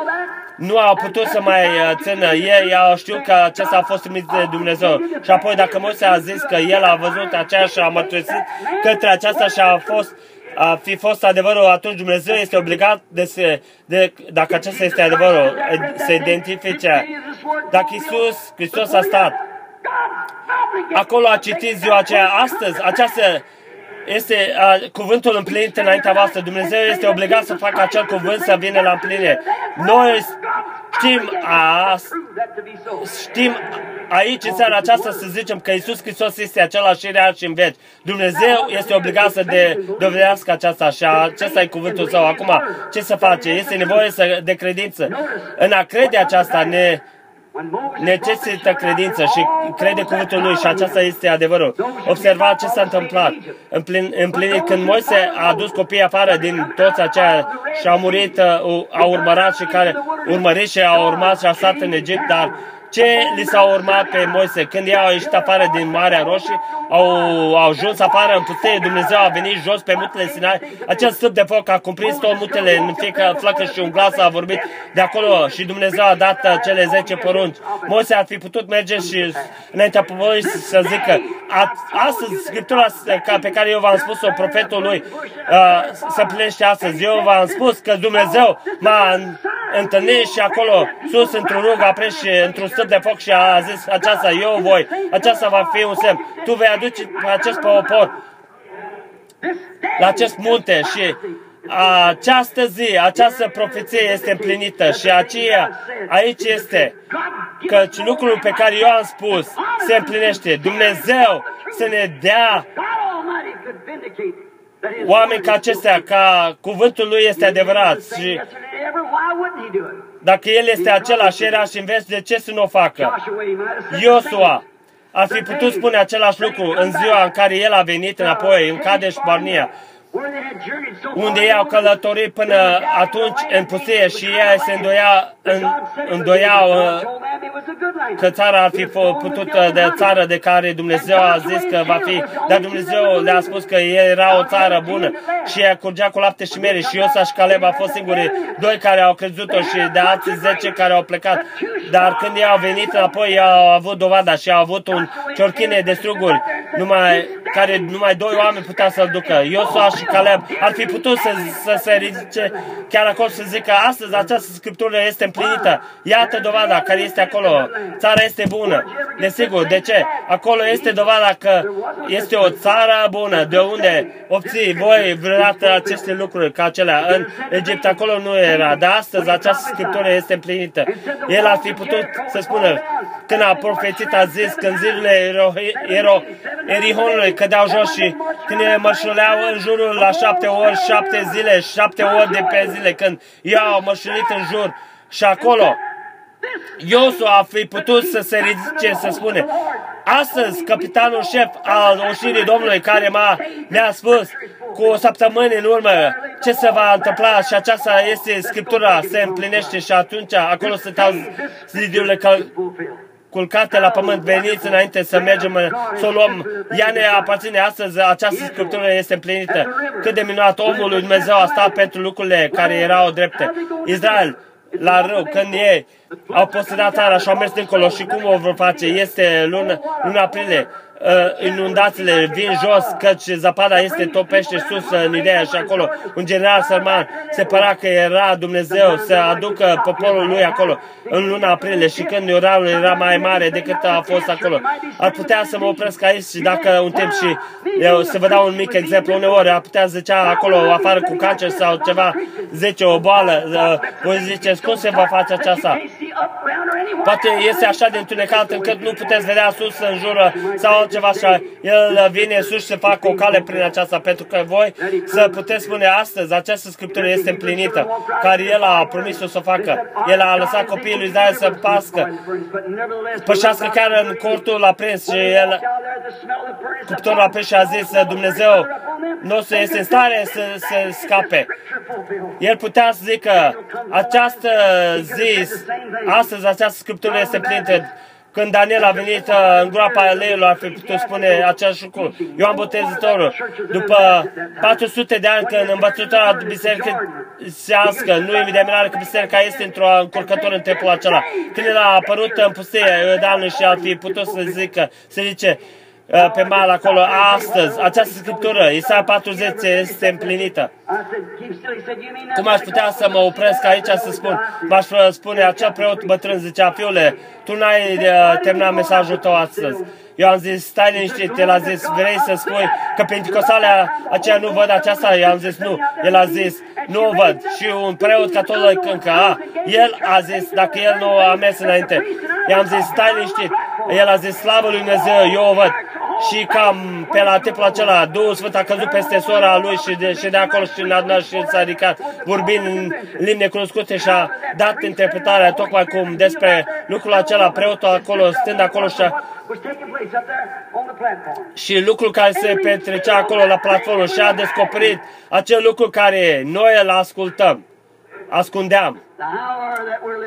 nu au putut să mai uh, țină. Ei au știut că acesta a fost trimis de Dumnezeu. Și apoi dacă Moise a zis că el a văzut aceea și a mărturisit către aceasta și a fost a fi fost adevărul, atunci Dumnezeu este obligat de, se, de dacă acesta este adevărul, să identifice. Dacă Isus Hristos a stat acolo a citit ziua aceea, astăzi, această este uh, cuvântul împlinit înaintea voastră. Dumnezeu este obligat să facă acel cuvânt să vină la împlinire. Noi știm, a, știm aici în seara aceasta să zicem că Isus Hristos este același real și în veci. Dumnezeu este obligat să de, dovedească aceasta și acesta e cuvântul său. Acum, ce să face? Este nevoie să, de credință. În a crede aceasta ne necesită credință și crede cuvântul lui și aceasta este adevărul. Observa ce s-a întâmplat. Împlinit când Moise a adus copiii afară din toți aceia și au murit, uh, au urmărat și care urmărit și au urmat și au stat în Egipt, dar ce li s-a urmat pe Moise? Când ei au ieșit afară din Marea Roșie, au, au ajuns afară în pustie, Dumnezeu a venit jos pe mutele Sinai, acel stâlp de foc a cuprins tot mutele în fiecare flăcă și un glas a vorbit de acolo și Dumnezeu a dat cele 10 porunci. Moise ar fi putut merge și înaintea poporului să zică, astăzi Scriptura pe care eu v-am spus-o profetului uh, se plinește astăzi. Eu v-am spus că Dumnezeu m-a întâlnit și acolo sus într-un rug aprins și într-un stâlp de foc și a zis aceasta, eu voi, aceasta va fi un semn. Tu vei aduce acest popor la acest munte și această zi, această profeție este împlinită și aceea aici este că lucrul pe care eu am spus se împlinește. Dumnezeu să ne dea oameni ca acestea, ca cuvântul lui este adevărat și dacă el este același era și în vest, de ce să nu o facă? Iosua ar fi putut spune același lucru în ziua în care el a venit înapoi, în Kadesh Barnia. Unde ei au călătorit până atunci în pustie și ei se îndoia, în, îndoiau uh, că țara ar fi putut uh, de țară de care Dumnezeu a zis că va fi, dar Dumnezeu le-a spus că era o țară bună și ea curgea cu lapte și mere și Iosa și Caleb a fost singurii doi care au crezut-o și de alții zece care au plecat. Dar când ei au venit înapoi, ei au avut dovada și au avut un ciorchine de struguri numai, care numai doi oameni puteau să-l ducă. Iosua și Caleb ar fi putut să, să se ridice chiar acolo să zică astăzi această scriptură este împlinită. Iată dovada care este acolo. Țara este bună. Desigur, de ce? Acolo este dovada că este o țară bună, de unde obții voi vreodată aceste lucruri ca acelea. În Egipt acolo nu era, dar astăzi această scriptură este împlinită. El ar fi putut să spună, când a profețit, a zis, când zilele ero, ero, Erihonului cădeau jos și când ele mărșuleau în jurul la șapte ori, șapte zile, șapte ori de pe zile, când i-au mărșulit în jur și acolo Iosu a fi putut să se ridice să spune Astăzi, capitanul șef al oșirii Domnului care m-a, mi-a spus cu o săptămână în urmă ce se va întâmpla și aceasta este Scriptura, se împlinește și atunci acolo stăteau zidurile culcate la pământ, veniți înainte să mergem, să o luăm. Ea ne aparține astăzi, această scriptură este împlinită. Cât de minunat omul lui Dumnezeu a stat pentru lucrurile care erau drepte. Israel, la rău, când ei au posedat țara și au mers dincolo și cum o vor face? Este luna, luna aprilie uh, inundațiile vin jos, căci zapada este topește sus în ideea și acolo. Un general sărman se părea că era Dumnezeu să aducă poporul lui acolo în luna aprilie și când uralul era mai mare decât a fost acolo. Ar putea să mă opresc aici și dacă un timp și eu să vă dau un mic exemplu, uneori ar putea zicea acolo afară cu cancer sau ceva, zice o boală, uh, voi ziceți cum se va face aceasta? Poate este așa de întunecat încât nu puteți vedea sus în jură sau altceva și El vine sus să facă o cale prin aceasta, pentru că voi să puteți spune astăzi, această scriptură este împlinită, care El a promis-o să facă. El a lăsat copiii lui Israel să pască, pășească chiar în cortul aprins și El, cuptorul aprins și a zis, Dumnezeu nu se este în stare să se scape. El putea să zică, această zi, astăzi această scriptură este împlinită, când Daniel a venit uh, în groapa leilor, ar fi putut spune același lucru. Ioan Botezătorul, după 400 de ani când învățătura bisericească, nu e de mirare că biserica este într-o încurcătură în templul acela. Când el a apărut în pustie, Iordanul și ar fi putut să zică, să zice, uh, pe mal acolo, astăzi, această scriptură, Isaia 40 este împlinită. Cum aș putea să mă opresc aici să spun, m-aș spune, acel preot bătrân zicea, fiule, tu n-ai uh, terminat mesajul tău astăzi. Eu am zis, stai liniștit, el a zis, vrei să spui că pentecostalea aceea nu văd aceasta? Eu am zis, nu. El a zis, nu o văd. Și un preot catolic încă, a, el a zis, dacă el nu a mers înainte. I-am zis, stai liniștit. El a zis, slavă lui Dumnezeu, eu o văd și cam pe la timpul acela Duhul Sfânt a căzut peste sora lui și de, și de acolo și în adunat și s-a ridicat vorbind în limbi necunoscute și a dat interpretarea tocmai cum despre lucrul acela, preotul acolo, stând acolo și a, și lucrul care se petrecea acolo la platformă și a descoperit acel lucru care noi îl ascultăm, ascundeam.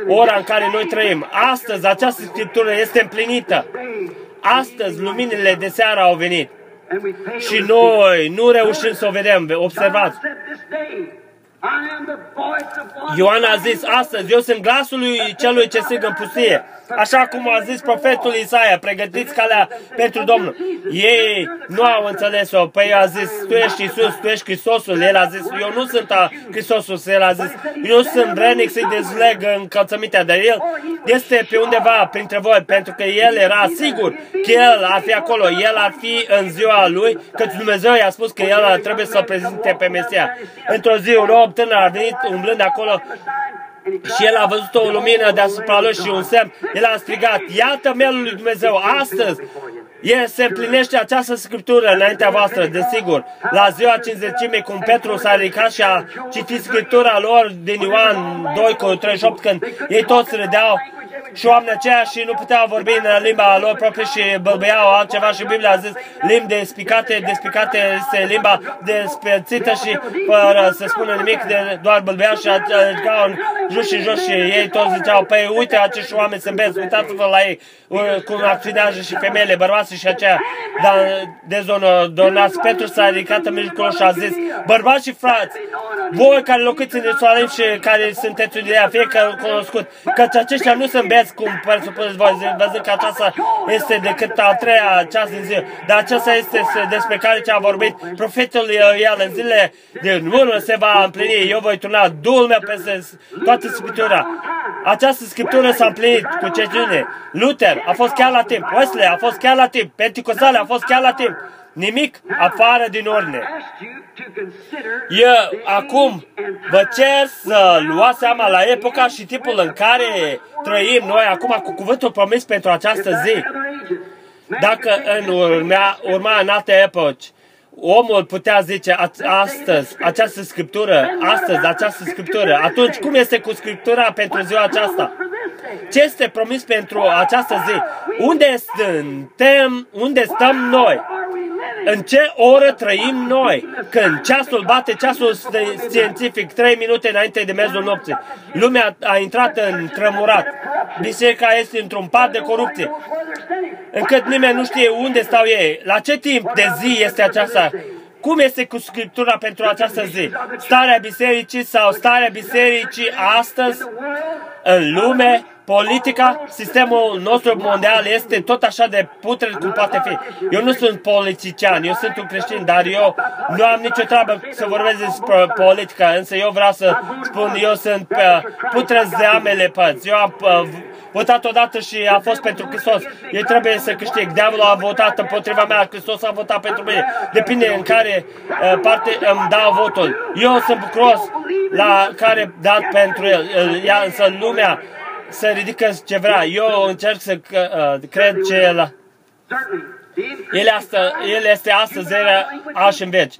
Ora în care noi trăim. Astăzi această scriptură este împlinită. Astăzi luminile de seară au venit și noi nu reușim să o vedem. Observați. Ioan a zis astăzi, eu sunt glasul lui celui ce strigă în pustie. Așa cum a zis profetul Isaia, pregătiți calea pentru Domnul. Ei nu au înțeles-o. Păi a zis, tu ești Iisus, tu ești Hristosul. El a zis, eu nu sunt a Hristosul. El a zis, eu nu sunt vrenic să-i dezleg încălțămintea, dar el este pe undeva printre voi, pentru că el era sigur că el ar fi acolo, el ar fi în ziua lui, că Dumnezeu i-a spus că el trebuie să-l prezinte pe Mesia. Într-o zi, un om tânăr a venit umblând acolo și el a văzut o lumină deasupra lui și un semn. El a strigat, iată melul lui Dumnezeu, astăzi el se împlinește această scriptură înaintea voastră, desigur. La ziua cinzecimii, cum Petru s-a ridicat și a citit scriptura lor din Ioan 2 cu 38, când ei toți râdeau, și oamenii aceia și nu puteau vorbi în limba lor proprie și bălbăiau altceva și Biblia a zis limbi despicate, despicate este limba despărțită și fără să spună nimic, de, doar bălbăiau și alergau în jos și jos și ei toți ziceau, păi uite acești oameni sunt bezi, uitați-vă la ei cum acționează și femeile, bărbații și aceea, dar dezonodonați. Petru s-a ridicat în mijlocul și a zis, bărbați și frați, voi care locuiți în Ierusalim și care sunteți ideea, fie că cunoscut, căci aceștia nu sunt beți cum presupuneți voi, văzând că aceasta este decât al treia ceas din zi, dar aceasta este despre care ce a vorbit profetul el în zilele din urmă se va împlini, eu voi turna Duhul meu peste toată Scriptura. Această Scriptură s-a împlinit cu ceciune. Luther a fost chiar la timp, Wesley a fost chiar la timp, Pentecostale a fost chiar la timp. Nimic afară din ordine. Eu acum vă cer să luați seama la epoca și tipul în care trăim noi acum cu cuvântul promis pentru această zi. Dacă în urmea, urma în alte epoci, omul putea zice astăzi, această scriptură, astăzi, această scriptură, atunci cum este cu scriptura pentru ziua aceasta? Ce este promis pentru această zi? Unde suntem, unde stăm noi? În ce oră trăim noi? Când ceasul bate, ceasul științific, trei minute înainte de mezul nopții. Lumea a intrat în trămurat. Biserica este într-un pat de corupție. Încât nimeni nu știe unde stau ei. La ce timp de zi este aceasta? Cum este cu Scriptura pentru această zi? Starea bisericii sau starea bisericii astăzi în lume politica, sistemul nostru mondial este tot așa de putred cum poate fi. Eu nu sunt politician, eu sunt un creștin, dar eu nu am nicio treabă să vorbesc despre politică, însă eu vreau să spun, eu sunt uh, putrez de ambele părți. Eu am uh, votat odată și a fost pentru Hristos. Eu trebuie să câștig. Diavolul a votat împotriva mea, Hristos a votat pentru mine. Depinde în care uh, parte îmi dau votul. Eu sunt bucuros la care dat pentru el. Ea, însă lumea să ridică ce vrea. Eu încerc să uh, cred ce el, el, asta, el este astăzi, era aș în veci.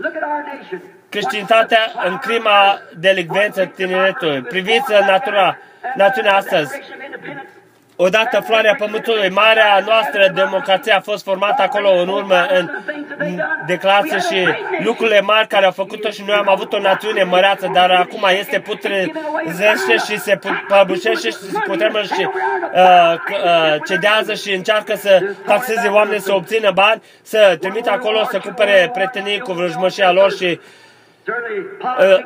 Creștinitatea în crima delicvență tineretului. Priviți natura, națiunea astăzi. Odată floarea pământului, marea noastră democrație a fost formată acolo în urmă în declarație și lucrurile mari care au făcut-o și noi am avut o națiune măreață, dar acum este putrezește și se păbușește și se putremă și uh, uh, cedează și încearcă să taxeze oamenii să obțină bani, să trimită acolo să cumpere prietenii cu vrăjmășia lor și Uh,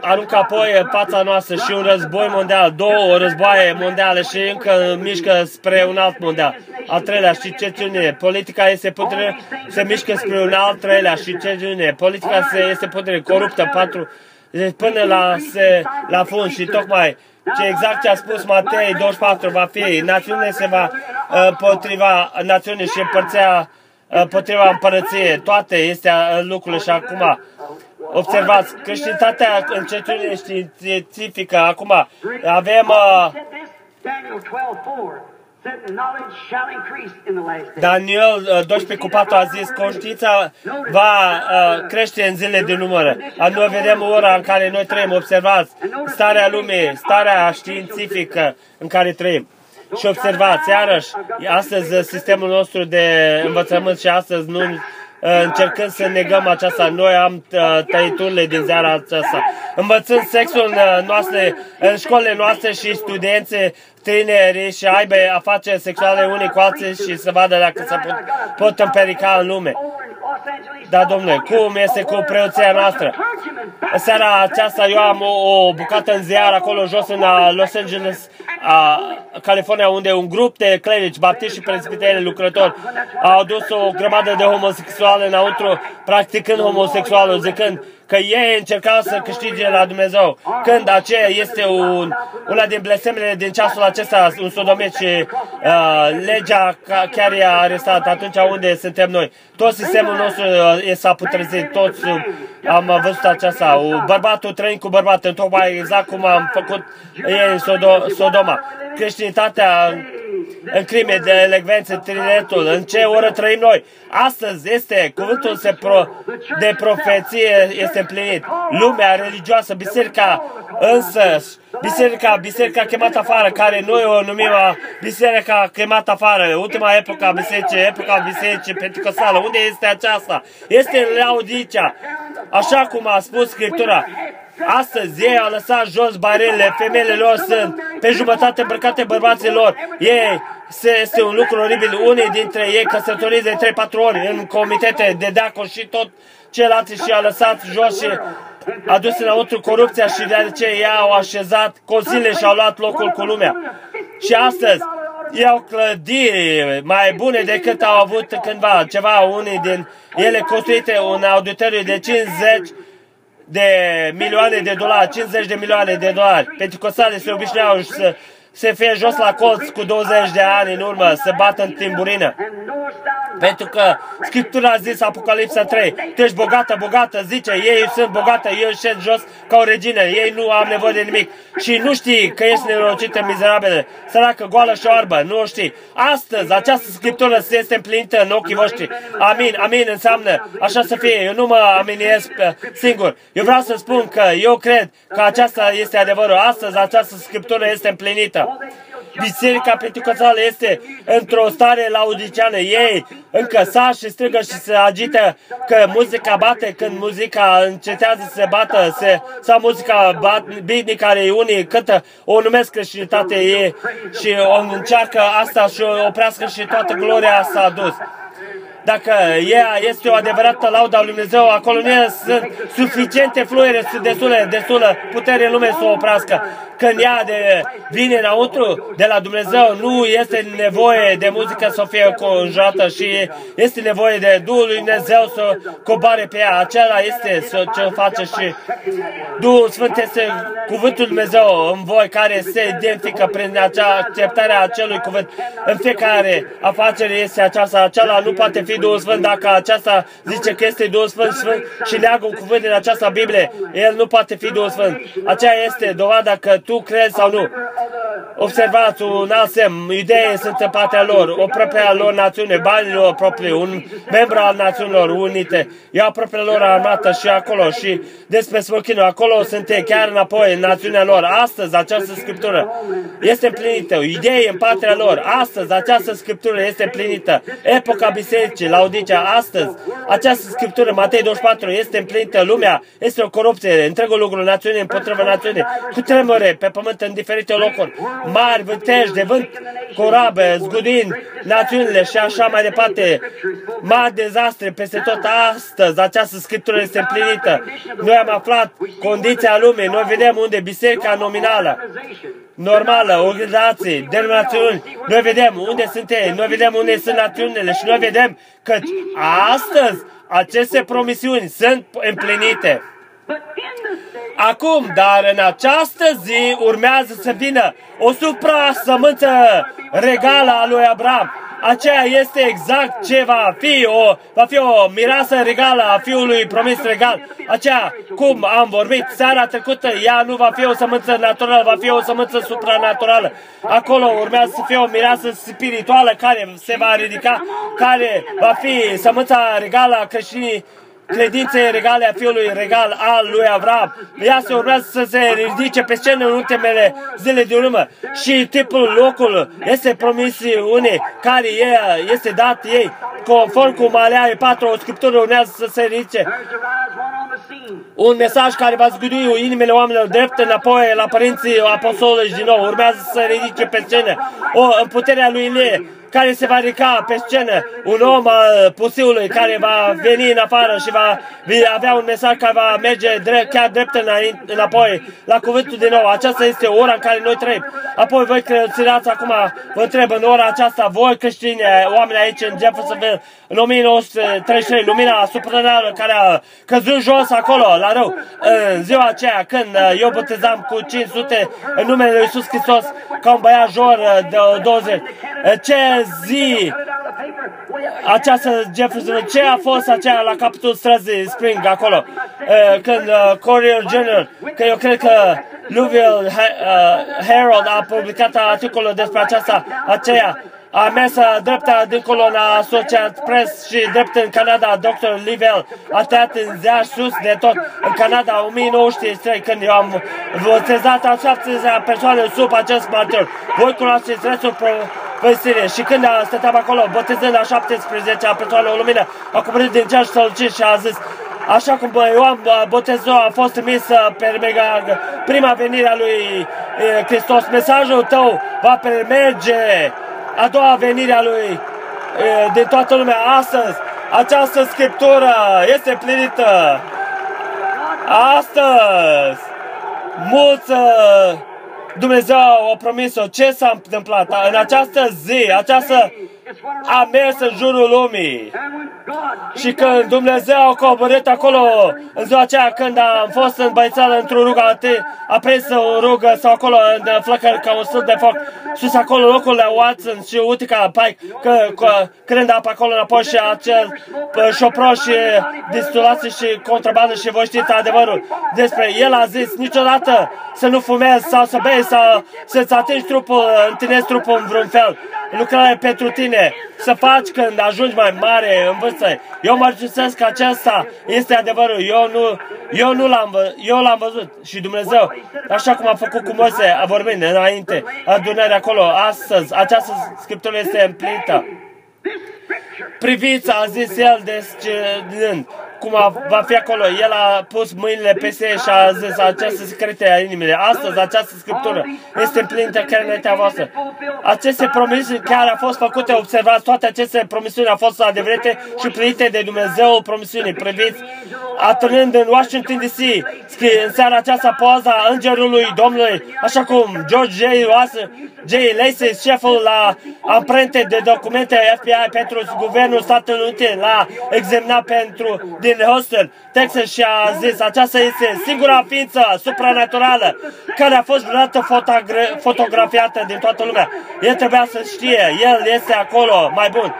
aruncă apoi fața noastră și un război mondial, două războaie mondiale și încă mișcă spre un alt mondial. Al treilea și ce Politica este putere, se mișcă spre un alt treilea și ce Politica se, este putere coruptă patru, deci până la, se, la fund și tocmai ce exact ce a spus Matei 24 va fi, națiunea se va uh, potriva națiunii și împărțea uh, potriva împărăției, toate este uh, lucrurile și acum Observați, creștinitatea în certitudine științifică, acum avem uh, Daniel 12 uh, cu 4 a zis, conștiința va uh, crește în zile de număr. Noi vedem ora în care noi trăim, observați, starea lumii, starea științifică în care trăim. Și observați, iarăși, astăzi sistemul nostru de învățământ și astăzi nu încercând să negăm aceasta. Noi am uh, tăiturile din seara aceasta. Învățând sexul în, uh, noastre, în școlile noastre și studenții tineri și aibă afaceri sexuale unii cu alții și să vadă dacă se pot, pot împerica în lume. Da, domnule, cum este cu preoția noastră? Seara aceasta eu am o, o bucată în ziar acolo jos în uh, Los Angeles, a, California, unde un grup de clerici, baptiști și presbiteri lucrători au adus o grămadă de homosexuale înăuntru, practicând homosexualul, zicând că ei încercau să câștige la Dumnezeu. Când aceea este un, una din blestemele din ceasul acesta, un sodomit și uh, legea ca, chiar i-a arestat atunci unde suntem noi. Tot sistemul nostru uh, s-a putrezit, toți uh, am văzut aceasta. Bărbatul trăind cu bărbatul, tocmai exact cum am făcut ei în Sodo- Sodoma. Creștinitatea în crime de elecvență, tineretul, în ce oră trăim noi. Astăzi este, cuvântul se pro, de profeție este împlinit. Lumea religioasă, biserica însă, biserica, biserica chemată afară, care noi o numim biserica chemată afară, ultima epoca a bisericii, epoca bisericii pentecostală. Unde este aceasta? Este în Laodicea. Așa cum a spus Scriptura, Astăzi ei au lăsat jos barele, femeile lor sunt pe jumătate îmbrăcate bărbaților. Ei, se, este un lucru oribil. Unii dintre ei căsătoriți de 3-4 ori în comitete de deacon și tot ceilalți și a lăsat jos și a dus înăuntru corupția și de aceea ei au așezat consiliile și au luat locul cu lumea. Și astăzi, iau clădiri mai bune decât au avut cândva. Ceva, unii din ele construite un auditoriu de 50 de milioane de dolari, 50 de milioane de dolari. Pentecostale se obișnuiau să se fie jos la colț cu 20 de ani în urmă, să bată în timburină. Pentru că Scriptura a zis Apocalipsa 3, tu ești bogată, bogată, zice, ei sunt bogată, eu șed jos ca o regină, ei nu am nevoie de nimic. Și nu știi că ești nerocită, mizerabilă, săracă, goală și oarbă, nu o știi. Astăzi, această Scriptură se este împlinită în ochii voștri. Amin, amin înseamnă așa să fie. Eu nu mă aminiez singur. Eu vreau să spun că eu cred că aceasta este adevărul. Astăzi, această Scriptură este împlinită. Biserica Pentecostală este într-o stare laudiciană. Ei încă sa și strigă și se agită că muzica bate când muzica încetează să se bată se, sau muzica bat, bitnic care unii cântă o numesc creștinitate ei și o încearcă asta și o oprească și toată gloria s-a dus dacă ea este o adevărată lauda lui Dumnezeu, acolo nu sunt suficiente fluire, destulă, destulă putere în lume să o oprească. Când ea de, vine înăuntru de la Dumnezeu, nu este nevoie de muzică să fie conjurată și este nevoie de Duhul lui Dumnezeu să cobare pe ea. Acela este ce face și Duhul Sfânt este cuvântul lui Dumnezeu în voi care se identifică prin acea acceptarea acelui cuvânt. În fiecare afacere este aceasta. Acela nu poate fi Duhul Sfânt dacă aceasta zice că este Duhul Sfânt, Sfânt și leagă un cuvânt din această Biblie. El nu poate fi Duhul Sfânt. Aceea este dovada că tu crezi sau nu. Observați un alt semn. Idei sunt în partea lor. O propria lor națiune, banii lor proprii, un membru al Națiunilor Unite. Ia propria lor armată și acolo și despre smochinul. Acolo sunt ei chiar înapoi în națiunea lor. Astăzi această scriptură este plinită. Idei în partea lor. Astăzi această scriptură este plinită. Epoca bisericii, Laodicea, astăzi această scriptură, Matei 24, este împlinită. Lumea este o corupție. Întregul lucru, națiune împotriva națiune. Cu tremure pe pământ în diferite locuri. Mari vânteji de vânt, corabe, zgudind națiunile și așa mai departe. Mari dezastre peste tot astăzi. Această scriptură este împlinită. Noi am aflat condiția lumii. Noi vedem unde biserica nominală normală, organizații, denominațiuni. Noi vedem unde sunt ei, noi vedem unde sunt națiunile și noi vedem că astăzi aceste promisiuni sunt împlinite. Acum, dar în această zi urmează să vină o supra-sămânță regală a lui Abraham. Aceea este exact ce va fi o, va fi o mireasă regală a fiului promis regal. Aceea, cum am vorbit seara trecută, ea nu va fi o sămânță naturală, va fi o sămânță supranaturală. Acolo urmează să fie o mireasă spirituală care se va ridica, care va fi sămânța regală a creștinii credinței regale a fiului regal al lui Avram. Ea se urmează să se ridice pe scenă în ultimele zile de urmă și tipul locul este promis unei care este dat ei conform cu Malea 4, o scriptură urmează să se ridice. Un mesaj care va zgudui inimile oamenilor drept înapoi la părinții apostolului din nou. Urmează să se ridice pe scenă. O, în puterea lui Ilie, care se va ridica pe scenă, un om al pusiului care va veni în afară și va avea un mesaj care va merge drept, chiar drept înapoi la cuvântul din nou. Aceasta este ora în care noi trăim. Apoi voi creați acum, vă întreb în ora aceasta, voi creștini, oameni aici în Jeffersonville, în 1933, lumina supranală care a căzut jos acolo, la rău, în ziua aceea când eu botezam cu 500 în numele Lui Iisus Hristos, ca un băiat jor de 20. Ce zi. Această Jefferson, ce a fost aceea la capătul străzii Spring acolo, când Courier General, că eu cred că Louisville uh, Herald a publicat articolul despre aceasta, aceea a mers dreapta dincolo la Associated Press și drept în Canada, Dr. Livell a tăiat în ziar sus de tot în Canada 1903 când eu am botezat a 70 persoane sub acest martir. Voi cunoașteți restul povestirii și când stăteam acolo botezând a 17 persoane o lumină, a cuprins din cer și și a zis Așa cum Ioan Botezul a fost trimis pe prima venire a lui Hristos, mesajul tău va merge a doua venire a lui de toată lumea astăzi. Această scriptură este plinită. Astăzi, mulți Dumnezeu a promis-o. Ce s-a întâmplat? În această zi, această a mers în jurul lumii. Și când Dumnezeu a coborât acolo, în ziua aceea când am fost în băițală într-o rugă, a prins o rugă sau acolo în flăcări ca un sfânt de foc, sus acolo locul de Watson și Utica Pike, că, că când apă acolo înapoi și acel șoproș și distulație și contrabandă și voi știți adevărul despre el a zis niciodată să nu fumezi sau să bei sau să-ți atingi trupul, întinezi trupul în vreun fel. Lucrare pentru tine, să faci când ajungi mai mare în vârstă. Eu mă că acesta este adevărul. Eu nu, eu nu l-am, eu l-am văzut și Dumnezeu, așa cum a făcut cu Moise, a vorbit înainte, adunarea acolo, astăzi, această scriptură este împlinită. Priviți, a zis el descenând, cum a, va fi acolo. El a pus mâinile peste și a zis această secrete a inimile. Astăzi, această scriptură este împlinită chiar înaintea voastră. Aceste promisiuni chiar au fost făcute, observați, toate aceste promisiuni au fost adevărate și plinite de Dumnezeu promisiuni. Priviți, atârnând în Washington DC, în seara aceasta poza Îngerului Domnului, așa cum George J. Watson, J. Lacey, șeful la amprente de documente FBI pentru Guvernul Statelor Unite, l-a examinat pentru din Houston, Texas și a zis aceasta este singura ființă supranaturală care a fost vreodată fotografiată din toată lumea. El trebuia să știe, el este acolo mai bun.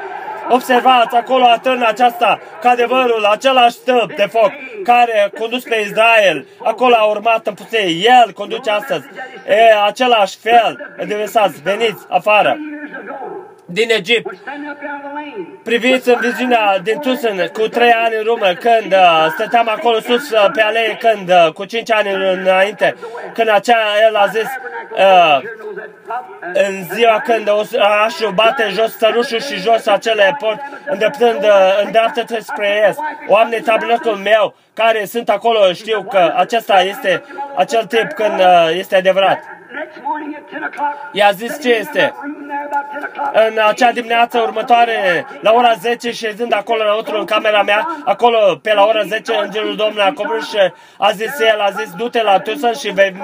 Observați acolo atârnă aceasta, ca adevărul, același stâlp de foc care a condus pe Israel. Acolo a urmat în pustie. El conduce astăzi. E același fel. Adevăsați, veniți afară din Egipt. Priviți în viziunea din Tucson cu trei ani în urmă, când uh, stăteam acolo sus uh, pe alee, când uh, cu cinci ani înainte, când acea el a zis uh, în ziua când orașul bate jos sărușul și jos acele port, îndreptând, uh, îndreaptă-te spre est. Oamenii tabernacul meu care sunt acolo știu că acesta este acel timp când uh, este adevărat. I-a zis ce este. În acea dimineață următoare, la ora 10, șezând acolo înăuntru în camera mea, acolo pe la ora 10, îngerul Domnului a coborât și a zis el, a zis, du-te la Tucson și vei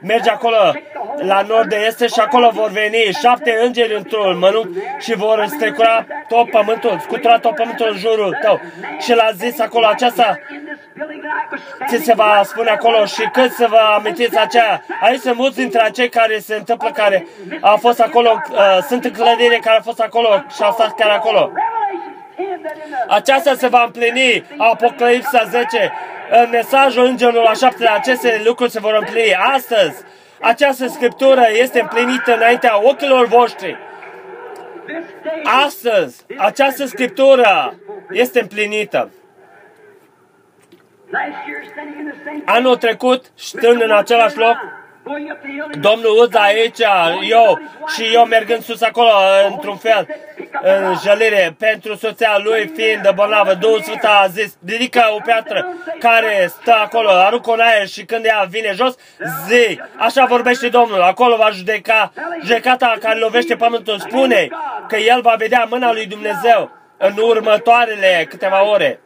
merge acolo la nord de este și acolo vor veni șapte îngeri într-un mănunchi și vor strecura tot pământul, scutura tot pământul în jurul tău. Și l-a zis acolo aceasta, ce se va spune acolo și cât să vă amintiți aceea. Aici sunt mulți dintre cei care se întâmplă, care au fost acolo, uh, sunt în clădire care au fost acolo și au stat chiar acolo. Aceasta se va împlini, Apocalipsa 10, în mesajul îngerului la șapte, aceste lucruri se vor împlini astăzi. Această scriptură este împlinită înaintea ochilor voștri. Astăzi, această scriptură este împlinită. Anul trecut, stând în același loc, Domnul Uz aici, eu și eu mergând sus acolo, într-un fel, în jălire, pentru soția lui fiind bolnavă, Duhul Sfânt a zis, ridică o piatră care stă acolo, aruncă în aer și când ea vine jos, zi, așa vorbește Domnul, acolo va judeca, judecata care lovește pământul, spune că el va vedea mâna lui Dumnezeu în următoarele câteva ore.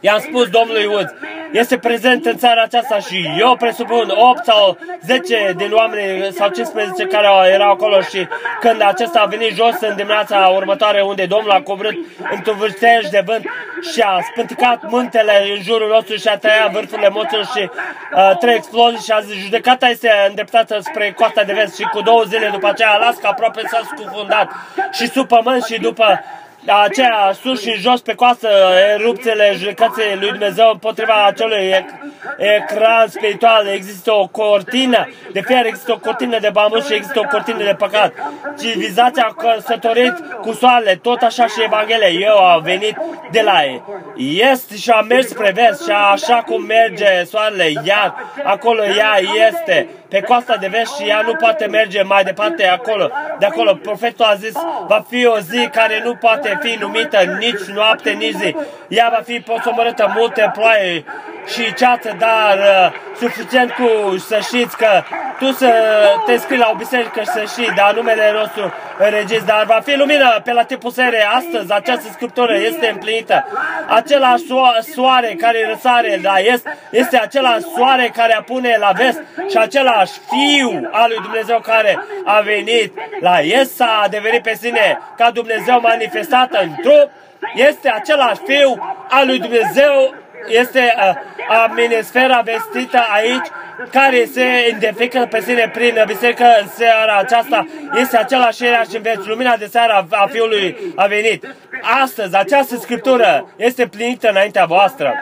I-am spus domnului Woods, este prezent în țara aceasta și eu presupun 8 sau 10 din oameni sau 15 care erau acolo și când acesta a venit jos în dimineața următoare unde Domnul a coborât într-un vârstej de vânt și a spânticat muntele în jurul nostru și a tăiat vârfurile moților și uh, trei explozii și a zis, judecata este îndreptată spre coasta de vest și cu două zile după aceea Alaska aproape s-a scufundat și sub pământ și după aceea sus și jos pe coastă, erupțiile judecății lui Dumnezeu împotriva acelui ecran spiritual. Există o cortină de fier, există o cortină de bambus și există o cortină de păcat. Civilizația a căsătorit cu soarele, tot așa și Evanghelia. Eu am venit de la Este și a mers spre vest și așa cum merge soarele, iar acolo ea este pe coasta de vest și ea nu poate merge mai departe acolo. De acolo, profetul a zis, va fi o zi care nu poate fi numită nici noapte, nici zi. Ea va fi posomorâtă multe ploaie și ceață, dar uh, suficient cu să știți că tu să te scrii la o biserică și să știi, dar numele nostru înregis, dar va fi lumină pe la timpul sere astăzi, această scriptură este împlinită. Același soare care răsare la est, este același soare care apune la vest și același fiu al lui Dumnezeu care a venit la est, s-a devenit pe sine ca Dumnezeu manifestat în trup, este același fiu al lui Dumnezeu este uh, a minisfera vestită aici care se identifică pe sine prin biserică în seara aceasta este același și în veci. Lumina de seara a Fiului a venit. Astăzi, această scriptură este plinită înaintea voastră.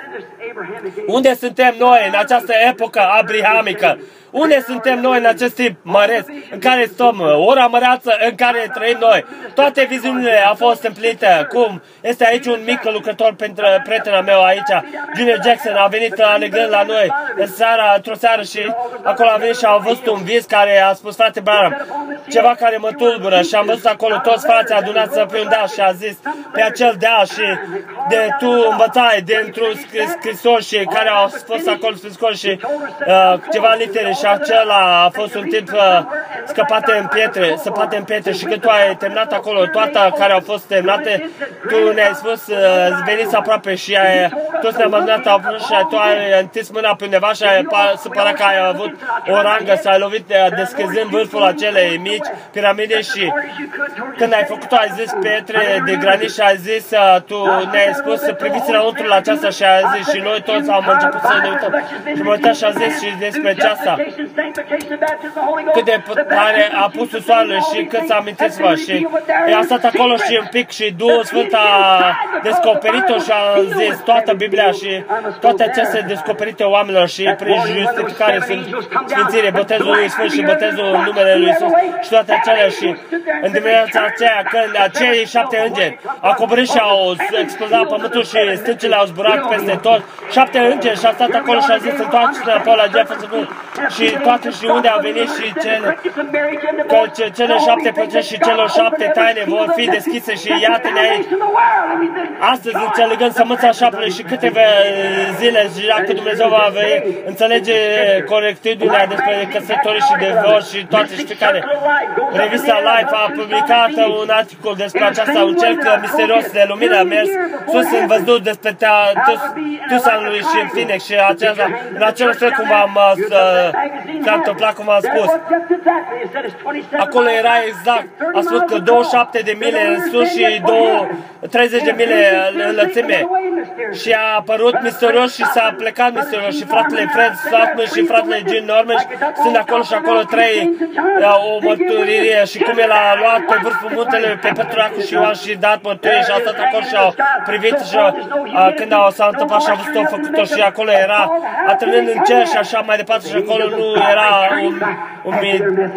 Unde suntem noi în această epocă abrahamică? Unde suntem noi în acest timp măreț în care stăm, ora măreață în care trăim noi? Toate viziunile au fost împlinite. Cum? Este aici un mic lucrător pentru prietena meu aici, Junior Jackson, a venit alegând la noi în seara, într-o seară și acolo a venit și a văzut un vis care a spus, frate Branham, ceva care mă tulbură și am văzut acolo toți frații adunați pe un deal și a zis pe acel deal și de tu învățai dintr-un scrisor și care au fost acolo scrisori și uh, ceva litere și acela a fost un timp uh, scăpate în pietre, săpate în pietre. Și când tu ai terminat acolo toate care au fost terminate, tu ne-ai spus, uh, veniți aproape și ai, toți ne-am adunat aproape și tu ai întins mâna pe undeva și ai, se pare că ai avut o rangă, s-ai lovit uh, deschizând vârful acelei mici piramide și când ai făcut-o, ai zis pietre de granit și ai zis, uh, tu ne-ai spus să priviți înăuntru la aceasta și ai zis și noi toți am început să ne uităm. Și mă uitam și a zis și despre aceasta cât de tare a pus soarele și cât s-a amintit-vă și a stat acolo și un pic și Duhul Sfânt a descoperit-o și a zis toată Biblia și toate aceste descoperite oamenilor și prin justificare sunt sfințire, botezul lui Sfânt și botezul în numele lui Iisus și toate acelea și în dimineața aceea când acei șapte îngeri au coborât și au explodat pământul și stâncile au zburat peste tot, șapte îngeri și a stat acolo și a zis întoarceți înapoi la Jefferson și toate și unde au venit și cele, că ce, cele șapte păcești și celor șapte taine vor fi deschise și iată-ne aici. Astăzi înțelegând sămânța șaptele și câteva zile și dacă Dumnezeu va veni, înțelege corectitudinea despre căsătorii și de vor și toate și care. Revista Life a publicat un articol despre aceasta, un cerc misterios de lumină a mers sus în văzut despre Tucson-lui și în Phoenix și aceasta, în același fel cum am uh, s-a întâmplat cum am spus. Acolo era exact. A spus că 27 de mile în sus și 2, 30 de mile în lățime. Și a apărut misterios și s-a plecat misterios și fratele Fred Stockman și fratele Jim Norman sunt acolo și acolo trei o mărturie și cum el a luat pe vârful muntele pe Petracu și Ioan și dat mărturie și a stat acolo și au privit și a, când au, s-a întâmplat și a văzut-o făcut-o și acolo era atârnând în cer și așa mai departe și acolo nu era un, un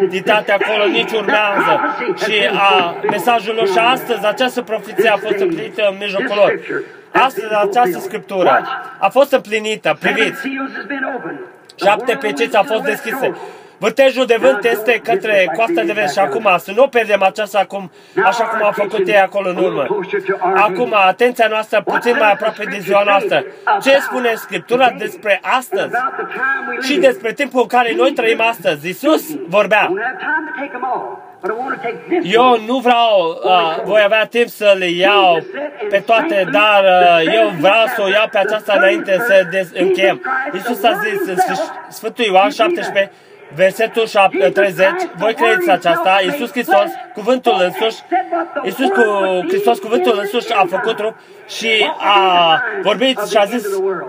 meditate acolo, nici urmează. Și a, mesajul lor și astăzi această profeție a fost împlinită în mijlocul lor. Astăzi această scriptură a fost împlinită, priviți. Șapte peceți au fost deschise. Vârtejul de vânt este către coasta de vest și acum să nu pierdem aceasta acum, așa cum au făcut ei acolo în urmă. Acum, atenția noastră puțin mai aproape de ziua noastră. Ce spune Scriptura despre astăzi și despre timpul în care noi trăim astăzi? Iisus vorbea. Eu nu vreau, uh, voi avea timp să le iau pe toate, dar uh, eu vreau să o iau pe aceasta înainte să încheiem. Iisus a zis în Sfântul Ioan 17, Versetul 30, voi credeți aceasta, Iisus Hristos, cuvântul însuși, Iisus cu Hristos, cuvântul însuși a făcut trup și a vorbit și a zis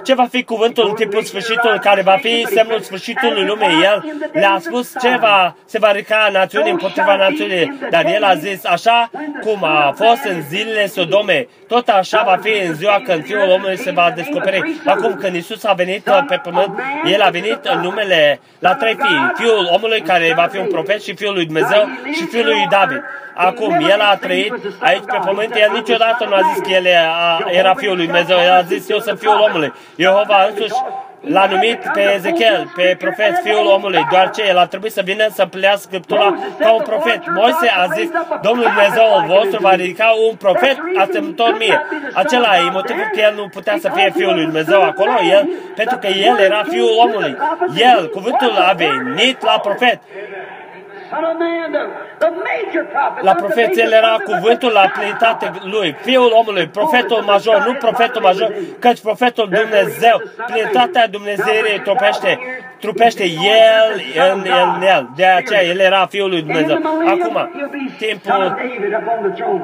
ce va fi cuvântul în timpul sfârșitului, care va fi semnul sfârșitului lumii. El le-a spus ce va, se va rica națiunii împotriva națiunii, dar el a zis așa cum a fost în zilele Sodome, tot așa va fi în ziua când Fiul omului se va descoperi. Acum când Isus a venit pe pământ, El a venit în numele la trei fii. Fiul omului care va fi un profet și Fiul lui Dumnezeu și Fiul lui David. Acum, El a trăit aici pe pământ, El niciodată nu a zis că El era Fiul lui Dumnezeu, El a zis eu sunt Fiul omului. Jehova însuși L-a numit pe Ezechiel, pe profet, fiul omului, doar ce el a trebuit să vină să plea Scriptura ca un profet. Moise a zis, Domnul Dumnezeu vostru va ridica un profet asemănător mie. Acela e motivul că el nu putea să fie fiul lui Dumnezeu acolo, el, pentru că el era fiul omului. El, cuvântul a venit la profet. La profet el era cuvântul la plinitate lui, fiul omului, profetul major, nu profetul major, căci profetul Dumnezeu, plinitatea Dumnezeirii trupește, trupește el în, în el. De aceea el era fiul lui Dumnezeu. Acum, timpul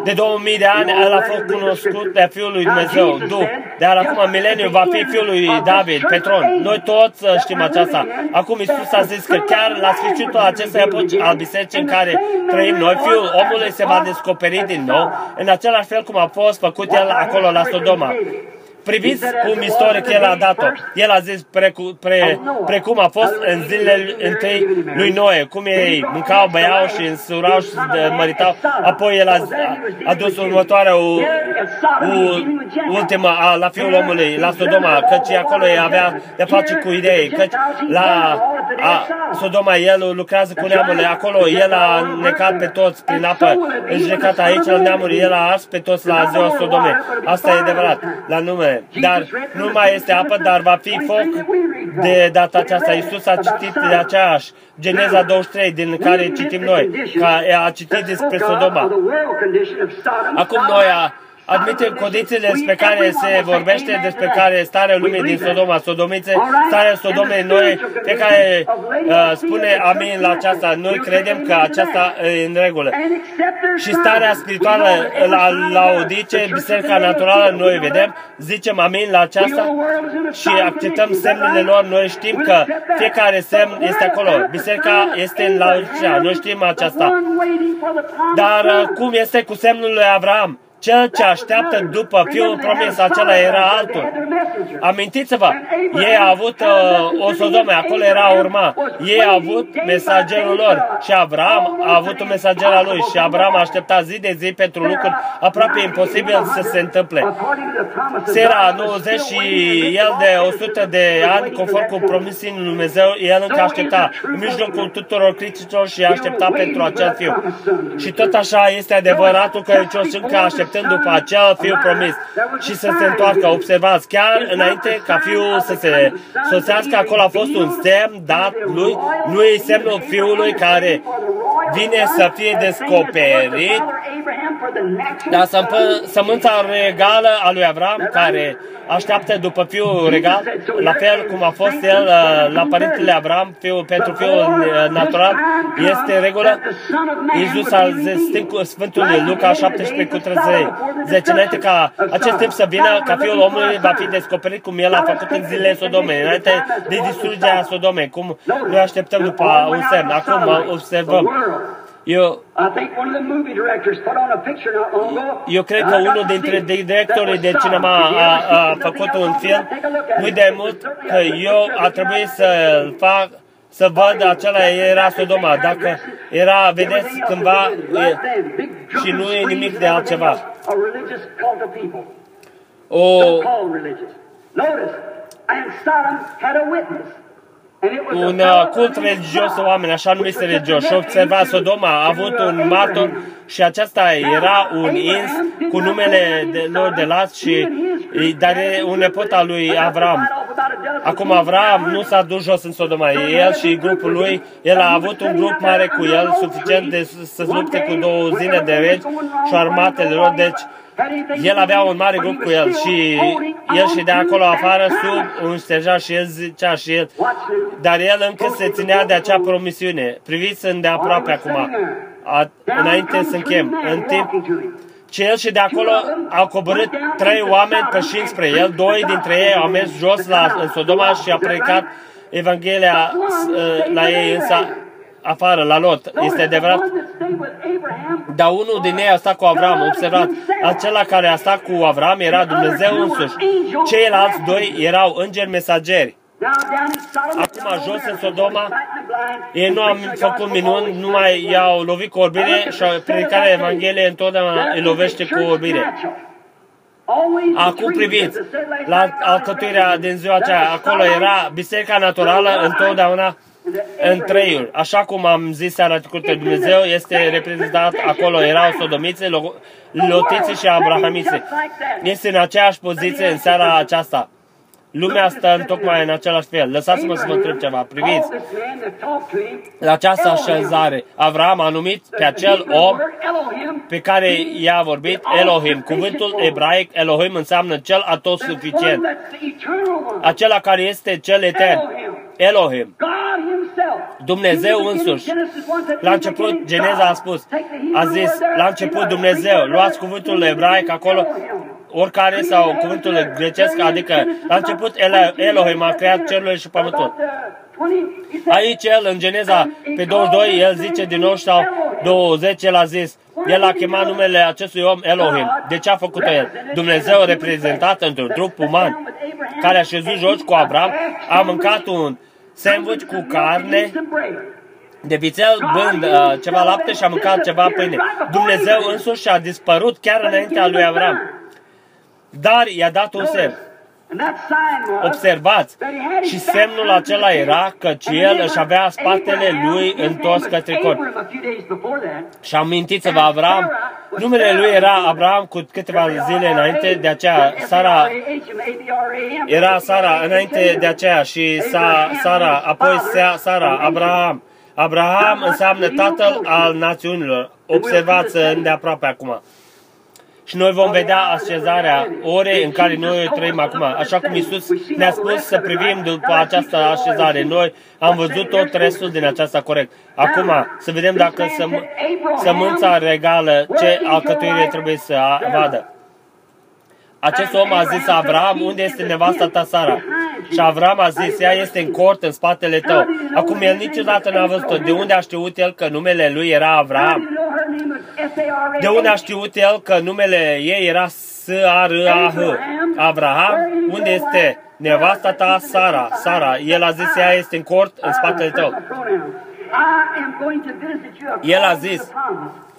de 2000 de ani, el a fost cunoscut de fiul lui Dumnezeu, Du. Dar acum mileniu va fi fiul lui David, Petron. Noi toți știm aceasta. Acum Isus a zis că chiar la sfârșitul acestei epoci al bisericii în care trăim noi, Fiul omului se va descoperi din nou, în același fel cum a fost făcut el acolo la Sodoma. Priviți cum istoric el a dat-o. El a zis precu, pre, precum a fost în zilele întâi lui Noe, cum ei mâncau, băiau și însurau și măritau. Apoi el a, a dus următoarea u, u, ultima a, la fiul omului, la Sodoma, căci acolo ei avea de face cu idei, căci la a, Sodoma el lucrează cu neamurile, acolo el a necat pe toți prin apă, în judecata aici la neamuri, el a ars pe toți la ziua Sodome. Asta e adevărat, la nume dar nu mai este apă, dar va fi foc de data aceasta. Iisus a citit de aceeași Geneza 23, din care citim noi, ca a citit despre Sodoma. Acum noi a, admite condițiile despre care se vorbește, despre care starea lumii din Sodoma, Sodomițe, starea Sodomei, noi, pe care uh, spune amin la aceasta, noi credem că aceasta e în regulă. Și starea spirituală la, la Odice, biserica naturală, noi vedem, zicem amin la aceasta și acceptăm semnele lor, noi știm că fiecare semn este acolo. Biserica este în Laodicea, noi știm aceasta. Dar uh, cum este cu semnul lui Avram? Cel ce așteaptă după fiul promis, acela era altul. Amintiți-vă, ei au avut uh, o sodome, acolo era urma. Ei au avut mesagerul lor și Avram a avut un mesager al lui și Avram a așteptat zi de zi pentru lucruri aproape imposibil să se întâmple. Sera 90 și el de 100 de ani, conform cu promisin lui Dumnezeu, el încă aștepta în mijlocul tuturor criticilor și aștepta pentru acel fiu. Și tot așa este adevăratul că Credincioși încă aștepta așteptând după acel fiu promis și să se întoarcă. Observați, chiar înainte ca fiul să se sosească, acolo a fost un semn dat lui, nu e semnul fiului care vine să fie descoperit, dar sămânța regală a lui Avram, care așteaptă după fiul regal, la fel cum a fost el uh, la părintele Avram, fiul, pentru fiul uh, natural, este în regulă. Iisus a zis Sfântul Luca 17 cu 30, înainte ca acest timp să vină, ca fiul omului va fi descoperit cum el a făcut în zilele Sodome, înainte de distrugerea Sodome, cum noi așteptăm după un semn. Acum observăm eu, eu cred că unul dintre directorii de cinema a, a făcut un film, nu de mult, că eu a trebuit să fac să văd acela era Sodoma, dacă era, vedeți, cândva e, și nu e nimic de altceva. O, un uh, cult religios de oameni, așa numiți religioși. Și observa Sodoma a avut un martor și aceasta era un ins cu numele de, lor de las și dar e un nepot al lui Avram. Acum Avram nu s-a dus jos în Sodoma. El și grupul lui, el a avut un grup mare cu el, suficient de să lupte cu două zile de regi și armatele lor, deci el avea un mare grup cu el și el și de acolo afară sub un stejar și el zicea și el, dar el încă se ținea de acea promisiune. Priviți îndeaproape acum, a, înainte să închem, în timp ce el și de acolo au coborât trei oameni pășind spre el, doi dintre ei au mers jos la, în Sodoma și a predicat Evanghelia uh, la ei însă afară, la Lot. Este adevărat? Dar unul din ei a stat cu Avram, observați, acela care a stat cu Avram era Dumnezeu însuși. Ceilalți doi erau îngeri mesageri. Acum jos în Sodoma, ei nu au făcut minuni, numai i-au lovit cu orbire și predicarea Evangheliei întotdeauna îi lovește cu orbire. Acum priviți la alcătuirea din ziua aceea. Acolo era biserica naturală întotdeauna în treiul. Așa cum am zis seara trecută, Dumnezeu este reprezentat acolo. Erau sodomițe, lotițe și abrahamițe. Este în aceeași poziție în seara aceasta. Lumea stă în tocmai în același fel. Lăsați-mă să vă întreb ceva. Priviți la această așezare. Avram a numit pe acel om pe care i-a vorbit Elohim. Cuvântul ebraic Elohim înseamnă cel atotsuficient. Acela care este cel etern. Elohim. Dumnezeu însuși. La început, Geneza a spus, a zis, la început Dumnezeu, luați cuvântul ebraic acolo, oricare sau cuvântul grecesc, adică la început Elohim a creat cerurile și pământul. Aici el, în Geneza, pe 22, el zice din nou sau 20, el a zis, el a chemat numele acestui om Elohim. De ce a făcut-o el? Dumnezeu reprezentat într-un trup uman, care a șezut jos cu Abraham, a mâncat un sandwich cu carne de vițel, bând uh, ceva lapte și a mâncat ceva pâine. Dumnezeu însuși a dispărut chiar înaintea lui Avram. Dar i-a dat un semn. Observați, și semnul acela era că el își avea spatele lui întors către corp. Și amintiți-vă, Avram, numele lui era Abraham cu câteva zile înainte, de aceea Sara era Sara înainte de aceea și Sa, Sara, apoi Sara, Abraham. Abraham înseamnă tatăl al națiunilor. Observați îndeaproape acum. Și noi vom vedea așezarea ore în care noi trăim acum. Așa cum Isus ne-a spus să privim după această așezare. Noi am văzut tot restul din aceasta corect. Acum, să vedem dacă săm, sămânța regală, ce alcătuire trebuie să vadă. Acest om a zis Avram, unde este nevasta ta Sara? Și Avram a zis, ea este în cort în spatele tău. Acum el niciodată n-a văzut-o. De unde a știut el că numele lui era Avram? De unde a știut el că numele ei era S-A-R-A-H? Abraham? Unde este nevasta ta Sara? Sara. El a zis, ea este în cort în spatele tău. El a zis,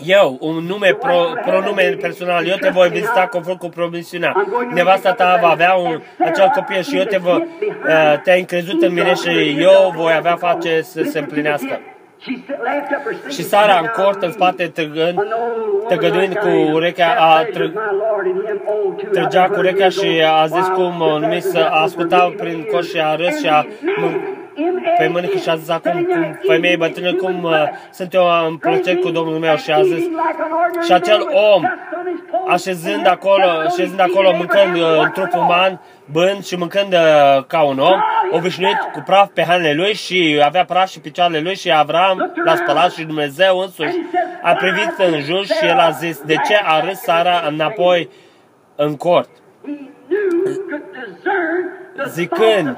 eu, un nume, pro, pronume personal, eu te voi vizita conform cu promisiunea. Nevasta ta va avea un, acel copil și eu te vă, uh, te-ai încrezut în mine și eu voi avea face să se împlinească. Și Sara în cort, în spate, trăgând, tăgăduind cu urechea, a tră, trăgea cu urechea și a zis cum o numis să asculta prin coș și a râs și a pe mânică și a zis acum cum femeie bătrână, cum uh, sunt eu în plăcere cu Domnul meu și a zis și acel om așezând acolo, așezând acolo, mâncând uh, în trup uman, bând și mâncând uh, ca un om, obișnuit cu praf pe hainele lui și avea praf și picioarele lui și Avram l-a spălat și Dumnezeu însuși a privit în jur și el a zis, de ce a râs Sara înapoi în cort? Zicând,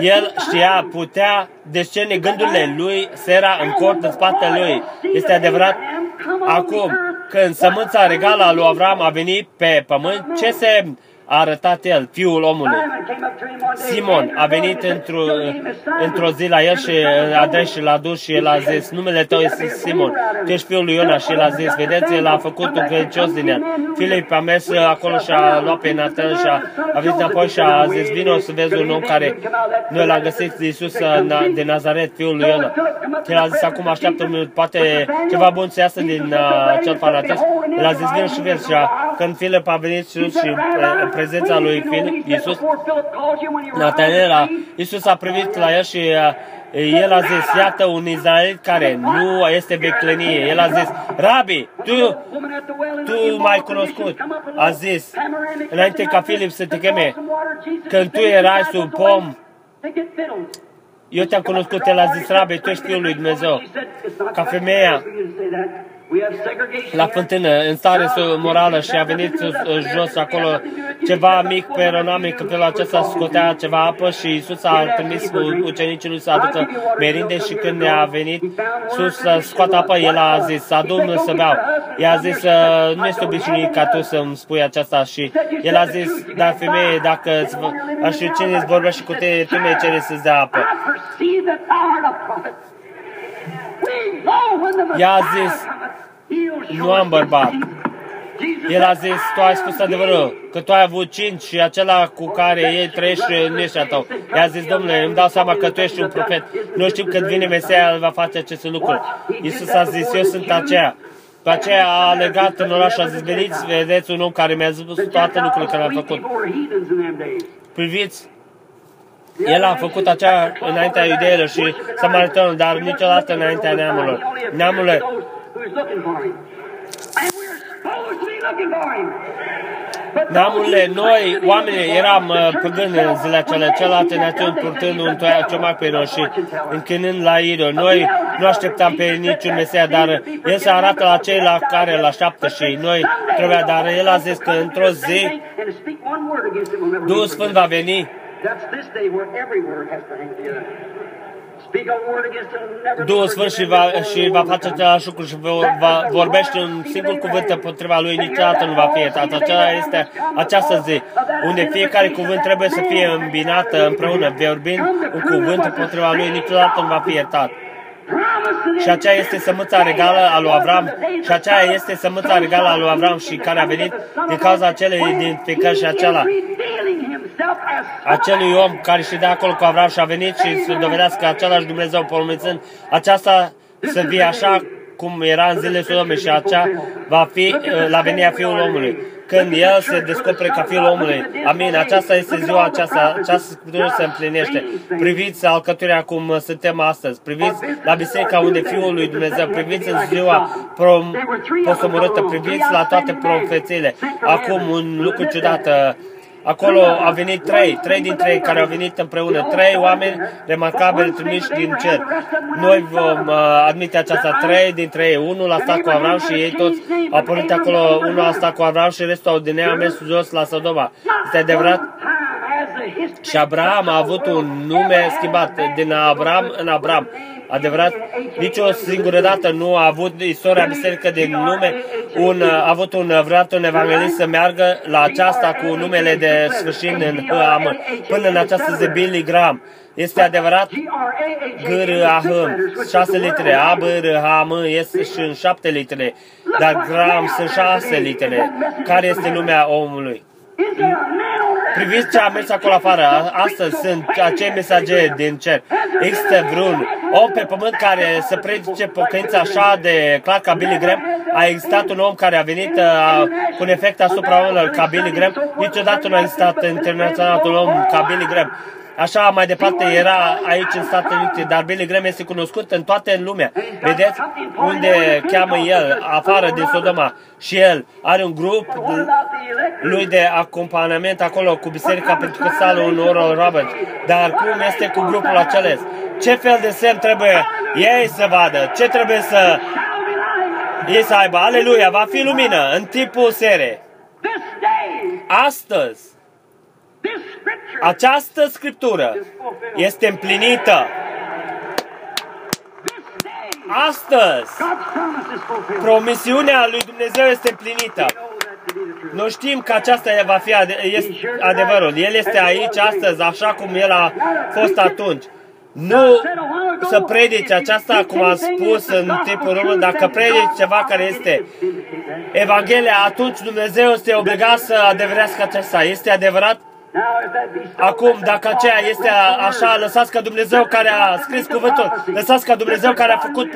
el știa, putea descene gândurile lui, Sera în cort în spatele lui. Este adevărat? Acum, când sămânța regală a lui Avram a venit pe pământ, ce semn a arătat el, fiul omului. Simon a venit într-o, într-o zi la el și a dat și l-a dus și el a zis, numele tău este Simon, tu ești fiul lui Iona și el a zis, vedeți, el a făcut un credincios din el. Filip a mers acolo și a luat pe Nathan și a, a venit apoi și a zis, vino să vezi un om care noi l-am găsit de Iisus de Nazaret, fiul lui Iona. El a zis, acum așteaptă un minut, poate ceva bun să iasă din uh, acel fanatism. El a zis, vino și vezi. Și a, când Filip a venit și, și uh, prezența lui Filip, Iisus, Natanela, Iisus a privit la el și uh, el a zis, iată un Israelit care nu este veclenie. El a zis, Rabi, tu, tu m-ai cunoscut. A zis, înainte ca Filip să te cheme, când tu erai sub pom, eu te-am cunoscut, el a zis, Rabe, tu ești Fiul lui Dumnezeu. Ca femeia la fântână, în stare morală și a venit jos acolo ceva mic pe roname, că felul acesta scotea ceva apă și Iisus a trimis ucenicii lui să aducă merinde și când ne-a venit sus să scoată apă, el a zis, adu să beau. I-a zis, nu este obișnuit ca tu să-mi spui aceasta. Și el a zis, da, femeie, dacă aș știu cine îți vorbește cu tine, tu mi cere să-ți dea apă. I-a zis, nu am bărbat. El a zis, tu ai spus adevărul, că tu ai avut cinci și acela cu care ei trăiești nu ești a tău. I-a zis, domnule, îmi dau seama că tu ești un profet. Nu știu când vine Mesia, el va face aceste lucruri. Iisus a zis, eu sunt aceea. Pe aceea a legat în oraș și a zis, veniți, vedeți un om care mi-a spus toate lucrurile care le-a făcut. Priviți, el a făcut acea înaintea iudeilor și samaritenilor, dar niciodată înaintea neamurilor. Neamurile Neamurile, noi, oamenii, eram uh, păgâni în zilele acelea, celelalte națiuni purtând un ciomac pe noi și închinând la idol. Noi nu așteptam pe niciun Mesia, dar El se arată la cei la care îl așteaptă și noi trebuia, dar El a zis că într-o zi Duhul Sfânt va veni Duhul Sfânt și va, și va face același lucru și va, vorbește un singur cuvânt împotriva lui, niciodată nu va fi ietat. Aceea este această zi, unde fiecare cuvânt trebuie să fie îmbinat împreună, vorbind un cuvânt împotriva lui, niciodată nu va fi iertat. Și aceea este sămânța regală a lui Avram. Și aceea este sămânța regală a lui Avram și care a venit din cauza acelei identificări și acela acelui om care și de acolo cu Avram și a venit și să dovedească același Dumnezeu promițând aceasta să fie așa cum era în zilele Sodomei și acea va fi la venia Fiul omului când El se descopere ca Fiul omului. Amin. Aceasta este ziua aceasta, această scriptură se împlinește. Priviți alcătuirea cum suntem astăzi. Priviți la biserica unde Fiul lui Dumnezeu. Priviți în ziua posomorâtă. Priviți la toate profețiile. Acum un lucru ciudat Acolo au venit trei, trei din trei care au venit împreună, trei oameni remarcabili trimiși din cer. Noi vom uh, admite aceasta trei din trei. Unul a stat cu Avram și ei toți au pornit acolo, unul a stat cu Avram și restul au din ea mers jos la Sodoma. Este adevărat? Și Abraham a avut un nume schimbat din Abraham în Abraham adevărat, nici o singură dată nu a avut istoria biserică din nume, un, a avut un vreodată un evanghelist să meargă la aceasta cu numele de sfârșit în H-am, până în această zi Billy Graham. Este adevărat G, R, A, H, șase litere, A, B, R, H, M, este și în șapte litere, dar Graham sunt șase litere. Care este lumea omului? Priviți ce a mers acolo afară. Astăzi sunt acei mesageri din cer. Există vreun om pe pământ care să predice pocăința așa de clar ca Billy Graham? A existat un om care a venit uh, cu un efect asupra oamenilor ca Billy Graham? Niciodată nu a existat internațional un om ca Billy Graham. Așa mai departe era aici în Statele Unite, dar Billy Graham este cunoscut în toate lumea. Vedeți unde cheamă el, afară din Sodoma. Și el are un grup lui de acompaniament acolo cu Biserica Pentecostală în Oral Robert. Dar cum este cu grupul acela? Ce fel de semn trebuie ei să vadă? Ce trebuie să ei să aibă? Aleluia! Va fi lumină în timpul sere. Astăzi, această scriptură este împlinită. Astăzi, promisiunea lui Dumnezeu este împlinită. Noi știm că aceasta va fi este adevărul. El este aici astăzi, așa cum El a fost atunci. Nu să predici aceasta, cum a spus în timpul român, dacă predici ceva care este Evanghelia, atunci Dumnezeu este obligat să adeverească aceasta. Este adevărat? Acum, dacă aceea este așa, lăsați ca Dumnezeu care a scris cuvântul, lăsați ca Dumnezeu care a făcut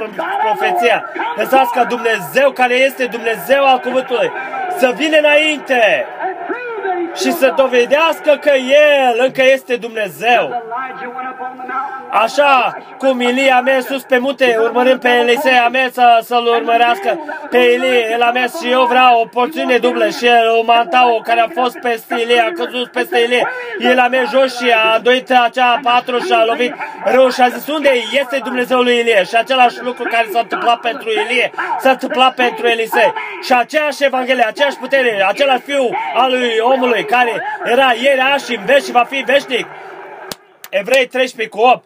profeția, lăsați ca Dumnezeu care este Dumnezeu al cuvântului. Să vină înainte și să dovedească că El încă este Dumnezeu. Așa cum Ilie a mers sus pe munte, urmărând pe Elisei, a mers să, să-l urmărească pe Ilie. El a mers și eu vreau o porțiune dublă și el, o mantau care a fost peste Ilie, a căzut peste Ilie. El a mers jos și a îndoit acea patru și a lovit rău și a zis, unde este Dumnezeul lui Ilie? Și același lucru care s-a întâmplat pentru Ilie, s-a întâmplat pentru Elisei. Și aceeași Evanghelie, aceeași putere, același fiu al lui omului care era ieri, azi și în veci și va fi veșnic. Evrei 13 cu 8.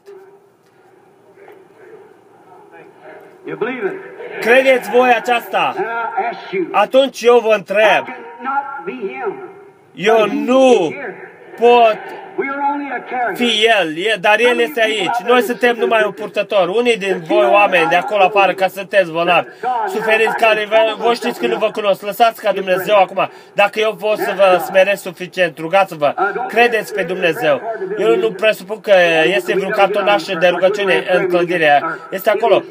You believe it? Credeți voi aceasta? And I ask you. Atunci eu vă I întreb. cannot be him. Eu nu pot We are only a character. fi El, e- dar El este aici. Noi suntem numai un purtător. Unii din voi oameni de acolo afară, ca sunteți bolnavi, suferiți care vă- voi știți că nu vă cunosc. Lăsați ca Dumnezeu acum. Dacă eu pot să vă smeresc suficient, rugați-vă. Credeți pe Dumnezeu. Eu nu presupun că este vreun cartonaș de rugăciune în clădirea. Este acolo.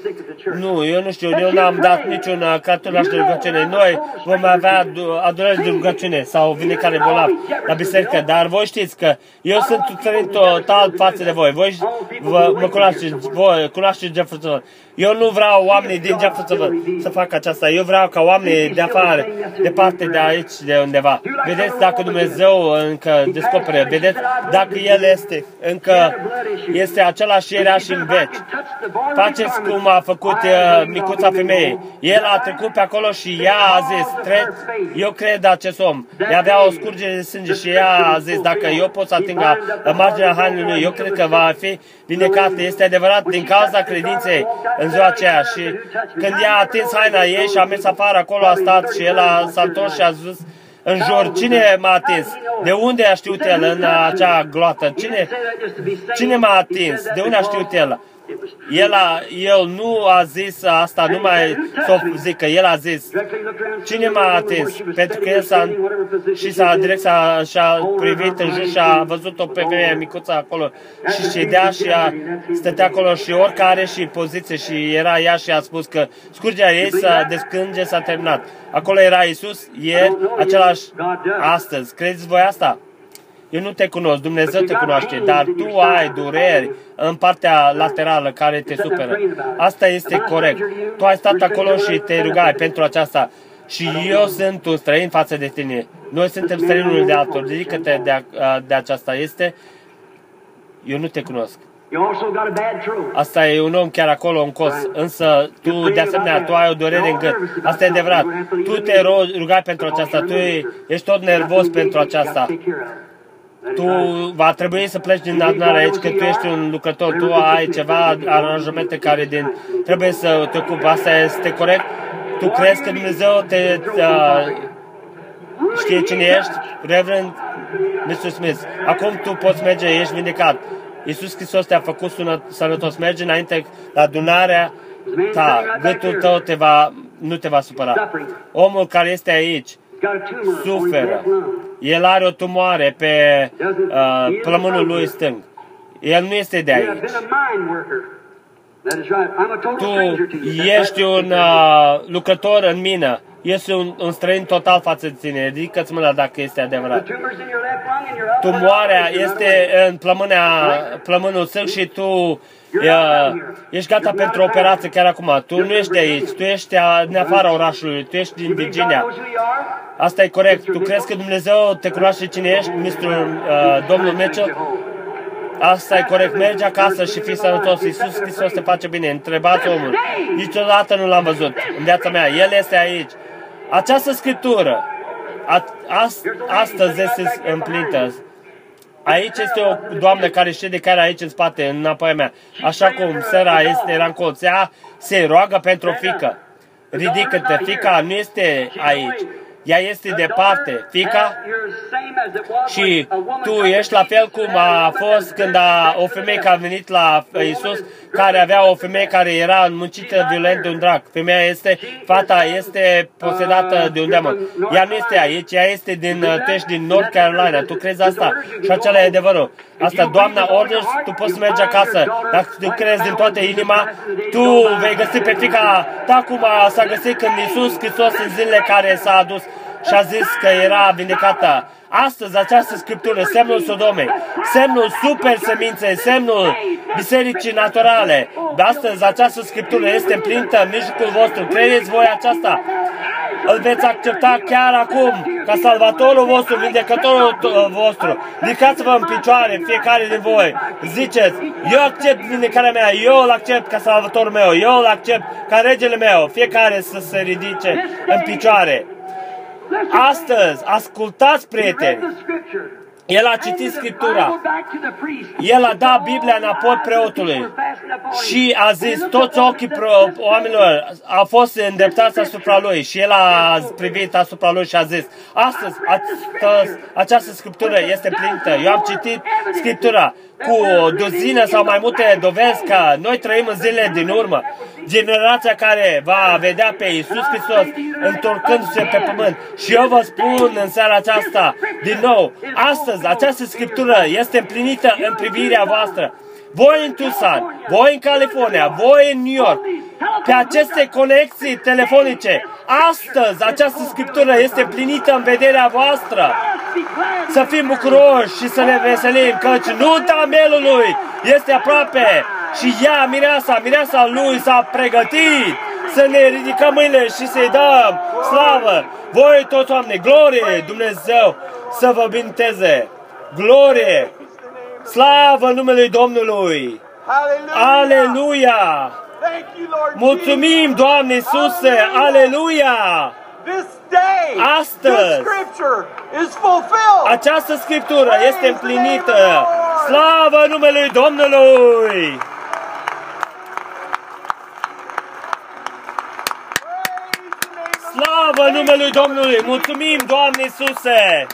Nu, eu nu știu. Eu n-am dat niciun uh, cartonaș de rugăciune. Noi vom avea adu- adorări de rugăciune sau vine care bolnav la biserică. Dar voi știți că eu sunt diferit total față de voi. Voi vă, mă cunoașteți, voi cunoașteți Jefferson. Eu nu vreau oamenii din Jefferson să facă aceasta. Eu vreau ca oamenii de afară, departe de aici, de undeva. Vedeți dacă Dumnezeu încă descoperă. Vedeți dacă El este încă este același ieri și în veci. Faceți cum a făcut uh, micuța femeie. El a trecut pe acolo și ea a zis, tre- eu cred acest om. Ea avea o scurgere de sânge și ea a zis, dacă eu pot să ating la marginea hainului lui, eu cred că va fi vindecată. Este adevărat din cauza credinței în ziua aceea. Și când ea a atins haina ei și a mers afară, acolo a stat și el a, s-a întors și a zis, în jur, cine m-a atins? De unde a știut el în acea gloată? Cine, cine m-a atins? De unde a știut el? El, a, el nu a zis asta numai să o zică, el a zis, cine m-a atins? Pentru că el s-a, și s-a direct s-a, și-a privit în jur și a văzut-o pe femeie micuță acolo și ședea și a, stătea acolo și oricare și poziție și era ea și a spus că scurgerea ei s-a descânge, s-a terminat. Acolo era Isus ieri, același astăzi. Credeți voi asta? Eu nu te cunosc, Dumnezeu te cunoaște, dar tu ai dureri în partea laterală care te superă. Asta este corect. Tu ai stat acolo și te rugai pentru aceasta. Și eu sunt un străin față de tine. Noi suntem străini unul de altul. Ridică-te de, de aceasta. Este... Eu nu te cunosc. You also got a bad throat. Asta e un om chiar acolo în cos, însă tu, de asemenea, tu ai o durere în gât. Asta e adevărat. Tu te ro- rugai pentru aceasta, tu ești tot nervos pentru aceasta. Tu va trebui să pleci din adunare aici, că tu ești un lucrător, tu ai ceva aranjamente care din, trebuie să te ocupi. Asta este corect? Tu crezi că Dumnezeu te uh, știe cine ești? Reverend Mr. Smith, acum tu poți merge, ești vindecat. Iisus Hristos te-a făcut sună, sănătos. Merge înainte la adunarea ta. Gâtul tău te va, nu te va supăra. Omul care este aici suferă. El are o tumoare pe uh, plămânul lui stâng. El nu este de aici. Tu ești un uh, lucrător în mină. Ești un, un străin total față de tine. Ridică-ți mâna dacă este adevărat. Tumoarea este în plămânea, plămânul sâng și tu uh, ești gata pentru o operație chiar acum. Tu nu ești de aici. Tu ești din afara orașului. Tu ești din Virginia. Asta e corect. Tu crezi că Dumnezeu te cunoaște cine ești, Mr. Uh, domnul Mitchell? Asta e corect. Mergi acasă și fii sănătos. Iisus Hristos te face bine. Întrebați omul. Niciodată nu l-am văzut în viața mea. El este aici. Această scriptură a, as, astăzi este împlinită. Aici este o doamnă care șede care aici în spate, înapoi a mea. Așa cum Sera este, era în colț. Ea se roagă pentru o fică. Ridică-te, fica nu este aici. Ea este departe, fica, și tu ești la fel cum a fost când a, o femeie care a venit la Isus, care avea o femeie care era înmuncită violent de un drac. Femeia este, fata este posedată de un demon. Ea nu este aici, ea este din, tu ești din North Carolina, tu crezi asta? Și acela e adevărul. Asta, doamna orders, tu poți merge acasă. Dacă tu crezi din toată inima, tu vei găsi pe fica ta cum s-a găsit când Isus Hristos în zilele care s-a adus și a zis că era vindecată. Astăzi această scriptură, semnul Sodomei, semnul super seminței, semnul bisericii naturale. Astăzi această scriptură este împlinită în mijlocul vostru. Credeți voi aceasta? Îl veți accepta chiar acum ca salvatorul vostru, vindecătorul vostru. Ridicați-vă în picioare, fiecare din voi. Ziceți, eu accept vindecarea mea, eu îl accept ca salvatorul meu, eu îl accept ca regele meu. Fiecare să se ridice în picioare. Astăzi, ascultați, prieteni, el a citit Scriptura. El a dat Biblia înapoi preotului. Și a zis, toți ochii oamenilor au fost îndreptați asupra lui. Și el a privit asupra lui și a zis, astăzi astăzi, această Scriptură este plintă. Eu am citit Scriptura cu o duzină sau mai multe dovezi că noi trăim în zilele din urmă. Generația care va vedea pe Iisus Hristos întorcându-se pe pământ. Și eu vă spun în seara aceasta, din nou, astăzi această Scriptură este împlinită în privirea voastră voi în Tucson, voi în California, voi în New York, pe aceste conexii telefonice, astăzi această scriptură este plinită în vederea voastră. Să fim bucuroși și să ne veselim, căci nunta mielului este aproape și ea, mireasa, mireasa lui s-a pregătit să ne ridicăm mâinile și să-i dăm slavă. Voi toți oameni, glorie Dumnezeu să vă binteze. Glorie Slavă numelui Domnului! Aleluia! Mulțumim, Doamne Iisuse! Aleluia! Astăzi, această scriptură este împlinită. Slavă numelui Domnului! Slavă numelui Domnului! Mulțumim, Doamne Iisuse!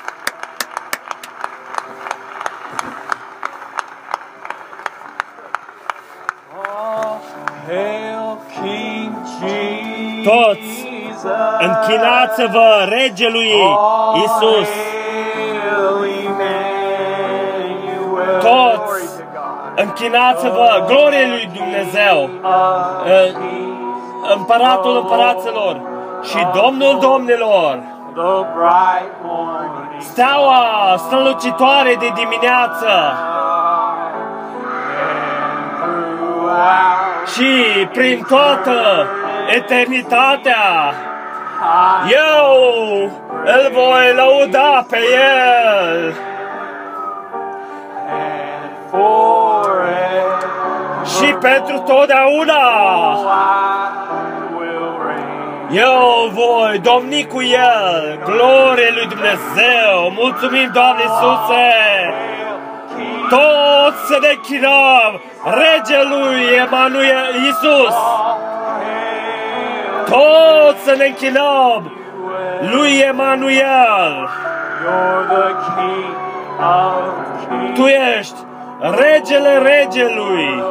Toți, închinați-vă regelui Isus. Toți, închinați-vă glorie lui Dumnezeu, împăratul împăraților și Domnul domnilor. Steaua strălucitoare de dimineață și prin toată eternitatea eu îl voi lăuda pe el. Și pentru totdeauna eu voi domni cu el. Glorie lui Dumnezeu. Mulțumim, Doamne Iisuse. Toți să ne chinăm regelui Emanuel Iisus. Toți să ne închinăm lui Emanuel. Tu ești regele regelui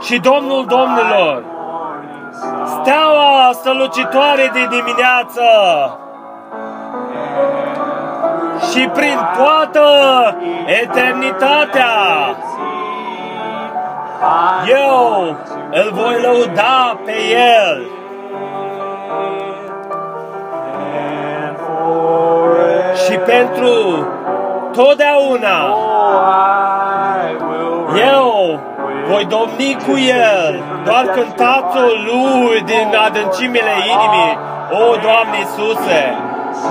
și Domnul Domnilor. Steaua strălucitoare de dimineață și prin toată eternitatea eu îl voi lăuda pe El. Și pentru totdeauna eu voi domni cu El, doar cântatul Lui din adâncimile inimii. O, Doamne Iisuse,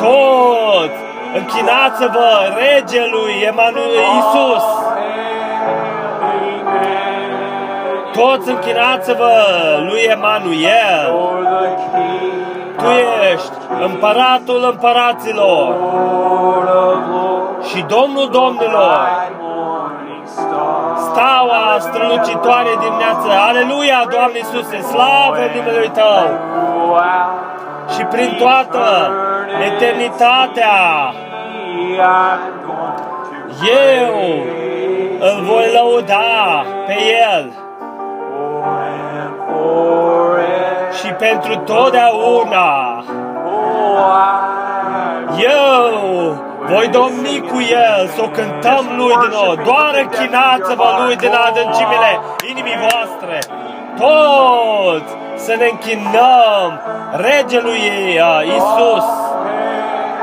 toți închinați-vă regelui Emanuel Iisus. Toți închinați-vă lui Emanuel. Tu ești împăratul împăraților și Domnul Domnilor. Staua strălucitoare dimineață. Aleluia, Doamne Iisuse, slavă numele Tău. Și prin toată eternitatea eu îl voi lăuda pe El și pentru totdeauna. Eu voi domni cu El, să o cântăm Lui din nou. Doar închinați-vă Lui din adâncimile inimii voastre. Toți să ne închinăm Regelui Iisus.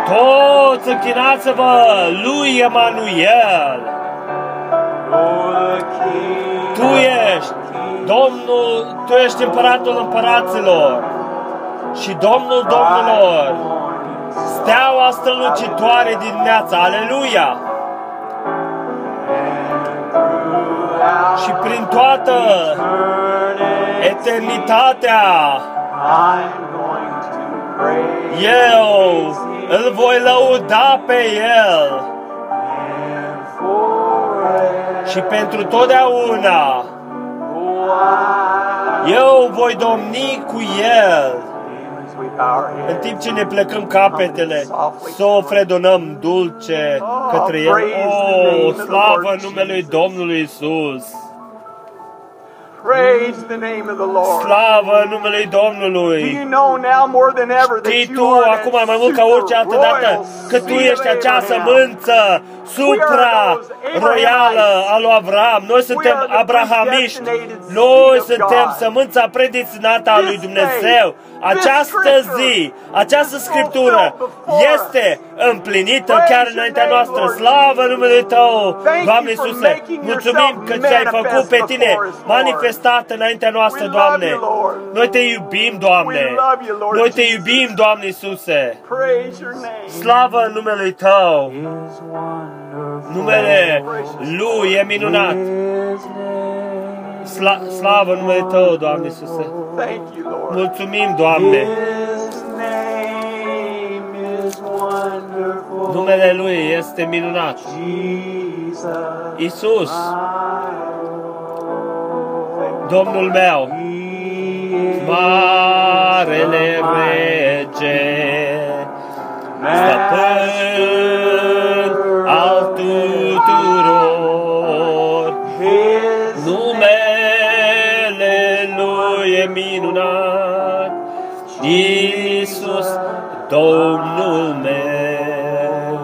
Toți închinați-vă lui Emanuel. You're the King. Tu ești Domnul, Tu ești împăratul împăraților și Domnul domnilor, steaua strălucitoare din dimineața. Aleluia! Și prin toată eternitatea I'm going to praise eu îl voi lăuda pe El Him forever. și pentru totdeauna Oh, I- eu voi domni cu El. As we bow our În heads. timp ce ne plecăm capetele, să o fredonăm dulce către El. O, slavă numelui Domnului Isus! Praise the name of the Lord. Slavă numelui Do you Domnului! know now more than ever that Știi you tu are acum that mai mult ca orice altă super dată royal că tu seed ești of acea Abraham. sămânță supra royală a lui Avram. Noi suntem are the abrahamiști. predestinated seed Noi of suntem God. sămânța predestinată a lui This Dumnezeu. day, Această this zi, scripture această is scriptură fulfilled before este împlinită Praise chiar your înaintea name, noastră. Lord Slavă Jesus. numele Tău, Thank you Doamne for Iisuse. making Mulțumim yourself că ți-ai manifest făcut pe Tine before us, Lord. Manifestat înaintea noastră, We love Doamne. you, Lord. Noi Te iubim, Doamne. We love you, Lord Noi Te Jesus. iubim, Doamne Iisuse. Praise your name. Slavă numelui Tău. is wonderful. Numele Lui e minunat. His name Sla- slavă numele Tău, Doamne Iisuse. Thank you, Lord. Mulțumim, Doamne. His name is wonderful. Numele Lui este minunat. Jesus. Iisus, Thank Domnul meu, you. Marele Rege, Stăpân al tuturor, His numele Lui e minunat, Iisus, Domnul meu.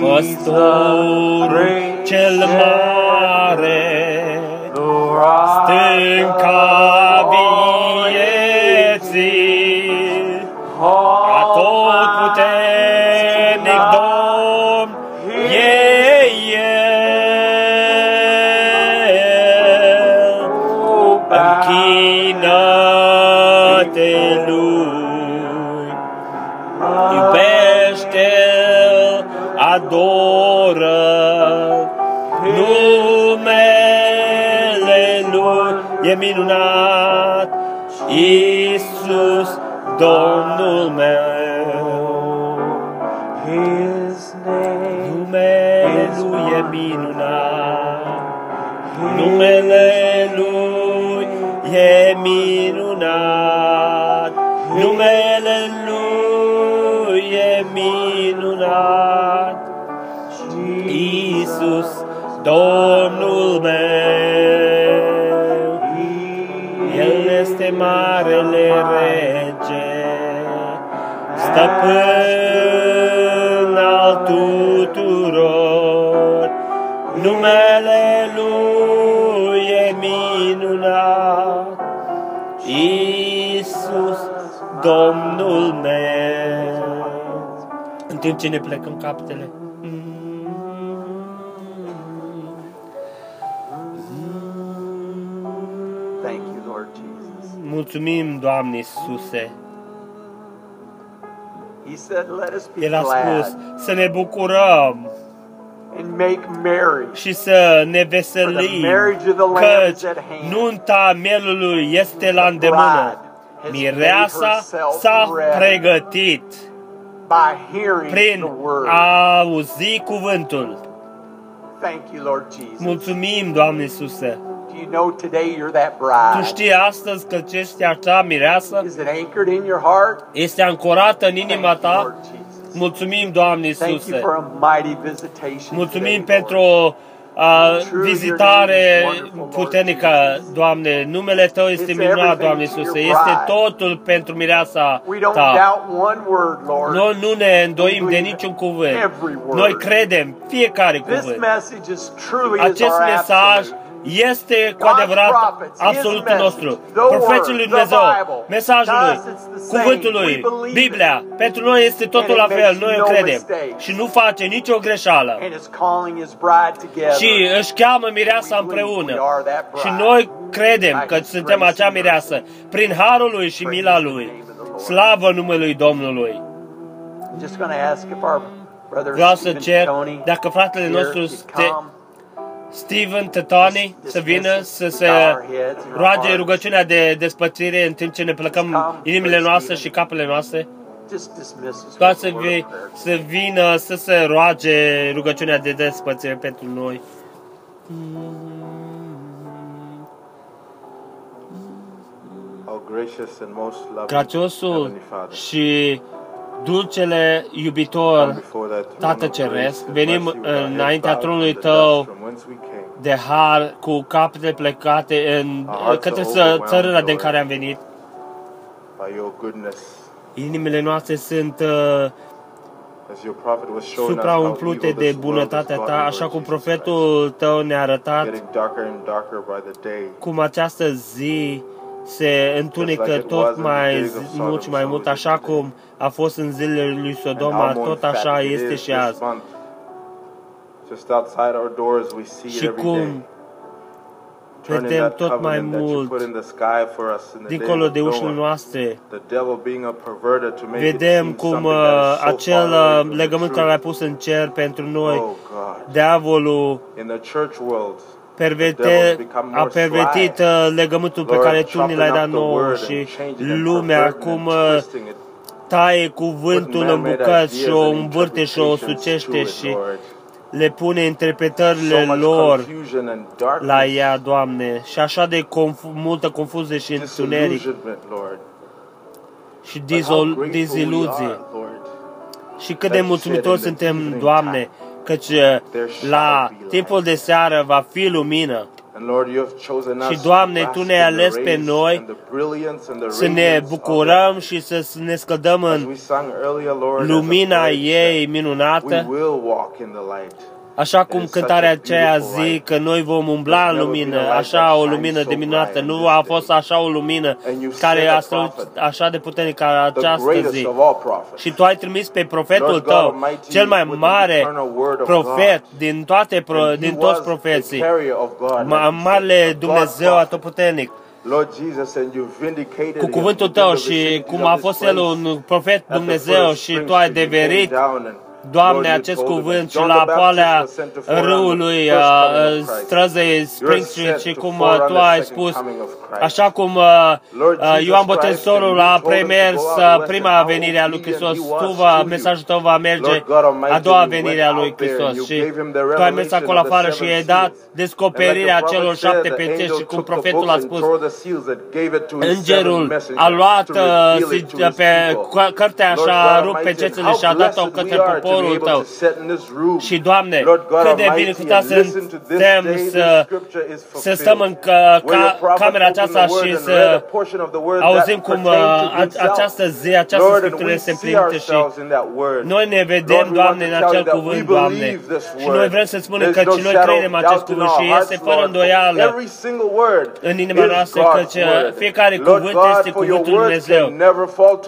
Păstorul cel mare, stânca. Închină-te iubește-L, adoră minunat, Iisus, Domnul meu. His name Numele Lui e minunat, numele Lui e minunat, numele Lui e minunat, Iisus, Domnul meu. Marele rege, stăpân al tuturor. Numele lui e minunat, Iisus, Domnul meu. În timp ce ne plecăm capetele. Mulțumim, Doamne Iisuse. He said, Let us be El a spus glad să ne bucurăm and make merry. și să ne For the veselim, marriage of the Lamb căci is at hand. nunta mielului este la The îndemână. bride has Mireasa made herself s-a ready pregătit by hearing prin the word. a auzi cuvântul. Thank you, Lord Jesus. Mulțumim, Doamne Iisuse. Do you know today you're that Tu bride? știi astăzi că ce ești acea mireasă Is it anchored in your heart? este ancorată în inima Thank you, ta? Lord Jesus. Mulțumim, Doamne Thank you Iisuse. for a mighty visitation. Mulțumim today, pentru Lord. o a, vizitare puternică, Doamne. Numele Tău este minunat, Doamne Iisuse. Este totul pentru mireasa We don't Ta. doubt one word, Lord. Noi nu ne îndoim de niciun cuvânt. Noi credem fiecare This cuvânt. message is truly is Acest our mesaj absolute. Este cu adevărat absolutul nostru. Profeții lui Dumnezeu, mesajul lui, cuvântul lui, Biblia, pentru noi este totul la fel, noi o credem. Și nu face nicio greșeală. Și își cheamă mireasa împreună. Și noi credem că suntem acea mireasă prin harul lui și mila lui. Slavă numelui Domnului! Vreau să cer dacă fratele nostru ste, Steven Tetoni să vină să se roage rugăciunea de despățire în timp ce ne plăcăm inimile noastre și capele noastre. Doar să, vi, să vină să se roage rugăciunea de despățire pentru noi. Graciosul și dulcele iubitor Tată Ceresc, venim înaintea tronului Tău de har cu capetele plecate în, către țărâna din care am venit. Inimile noastre sunt uh, supraumplute de bunătatea ta, așa cum profetul tău ne-a arătat. Cum această zi se întunecă tot mai mult și mai mult, așa cum a fost în zilele lui Sodoma, tot așa este și azi. Și cum vedem tot mai mult dincolo de ușile noastre. Vedem cum uh, acel uh, legământ care l-a pus în cer pentru noi, diavolul perverte, a pervertit uh, legământul pe care Tu ni l-ai dat nouă și lumea acum uh, taie cuvântul în bucăți și o învârte și o sucește și le pune interpretările lor la ea, Doamne, și așa de conf- multă confuzie și întuneric și dizol- diziluzie. Și cât de mulțumitori suntem, Doamne, căci la timpul de seară va fi lumină. Și, Doamne, Tu ne-ai ales pe noi să ne bucurăm și să ne scădăm în lumina ei minunată, Așa cum cântarea aceea zi că noi vom umbla în lumină, așa o lumină de minunată, nu a fost așa o lumină care a strălucit așa de puternic ca această zi. Și Tu ai trimis pe profetul Tău, cel mai mare profet din, toate, din toți profeții, marele Dumnezeu atotputernic, cu cuvântul Tău și cum a fost El un profet Dumnezeu și Tu ai deverit Doamne, acest cuvânt și la poalea râului uh, străzei Spring Street și cum uh, Tu ai spus, așa cum uh, uh, Ioan Botezorul a premers uh, prima venire a lui Hristos, tu va, mesajul tău va merge a doua venire a lui Hristos și Tu ai mers acolo afară și ai dat descoperirea celor șapte pețești și cum profetul a spus, îngerul a luat uh, pe cartea și a rupt pe cețele și a dat-o către poporul tău. Și, Doamne, cât de binecuvântat suntem să, să stăm în ca, ca, camera aceasta și să auzim cum uh, această zi, această scriptură este împlinită și noi ne vedem, Doamne, în acel cuvânt, Doamne. Și noi vrem să spunem că și noi credem acest cuvânt și este fără îndoială în inima noastră că fiecare cuvânt este cuvântul lui Dumnezeu.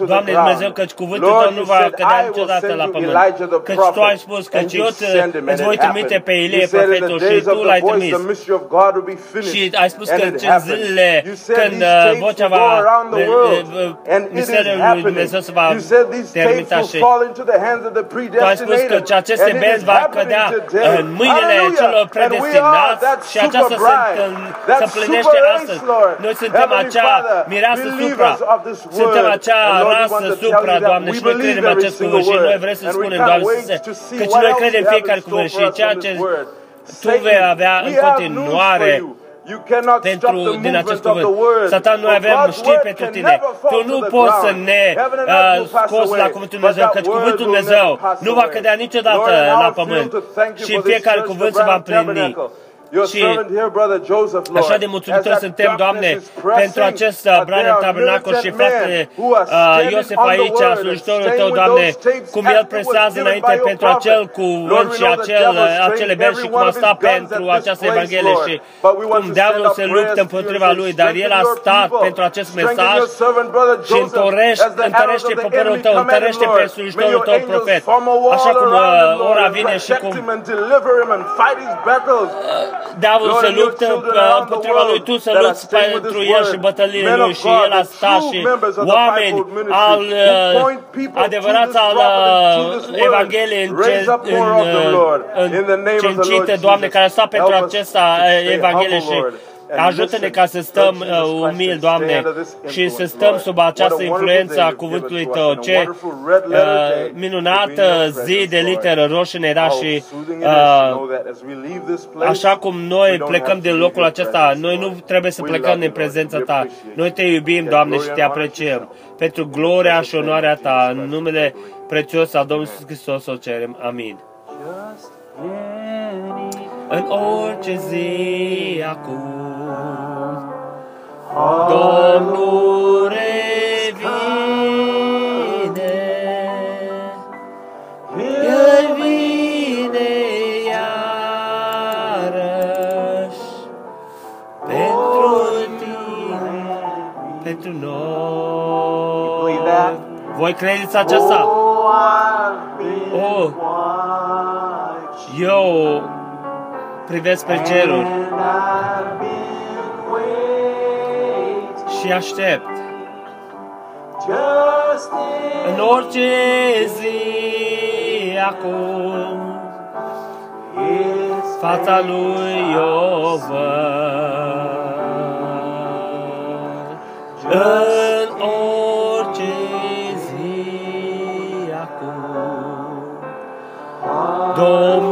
Doamne Dumnezeu, căci cuvântul Tău nu va cădea niciodată la pământ. Căci Tu ai spus că eu îți voi trimite pe Ilie profetul și Tu l-ai trimis. Și ai spus că în zilele când vocea va, misterul lui Dumnezeu se va termina și Tu ai spus că aceste benzi va cădea în mâinile celor predestinați și aceasta se, se plinește astăzi. Noi suntem acea mireasă supra, suntem acea rasă supra, Doamne, și noi credem acest cuvânt și noi vrem să spunem, Doamne, că și noi credem fiecare cuvânt și ceea ce Tu vei avea în continuare pentru, din acest cuvânt. Satan, noi avem știri pentru tine. Tu nu poți să ne uh, scoți la cuvântul Dumnezeu, căci cuvântul Dumnezeu nu va cădea niciodată la pământ și fiecare cuvânt se va împlini. Your Și servant here, brother Joseph, Lord, Așa de as mulțumitori that suntem, Doamne, darkness is pressing, pentru acest that uh, there Brian are Tabernacol și militant men fratele who are uh, standing Iosef on the aici, word and slujitorul staying tău, with Doamne, those tapes cum as el it was presează given înainte by your pentru prophet. acel Lord, cuvânt we și know the acel, devil is acele trained verzi și every cum one a of his stat guns pentru at this această place, Evanghelie Lord. și But we want cum to diavolul send se our luptă prayers împotriva to you lui, and dar say, el a strengthen stat your pentru people. acest Strengthen mesaj your servant, brother și Joseph, întărește, as the arrows întărește of the poporul enemy tău, come at him, întărește pe Lord. May slujitorul your tău angels profet. form a wall Așa cum around him, uh, Lord, ora and vine și protect cum him and deliver him and fight his battles. diavolul Lord, se and your luptă children uh, around the împotriva lui, world tu să that are lupți staying with pentru this el și word. bătăliile Men lui of și God, el a the stat true și members of the oameni fivefold ministry al who uh, point people adevărați to this al prophet and to uh, this word. Evangheliei în, Raise ce, up în, more of them, uh, Lord, în in the name of the Lord cencită, Jesus. Doamne, care a stat pentru Help us acesta to stay uh, Evanghelie humble, și Lord, and ajută-ne listen ca să stăm to Jesus uh, Christ umili, and Doamne, stay under this și să influence, stăm Lord. sub What această a wonderful influență day a you've cuvântului given to us, Tău. and a Ce wonderful red letter uh, day to be in minunată your zi presence, de Lord. literă roșie ne era How și soothing it is to uh, know that as we leave this place, Așa cum noi we don't plecăm have to din leave locul your acesta, presence, noi nu Lord. trebuie să We plecăm love din you, Lord. prezența We Ta. appreciate Noi you. te iubim, Take Doamne, glory și and te honor to apreciem. yourself. Pentru gloria In și Jesus' name, onoarea Ta, Jesus în Christ, numele we believe. prețios al Domnului Iisus Hristos o cerem. Amin. Just any În orice zi acum, Domnul revine, El vine iarăși pentru tine, pentru noi. Believe that? Voi credeți aceasta? Oh, I've been Oh, watching eu privesc pe ceruri și aștept. just in În orice zi acum, His fața lui eu văd. În orice zi acum, Domnul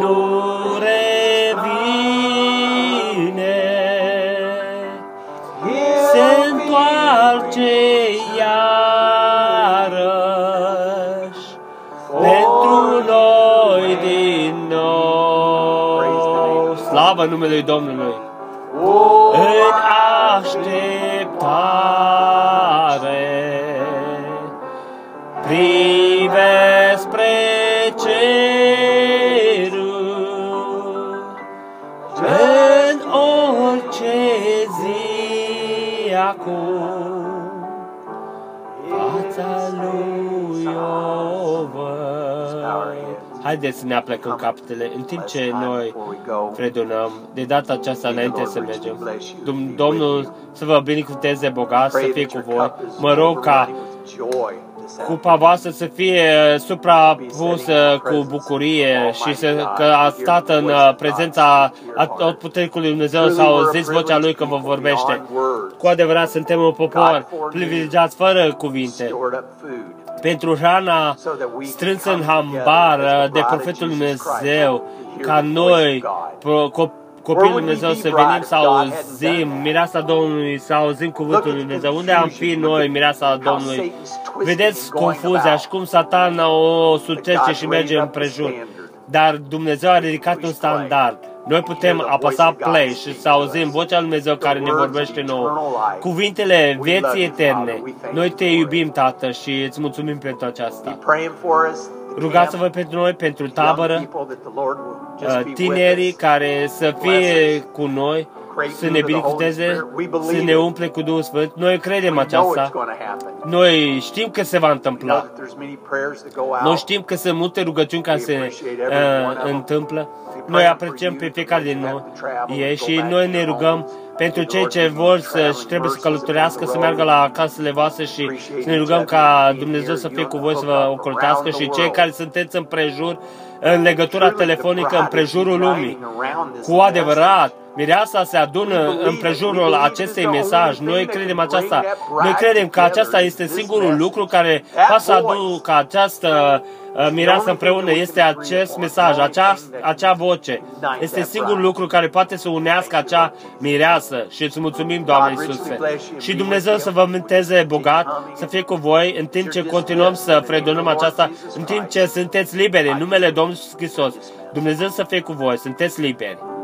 Slavă numelui Domnului! În așteptare privesc spre ceruri în orice zi acum Haideți să ne aplecăm capetele în timp ce noi predonăm de data aceasta înainte să mergem. Dom- Domnul să vă binecuvânteze bogat, să fie cu voi. Mă rog ca cupa voastră să fie suprapusă cu bucurie și să, că a stat în uh, prezența Atotputericului Dumnezeu sau auziți vocea Lui că vă vorbește. Cu adevărat suntem un popor privilegiat fără cuvinte pentru hrana strânsă în hambar uh, de profetul Dumnezeu, ca noi, pro- co- copiii lui Dumnezeu, să venim să auzim mireasa Domnului, să auzim cuvântul lui Dumnezeu. Unde am fi noi, mireasa Domnului? Vedeți confuzia și cum satan o sucește și merge împrejur. Dar Dumnezeu a ridicat un standard. Noi putem apăsa play și să auzim vocea lui Dumnezeu care ne vorbește nouă. Cuvintele vieții eterne. Noi te iubim, Tată, și îți mulțumim pentru aceasta. Rugați-vă pentru noi, pentru tabără, uh, tinerii care să fie cu noi, să ne binecuvânteze, să ne umple cu Duhul Sfânt. Noi credem aceasta. Noi știm că se va întâmpla. Noi știm că sunt multe rugăciuni care se uh, întâmplă. Noi apreciem pe fiecare din noi ei și noi ne rugăm pentru cei ce vor să și trebuie să călătorească, să meargă la casele voastre și să ne rugăm ca Dumnezeu să fie cu voi, să vă ocoltească și cei care sunteți în prejur, în legătura telefonică, în prejurul lumii. Cu adevărat, Mireasa se adună în prejurul acestei mesaj. Noi credem aceasta. Noi credem că aceasta este singurul lucru care poate să aducă această uh, mireasă împreună. Este acest mesaj, acea, acea voce. Este singurul lucru care poate să unească acea mireasă. Și îți mulțumim, Doamne Iisuse. Și Dumnezeu să vă mânteze bogat, să fie cu voi în timp ce continuăm să fredonăm aceasta, în timp ce sunteți liberi în numele Domnului Iisus Hristos. Dumnezeu să fie cu voi, sunteți liberi.